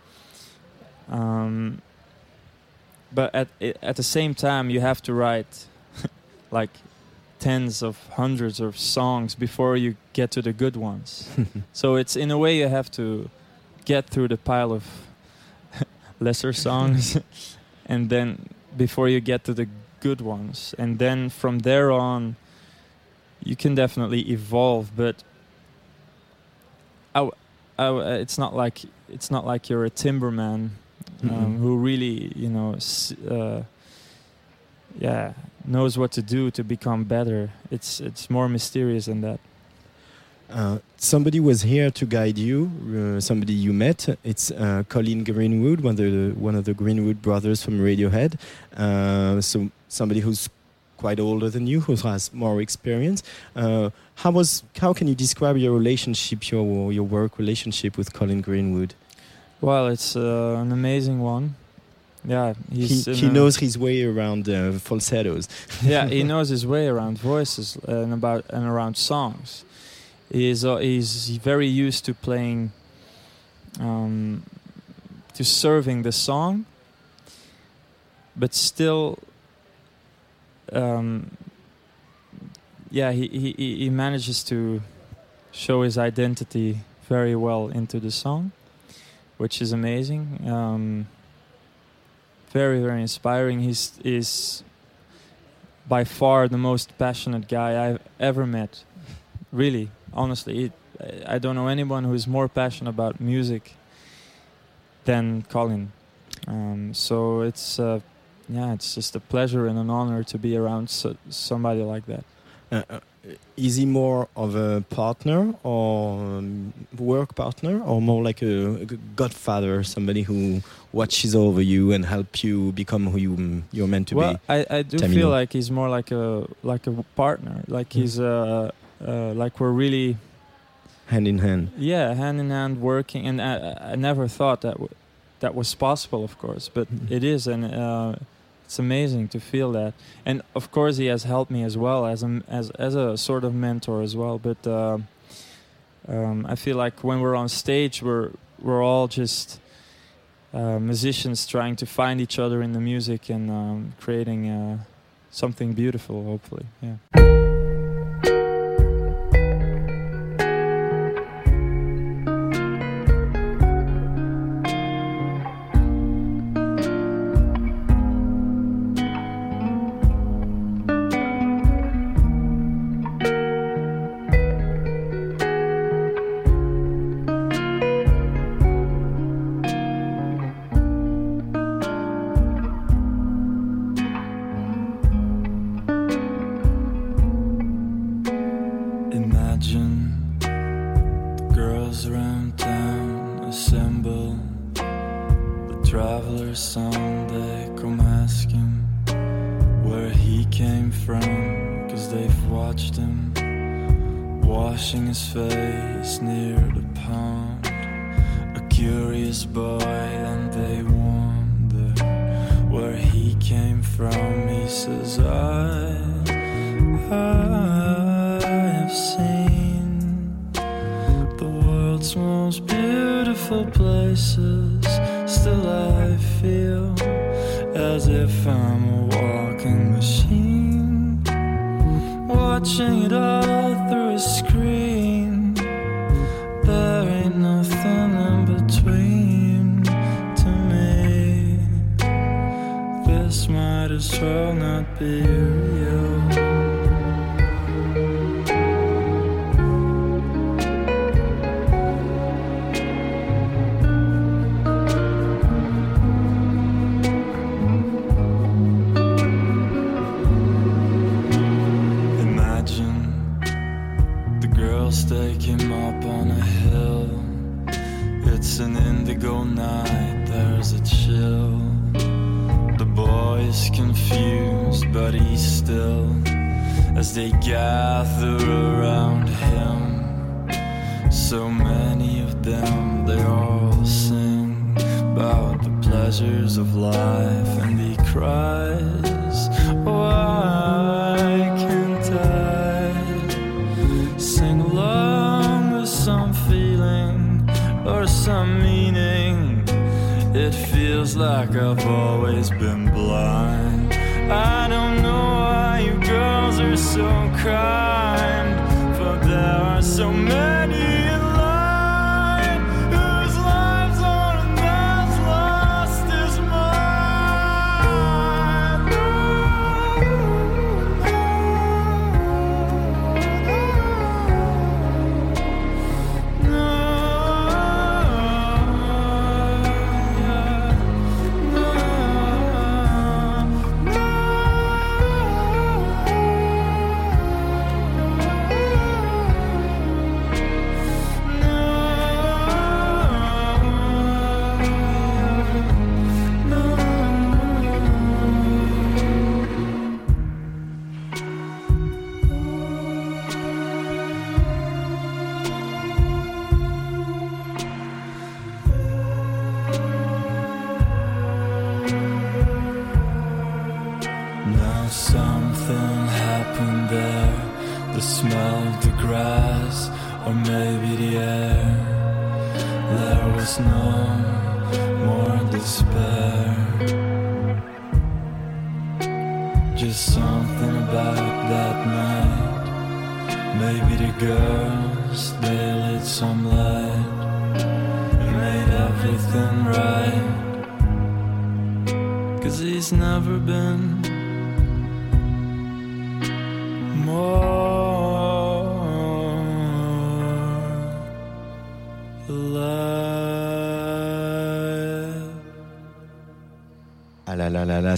Um, but at at the same time, you have to write like tens of hundreds of songs before you get to the good ones. *laughs* so it's in a way you have to get through the pile of *laughs* lesser songs, *laughs* and then before you get to the good ones, and then from there on, you can definitely evolve. But I w- I w- it's not like it's not like you're a timberman um, Mhm. who really you know s- uh, yeah knows what to do to become better. It's it's more mysterious than that. Uh, somebody was here to guide you. Uh, somebody you met. It's uh, Colin Greenwood, one of the one of the Greenwood brothers from Radiohead. Uh, so somebody who's quite older than you, who has more experience. Uh, how was? How can you describe your relationship, your your work relationship with Colin Greenwood? Well, it's uh, an amazing one. Yeah, he's he he a- knows his way around uh, falsettos. *laughs* yeah, he knows his way around voices and about and around songs. He's uh, he's very used to playing, um, to serving the song, but still, um, yeah, he, he he- he manages to show his identity very well into the song, which is amazing. Um, very very inspiring. He's is by far the most passionate guy I've ever met. Really, honestly, it, I don't know anyone who is more passionate about music than Colin. Um, so it's uh, yeah, it's just a pleasure and an honor to be around so, somebody like that. Uh, uh, is he more of a partner or um, work partner, or more like a godfather, somebody who watches over you and help you become who you you're meant to well, be? I, I do Tamino. feel like he's more like a like a partner. Like Mm. he's uh, uh, like we're really hand in hand. Yeah, hand in hand working, and I, I never thought that w- that was possible, of course, but it is, and uh, it's amazing to feel that. And of course, he has helped me as well as a as as a sort of mentor as well. But uh, um, I feel like when we're on stage, we're we're all just uh, musicians trying to find each other in the music and um, creating uh, something beautiful. Hopefully, yeah.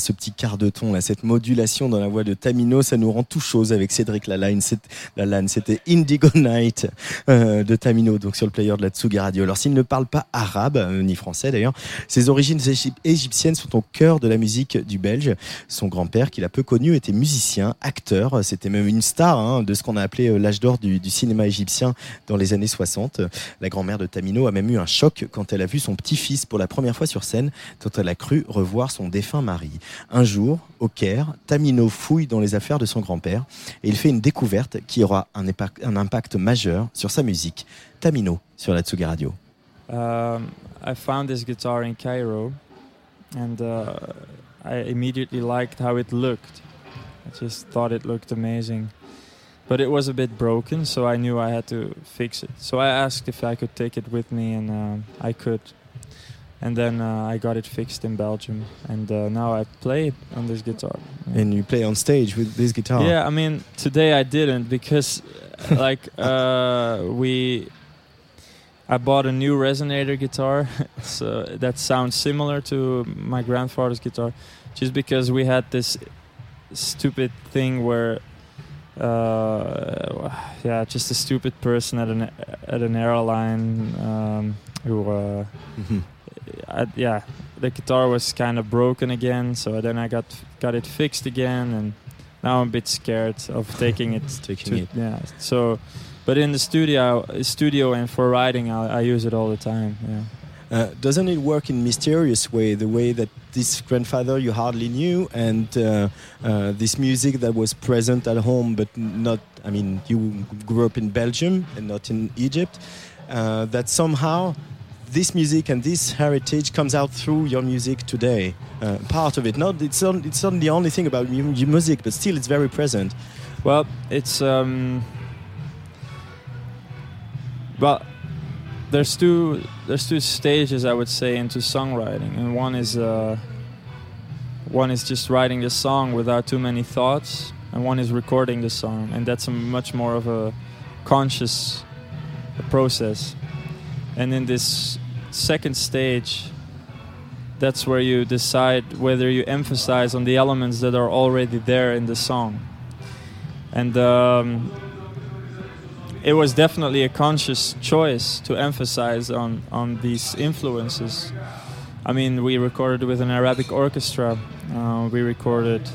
Ce petit quart de ton, là, cette modulation dans la voix de Tamino, ça nous rend tout chose avec Cédric Lalanne. C'était Indigo *laughs* Night euh, de Tamino, donc sur le player de la Tsugi Radio. Alors s'il ne parle pas arabe, euh, ni français d'ailleurs, ses origines égyp- égyptiennes sont au cœur de la musique du Belge. Son grand-père, qu'il a peu connu, était musicien, acteur. C'était même une star hein, de ce qu'on a appelé euh, l'âge d'or du, du cinéma égyptien dans les années 60. La grand-mère de Tamino a même eu un choc quand elle a vu son petit-fils pour la première fois sur scène, dont elle a cru revoir son défunt mari. Un jour, au Caire, Tamino fouille dans les affaires de son grand-père et il fait une découverte qui aura un, un impact majeur sur sa musique. Tamino sur la Tsugi Radio. Um, I found this guitar in Cairo, and uh, I immediately liked how it looked. I just thought it looked amazing. But it was a bit broken, so I knew I had to fix it. So I asked if I could take it with me, and um, I could. And then uh, I got it fixed in Belgium, and uh, now I play it on this guitar. And you play on stage with this guitar. Yeah, I mean today I didn't because *laughs* like uh, we I bought a new resonator guitar *laughs* so that sounds similar to my grandfather's guitar just because we had this stupid thing where uh, yeah just a stupid person at an at an airline um, who uh, Mhm. I, yeah, the guitar was kind of broken again. So then I got got it fixed again, and now I'm a bit scared of taking it. *laughs* Taking to- it. Yeah. So, but in the studio, studio and for writing, I, I use it all the time. Yeah. Uh, doesn't it work in mysterious way? The way that this grandfather you hardly knew, and uh, uh, this music that was present at home, but not. I mean, you grew up in Belgium and not in Egypt. Uh, that somehow this music and this heritage comes out through your music today. Uh, part of it. Not. It's not. It's not the only thing about your music, but still, it's very present. Well, it's um. Well, there's two there's two stages I would say into songwriting, and one is uh, one is just writing the song without too many thoughts, and one is recording the song, and that's a much more of a conscious process. And in this second stage, that's where you decide whether you emphasize on the elements that are already there in the song. And um, it was definitely a conscious choice to emphasize on, on these influences. I mean, we recorded with an Arabic orchestra, uh, we recorded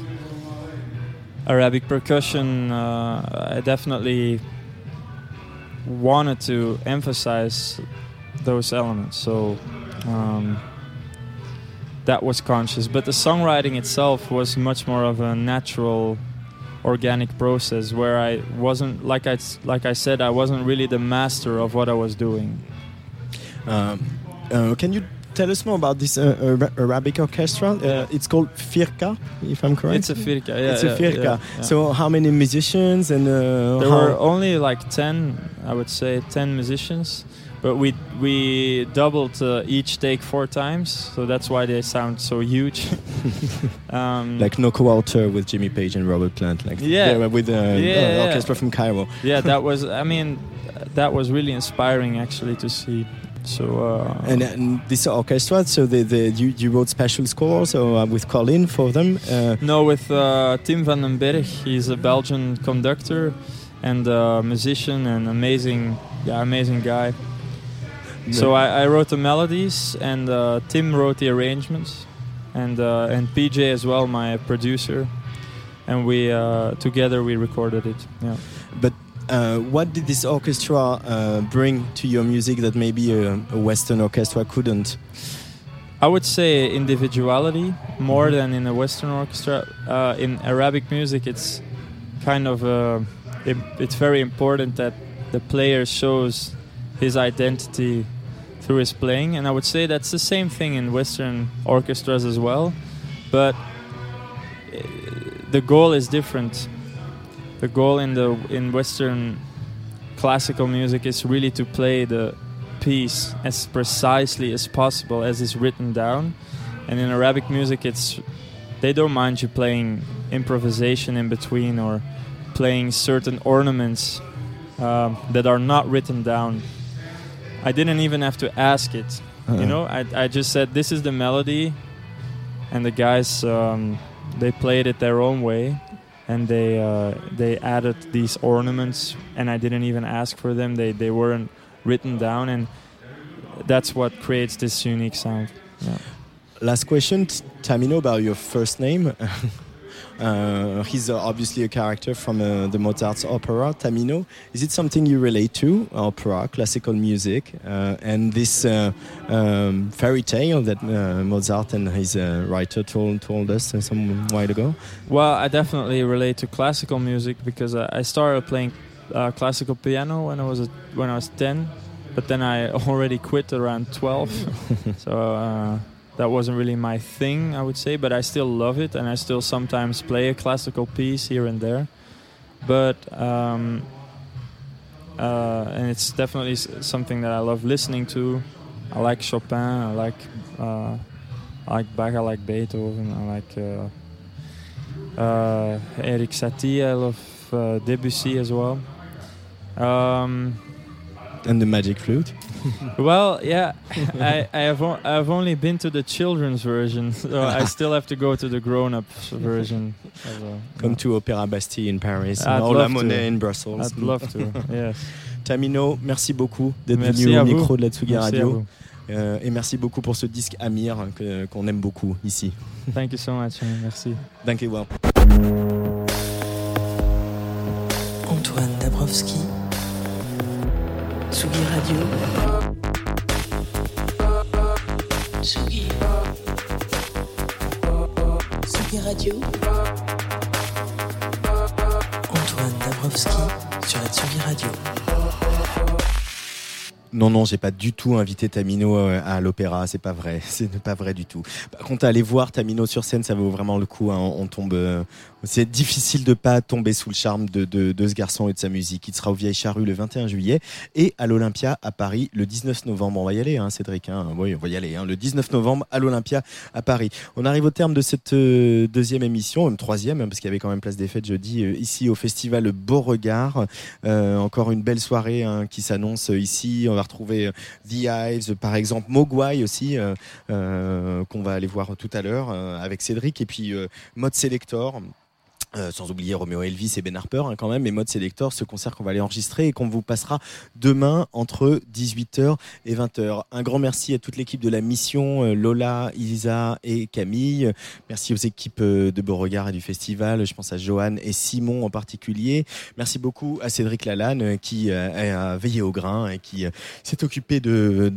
Arabic percussion. Uh, I definitely wanted to emphasize those elements. So um, that was conscious. But the songwriting itself was much more of a natural, organic process where I wasn't like I like I said I wasn't really the master of what I was doing. Um, uh, can you tell us more about this uh, Arabic orchestra? Uh, it's called Firka, if I'm correct. It's a firka, yeah, It's a Firka. yeah, yeah. So how many musicians and uh, There were only like ten, I would say, ten musicians, but we we doubled uh, each take four times, so that's why they sound so huge. *laughs* um, like No Co-Author with Jimmy Page and Robert Plant, like Yeah. with the uh, Yeah, yeah. orchestra from Cairo. yeah, that *laughs* was. I mean, that was really inspiring actually to see. So uh, And, and this orchestra, so they, they, you, you wrote special scores or, uh, with Colin for them. Uh, No, with uh, Tim van den Berg. He's a Belgian conductor and uh, musician and amazing, yeah, amazing guy. So I, I wrote the melodies and uh, Tim wrote the arrangements, and uh, and PJ as well, my producer, and we uh, together we recorded it. Yeah. But uh, what did this orchestra uh, bring to your music that maybe a, a Western orchestra couldn't? I would say individuality more than in a Western orchestra. Uh, in Arabic music, it's kind of uh, it, it's very important that the player shows his identity through his playing, and I would say that's the same thing in Western orchestras as well. But uh, the goal is different. The goal in the in Western classical music is really to play the piece as precisely as possible as is written down. And in Arabic music, it's they don't mind you playing improvisation in between or playing certain ornaments um, that are not written down. I didn't even have to ask it. Uh-uh. You know, I, I just said this is the melody, and the guys um, they played it their own way, and they uh, they added these ornaments, and I didn't even ask for them. They they weren't written down, and that's what creates this unique sound. Yeah. Last question, Tamino, about your first name. *laughs* uh, he's uh, obviously a character from uh, the Mozart's opera, Tamino. Is it something you relate to, opera, classical music, uh, and this uh, um, fairy tale that uh, Mozart and his uh, writer told, told us some while ago? Well, I definitely relate to classical music because I started playing uh, classical piano when I was a, when I was ten, but then I *laughs* already quit around twelve. *laughs* so uh, that wasn't really my thing, I would say. But I still love it, and I still sometimes play a classical piece here and there. But um, uh, and it's definitely something that I love listening to. I like Chopin. I like uh, I like Bach. I like Beethoven. I like. Uh, uh, Eric Satie. I love uh, Debussy as well. Um, And the magic flute? *laughs* well, yeah, I, I have I've only been to the children's version, so I still have to go to the grown-up version. Come to Opéra Bastille in Paris, I'd or La love to. Monnaie in Brussels. I'd love to, yes. *laughs* Tamino, merci beaucoup d'être venu au vous. micro de la Tsugi Radio. Euh, et merci beaucoup pour ce disque Amir qu'on aime beaucoup ici. Thank you so much. Merci. Thank you. well. Tsugi. Radio. Antoine Dabrowski sur la Tsugi Radio. Non, non, j'ai pas du tout invité Tamino euh, à l'opéra, c'est pas vrai, *laughs* c'est pas vrai du tout. Par contre, aller voir Tamino sur scène, ça vaut vraiment le coup. hein. On tombe, euh, c'est difficile de pas tomber sous le charme de, ce garçon et de sa musique. Il sera au Vieille Charrue le 21 juillet et à l'Olympia à Paris le 19 novembre. On va y aller, hein, Cédric. Hein. Oui, on va y aller. Le 19 novembre à l'Olympia à Paris. On arrive au terme de cette euh, deuxième émission, même troisième, parce qu'il y avait quand même place des fêtes jeudi ici au festival Beauregard. Encore une belle soirée qui s'annonce ici. On va retrouver euh, The Hives, par exemple, Mogwai aussi, euh, euh, qu'on va aller voir tout à l'heure avec Cédric, et puis Mode Selector. Euh, sans oublier Romeo Elvis et Ben Harper hein, quand même, et Mode Selector, ce concert qu'on va aller enregistrer et qu'on vous passera demain entre 18h et 20h. Un grand merci à toute l'équipe de la mission, euh, Lola, Isa et Camille. Merci aux équipes euh, de Beauregard et du festival, je pense à Johan et Simon en particulier. Merci beaucoup à Cédric Lalanne qui a veillé au grain et qui s'est occupé de,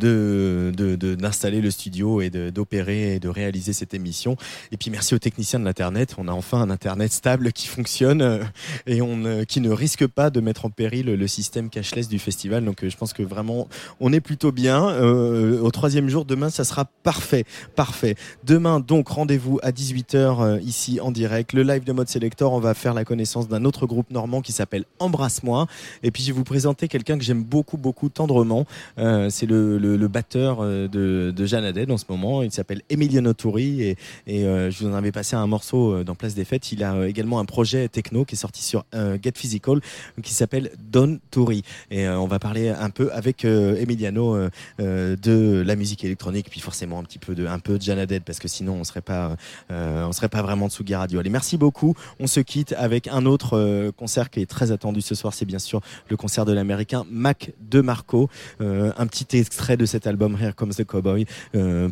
d'installer le studio et d'opérer et de réaliser cette émission. Et puis merci aux techniciens de l'Internet. On a enfin un Internet stable qui fonctionne euh, et on, qui ne risque pas de mettre en péril le système cashless du festival. Donc euh, je pense que vraiment on est plutôt bien. Euh, au troisième jour, demain, ça sera parfait. Parfait. Demain, donc, rendez-vous à 18h ici en direct. Le live de Mode Selector, on va faire la connaissance d'un autre groupe normand qui s'appelle Embrasse-moi. Et puis je vais vous présenter quelqu'un que j'aime beaucoup, beaucoup tendrement. C'est le, le- batteur de, de Jeanne Haddad en ce moment. Il s'appelle Emiliano Turi et, et je vous en avais passé un morceau dans Place des Fêtes. Il a également un projet techno qui est sorti sur euh, Get Physical qui s'appelle Don Turi. Et euh, on va parler un peu avec euh, Emiliano de la musique électronique, puis forcément un petit peu de un peu de Haddad parce que sinon on serait pas on serait pas vraiment de Tsugi Radio. Allez, merci beaucoup. On se quitte avec un autre concert qui est très attendu ce soir. C'est bien sûr le concert de l'américain Mac de Marco. Euh, un petit extrait de cet album Here Comes the Cowboy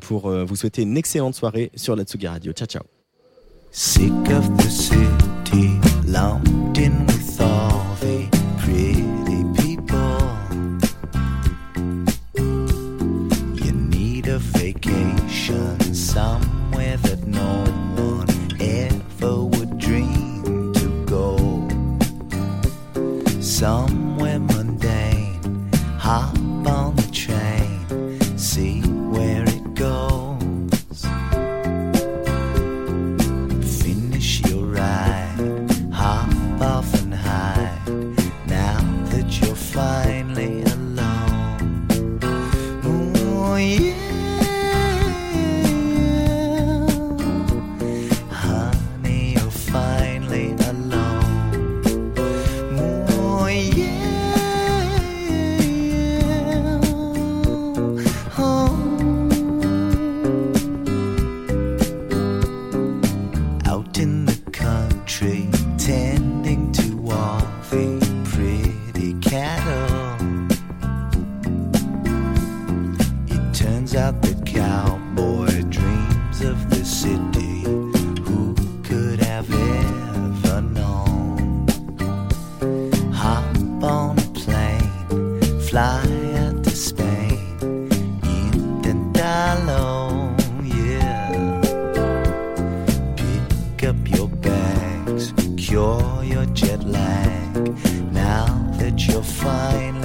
pour vous souhaiter une excellente soirée sur la Tsugi Radio. Ciao ciao. City, lumped in with all the pretty people. You need a vacation somewhere that no one ever would dream to go. Somewhere oh yeah, Fine.